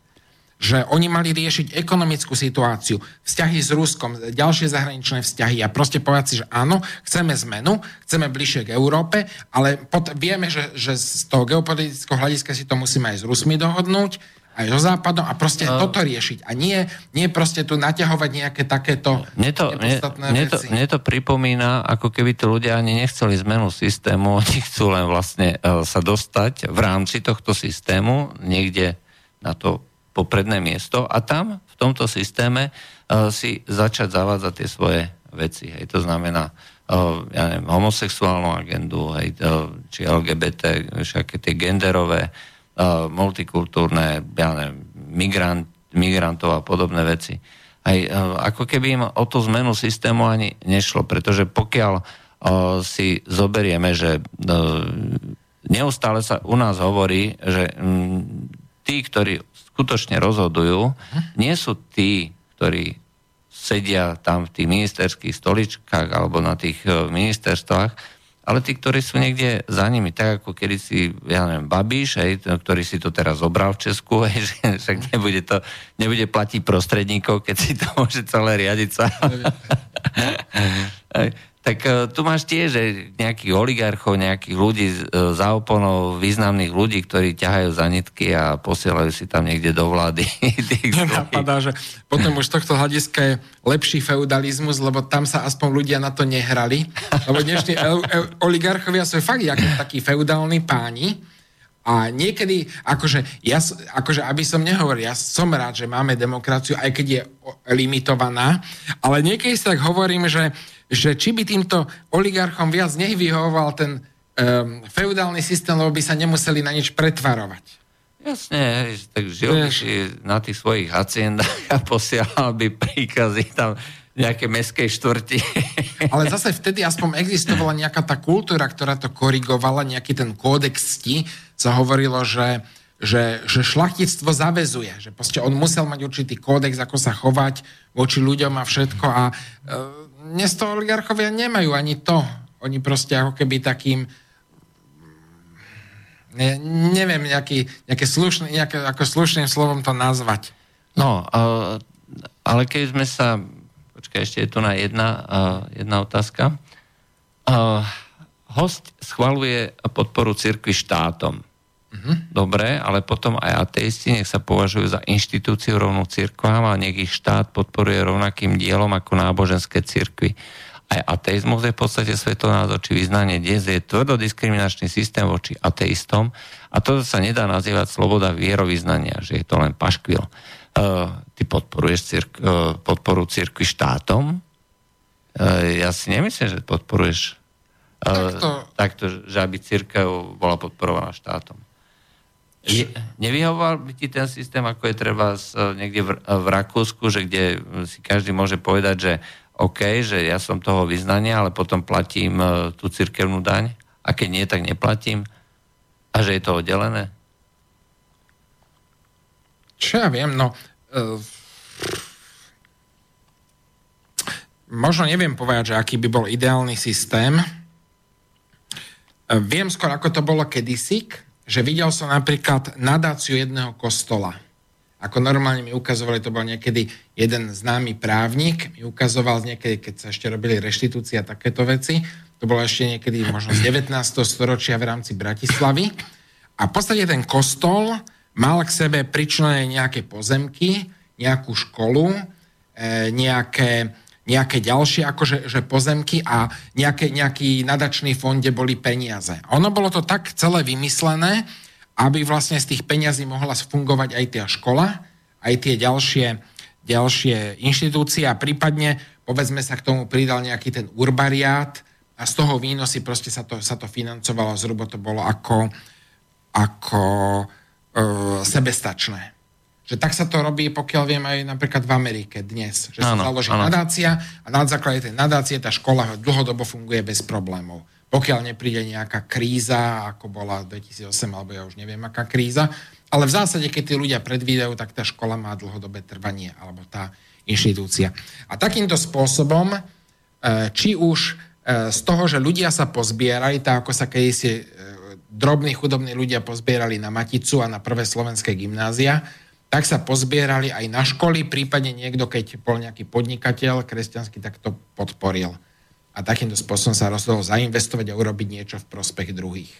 že oni mali riešiť ekonomickú situáciu, vzťahy s Ruskom, ďalšie zahraničné vzťahy a proste povedať si, že áno, chceme zmenu, chceme bližšie k Európe, ale pot- vieme, že, že z toho geopolitického hľadiska si to musíme aj s Rusmi dohodnúť, aj so Západom a proste uh, toto riešiť. A nie, nie proste tu naťahovať nejaké takéto mne to, mne, mne, to, mne to pripomína, ako keby tí ľudia ani nechceli zmenu systému, oni chcú len vlastne uh, sa dostať v rámci tohto systému niekde na to popredné miesto a tam v tomto systéme uh, si začať zavádzať tie svoje veci. Hej. To znamená uh, ja neviem, homosexuálnu agendu, hej, uh, či LGBT, všetky tie genderové, multikultúrne, ja neviem, migrant, migrantov a podobné veci. Aj, ako keby im o tú zmenu systému ani nešlo, pretože pokiaľ uh, si zoberieme, že uh, neustále sa u nás hovorí, že um, tí, ktorí skutočne rozhodujú, nie sú tí, ktorí sedia tam v tých ministerských stoličkách alebo na tých e, ministerstvách, ale tí, ktorí sú niekde za nimi, tak ako kedy si, ja neviem, Babiš, hej, ktorý si to teraz zobral v Česku, hej, že však nebude, to, nebude platiť prostredníkov, keď si to môže celé riadiť sa. Tak e, tu máš tiež že nejakých oligarchov, nejakých ľudí e, za oponou, významných ľudí, ktorí ťahajú za nitky a posielajú si tam niekde do vlády. Napadá, že potom už tohto hľadiska je lepší feudalizmus, lebo tam sa aspoň ľudia na to nehrali. Lebo dnešní oligarchovia sú fakt takí feudálni páni, a niekedy, akože, ja, akože, aby som nehovoril, ja som rád, že máme demokraciu, aj keď je limitovaná, ale niekedy si tak hovorím, že, že či by týmto oligarchom viac nevyhovoval ten um, feudálny systém, lebo by sa nemuseli na nič pretvarovať. Jasne, tak žil na tých svojich haciendách a posielal by príkazy tam nejaké meskej štvrti. Ale zase vtedy aspoň existovala nejaká tá kultúra, ktorá to korigovala, nejaký ten kódex cti, sa hovorilo, že, že, že šlachtictvo zavezuje, že proste on musel mať určitý kódex, ako sa chovať voči ľuďom a všetko a e, dnes to oligarchovia nemajú ani to. Oni proste ako keby takým ne, neviem, nejaký, nejaké slušný, nejaké, ako slušným slovom to nazvať. No, ale keď sme sa Počkaj, ešte je tu na jedna, jedna otázka. Host schvaluje podporu cirkvi štátom. Uh-huh. Dobre, ale potom aj ateisti nech sa považujú za inštitúciu rovnú cirkvám a nech ich štát podporuje rovnakým dielom ako náboženské cirkvy. Aj ateizmus je v podstate svetonázor či vyznanie dnes je tvrdo diskriminačný systém voči ateistom a to sa nedá nazývať sloboda vierovýznania, že je to len paškvil. Uh, ty podporuješ cirk, uh, podporu cirkvi štátom? Uh, ja si nemyslím, že podporuješ takto. takto, že aby církev bola podporovaná štátom. Je, nevyhovoval by ti ten systém, ako je treba niekde v, v Rakúsku, že kde si každý môže povedať, že OK, že ja som toho vyznania, ale potom platím tú cirkevnú daň a keď nie, tak neplatím a že je to oddelené? Čo ja viem, no... Uh, možno neviem povedať, že aký by bol ideálny systém. Uh, viem skôr, ako to bolo kedysi, že videl som napríklad nadáciu jedného kostola. Ako normálne mi ukazovali, to bol niekedy jeden známy právnik, mi ukazoval niekedy, keď sa ešte robili reštitúcie a takéto veci, to bolo ešte niekedy možno z 19. storočia v rámci Bratislavy. A v podstate ten kostol mal k sebe pričlené nejaké pozemky, nejakú školu, e, nejaké, nejaké ďalšie akože, že pozemky a nejaké, nejaký nadačný fond, kde boli peniaze. Ono bolo to tak celé vymyslené, aby vlastne z tých peniazí mohla fungovať aj tá škola, aj tie ďalšie, ďalšie inštitúcie a prípadne, povedzme sa k tomu pridal nejaký ten urbariát a z toho výnosy proste sa to, sa to financovalo, zhruba to bolo ako, ako E, sebestačné. Že tak sa to robí, pokiaľ viem, aj napríklad v Amerike dnes. Že sa založí ano. nadácia a na základe tej nadácie tá škola dlhodobo funguje bez problémov. Pokiaľ nepríde nejaká kríza, ako bola 2008, alebo ja už neviem, aká kríza. Ale v zásade, keď tí ľudia predvídajú, tak tá škola má dlhodobé trvanie, alebo tá inštitúcia. A takýmto spôsobom, e, či už e, z toho, že ľudia sa pozbierali, tak ako sa kedysi drobní chudobní ľudia pozbierali na Maticu a na prvé slovenské gymnázia, tak sa pozbierali aj na školy, prípadne niekto, keď bol nejaký podnikateľ kresťanský, tak to podporil. A takýmto spôsobom sa rozhodol zainvestovať a urobiť niečo v prospech druhých.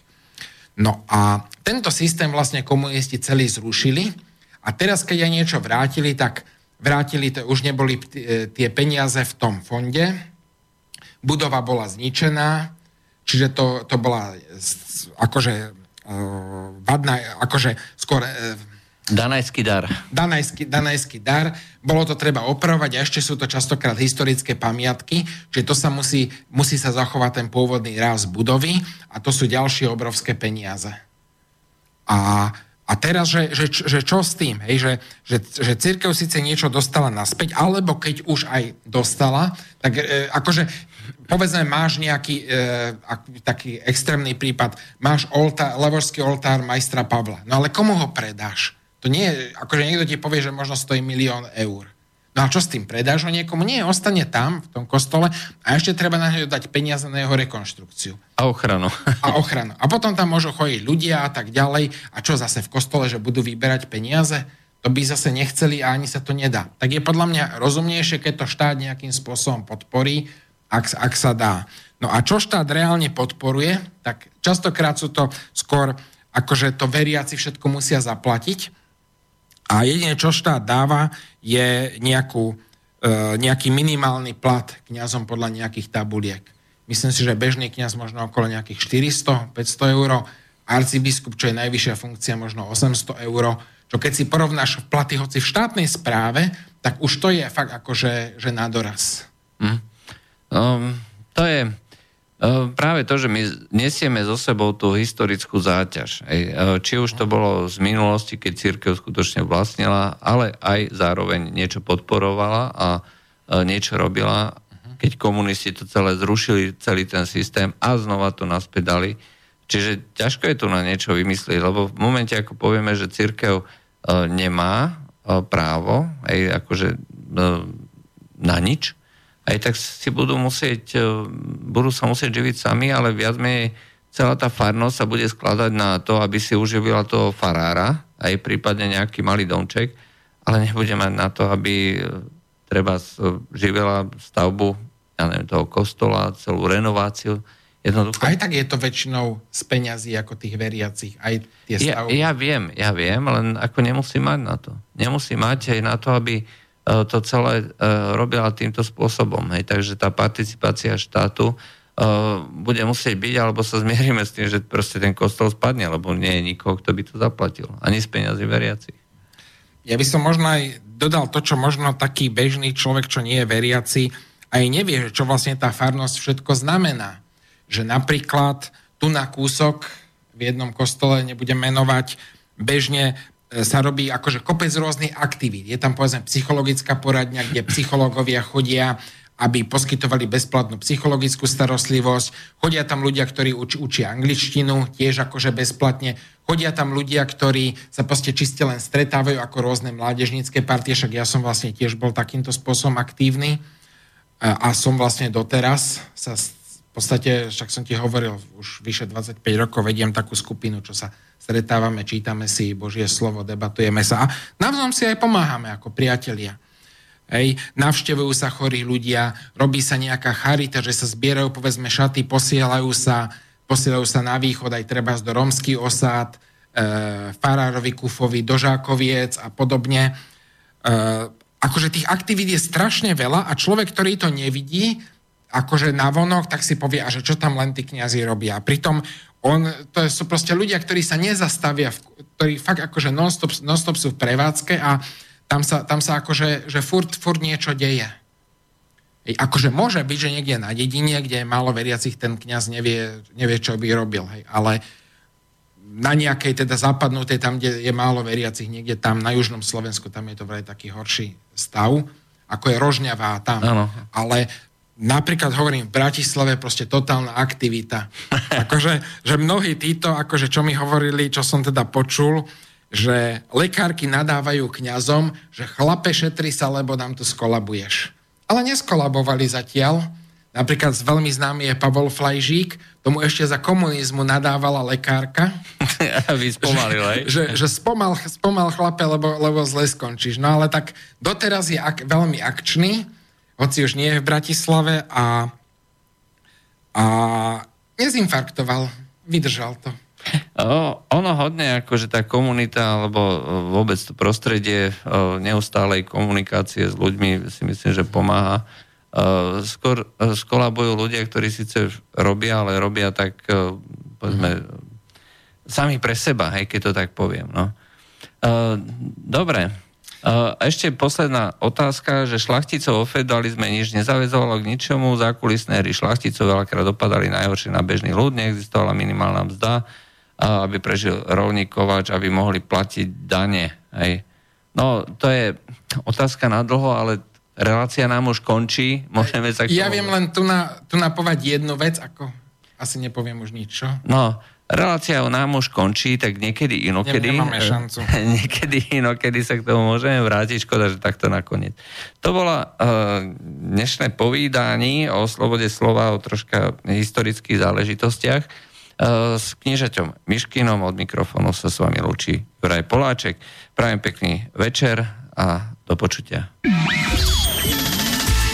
No a tento systém vlastne komunisti celý zrušili a teraz, keď aj niečo vrátili, tak vrátili, to už neboli tie peniaze v tom fonde, budova bola zničená, čiže to, to bola akože uh, vadná, akože skôr uh, Danajský dar. Danajský, danajský dar. Bolo to treba opravovať a ešte sú to častokrát historické pamiatky, čiže to sa musí, musí sa zachovať ten pôvodný ráz budovy a to sú ďalšie obrovské peniaze. A, a teraz, že, že, že čo s tým? Hej? Že, že, že církev síce niečo dostala naspäť, alebo keď už aj dostala, tak e, akože povedzme, máš nejaký e, taký extrémny prípad, máš oltár, levorský oltár majstra Pavla, no ale komu ho predáš? To nie je, akože niekto ti povie, že možno stojí milión eur. No a čo s tým? Predáš ho niekomu? Nie, ostane tam, v tom kostole a ešte treba na ňo dať peniaze na jeho rekonštrukciu. A ochranu. A ochranu. A potom tam môžu chodiť ľudia a tak ďalej. A čo zase v kostole, že budú vyberať peniaze? To by zase nechceli a ani sa to nedá. Tak je podľa mňa rozumnejšie, keď to štát nejakým spôsobom podporí, ak, ak sa dá. No a čo štát reálne podporuje, tak častokrát sú to skôr akože to veriaci všetko musia zaplatiť a jedine, čo štát dáva, je nejakú, e, nejaký minimálny plat kňazom podľa nejakých tabuliek. Myslím si, že bežný kňaz možno okolo nejakých 400-500 eur, arcibiskup, čo je najvyššia funkcia, možno 800 eur, čo keď si porovnáš platy hoci v štátnej správe, tak už to je fakt akože že na doraz. Mm. Um, to je práve to, že my nesieme so sebou tú historickú záťaž. Či už to bolo z minulosti, keď církev skutočne vlastnila, ale aj zároveň niečo podporovala a niečo robila, keď komunisti to celé zrušili, celý ten systém a znova to naspäť dali. Čiže ťažko je tu na niečo vymyslieť, lebo v momente, ako povieme, že církev nemá právo, aj akože na nič, aj tak si budú musieť, e, budú sa musieť živiť sami, ale viac menej celá tá farnosť sa bude skladať na to, aby si uživila toho farára, aj prípadne nejaký malý domček, ale nebude mať na to, aby e, treba živila stavbu ja neviem, toho kostola, celú renováciu. Jednoducho. Aj tak je to väčšinou z peňazí ako tých veriacich, aj tie stavby. Ja, ja viem, ja viem, len ako nemusí mať na to. Nemusí mať aj na to, aby E, to celé e, robila týmto spôsobom. Hej. Takže tá participácia štátu e, bude musieť byť, alebo sa zmierime s tým, že proste ten kostol spadne, lebo nie je nikoho, kto by to zaplatil. Ani z peniazy veriaci. Ja by som možno aj dodal to, čo možno taký bežný človek, čo nie je veriaci, aj nevie, čo vlastne tá farnosť všetko znamená. Že napríklad tu na kúsok v jednom kostole, nebudem menovať, bežne E, sa robí akože kopec rôznych aktivít. Je tam povedzme psychologická poradňa, kde psychológovia chodia, aby poskytovali bezplatnú psychologickú starostlivosť. Chodia tam ľudia, ktorí uč, učia angličtinu, tiež akože bezplatne. Chodia tam ľudia, ktorí sa proste čiste len stretávajú ako rôzne mládežnícke partie, však ja som vlastne tiež bol takýmto spôsobom aktívny a, a som vlastne doteraz sa v podstate, však som ti hovoril, už vyše 25 rokov vediem takú skupinu, čo sa stretávame, čítame si Božie slovo, debatujeme sa a navzájom si aj pomáhame ako priatelia. Hej, navštevujú sa chorí ľudia, robí sa nejaká charita, že sa zbierajú povedzme šaty, posielajú sa, posielajú sa na východ aj treba do romský osád, e, Farárovi Kufovi, Dožákoviec a podobne. E, akože tých aktivít je strašne veľa a človek, ktorý to nevidí, akože na vonok, tak si povie, a že čo tam len tí kniazy robia. Pritom on, to sú proste ľudia, ktorí sa nezastavia, ktorí fakt akože non-stop, non-stop sú v prevádzke a tam sa, tam sa akože že furt, furt niečo deje. Ej, akože môže byť, že niekde na dedine, kde je málo veriacich, ten kňaz nevie, nevie čo by robil. Hej. Ale na nejakej teda západnutej, tam, kde je málo veriacich, niekde tam na južnom Slovensku, tam je to vraj taký horší stav, ako je Rožňavá tam. Ano. Ale napríklad hovorím, v Bratislave proste totálna aktivita. Akože, že mnohí títo, akože čo mi hovorili, čo som teda počul, že lekárky nadávajú kňazom, že chlape šetri sa, lebo nám tu skolabuješ. Ale neskolabovali zatiaľ. Napríklad veľmi známy je Pavol Flajžík, tomu ešte za komunizmu nadávala lekárka. Aby spomalil, aj? Že, že spomal, spomal chlape, lebo, lebo zle skončíš. No ale tak doteraz je ak, veľmi akčný, hoci už nie je v Bratislave a, a nezinfarktoval, vydržal to. O, ono hodne, akože tá komunita, alebo vôbec to prostredie o, neustálej komunikácie s ľuďmi si myslím, že pomáha. O, skôr skolabujú ľudia, ktorí síce robia, ale robia tak, o, povedzme, mm. sami pre seba, hej, keď to tak poviem. No. O, dobre, ešte posledná otázka, že šlachticov o feudalizme nič nezavezovalo k ničomu, zákulisné hry šlachticov veľakrát dopadali najhoršie na bežný ľud, neexistovala minimálna mzda, aby prežil rolník kovač, aby mohli platiť dane. Hej. No, to je otázka na dlho, ale relácia nám už končí. Môžeme sa ja viem len tu, na, tu napovať jednu vec, ako asi nepoviem už nič, čo? No, relácia o nám už končí, tak niekedy inokedy... Nemáme šancu. niekedy inokedy sa k tomu môžeme vrátiť. Škoda, že takto nakoniec. To bola uh, dnešné povídanie o slobode slova, o troška historických záležitostiach. Uh, s kniežaťom Miškinom od mikrofónu sa s vami lúči Vraj Poláček. Prajem pekný večer a do počutia.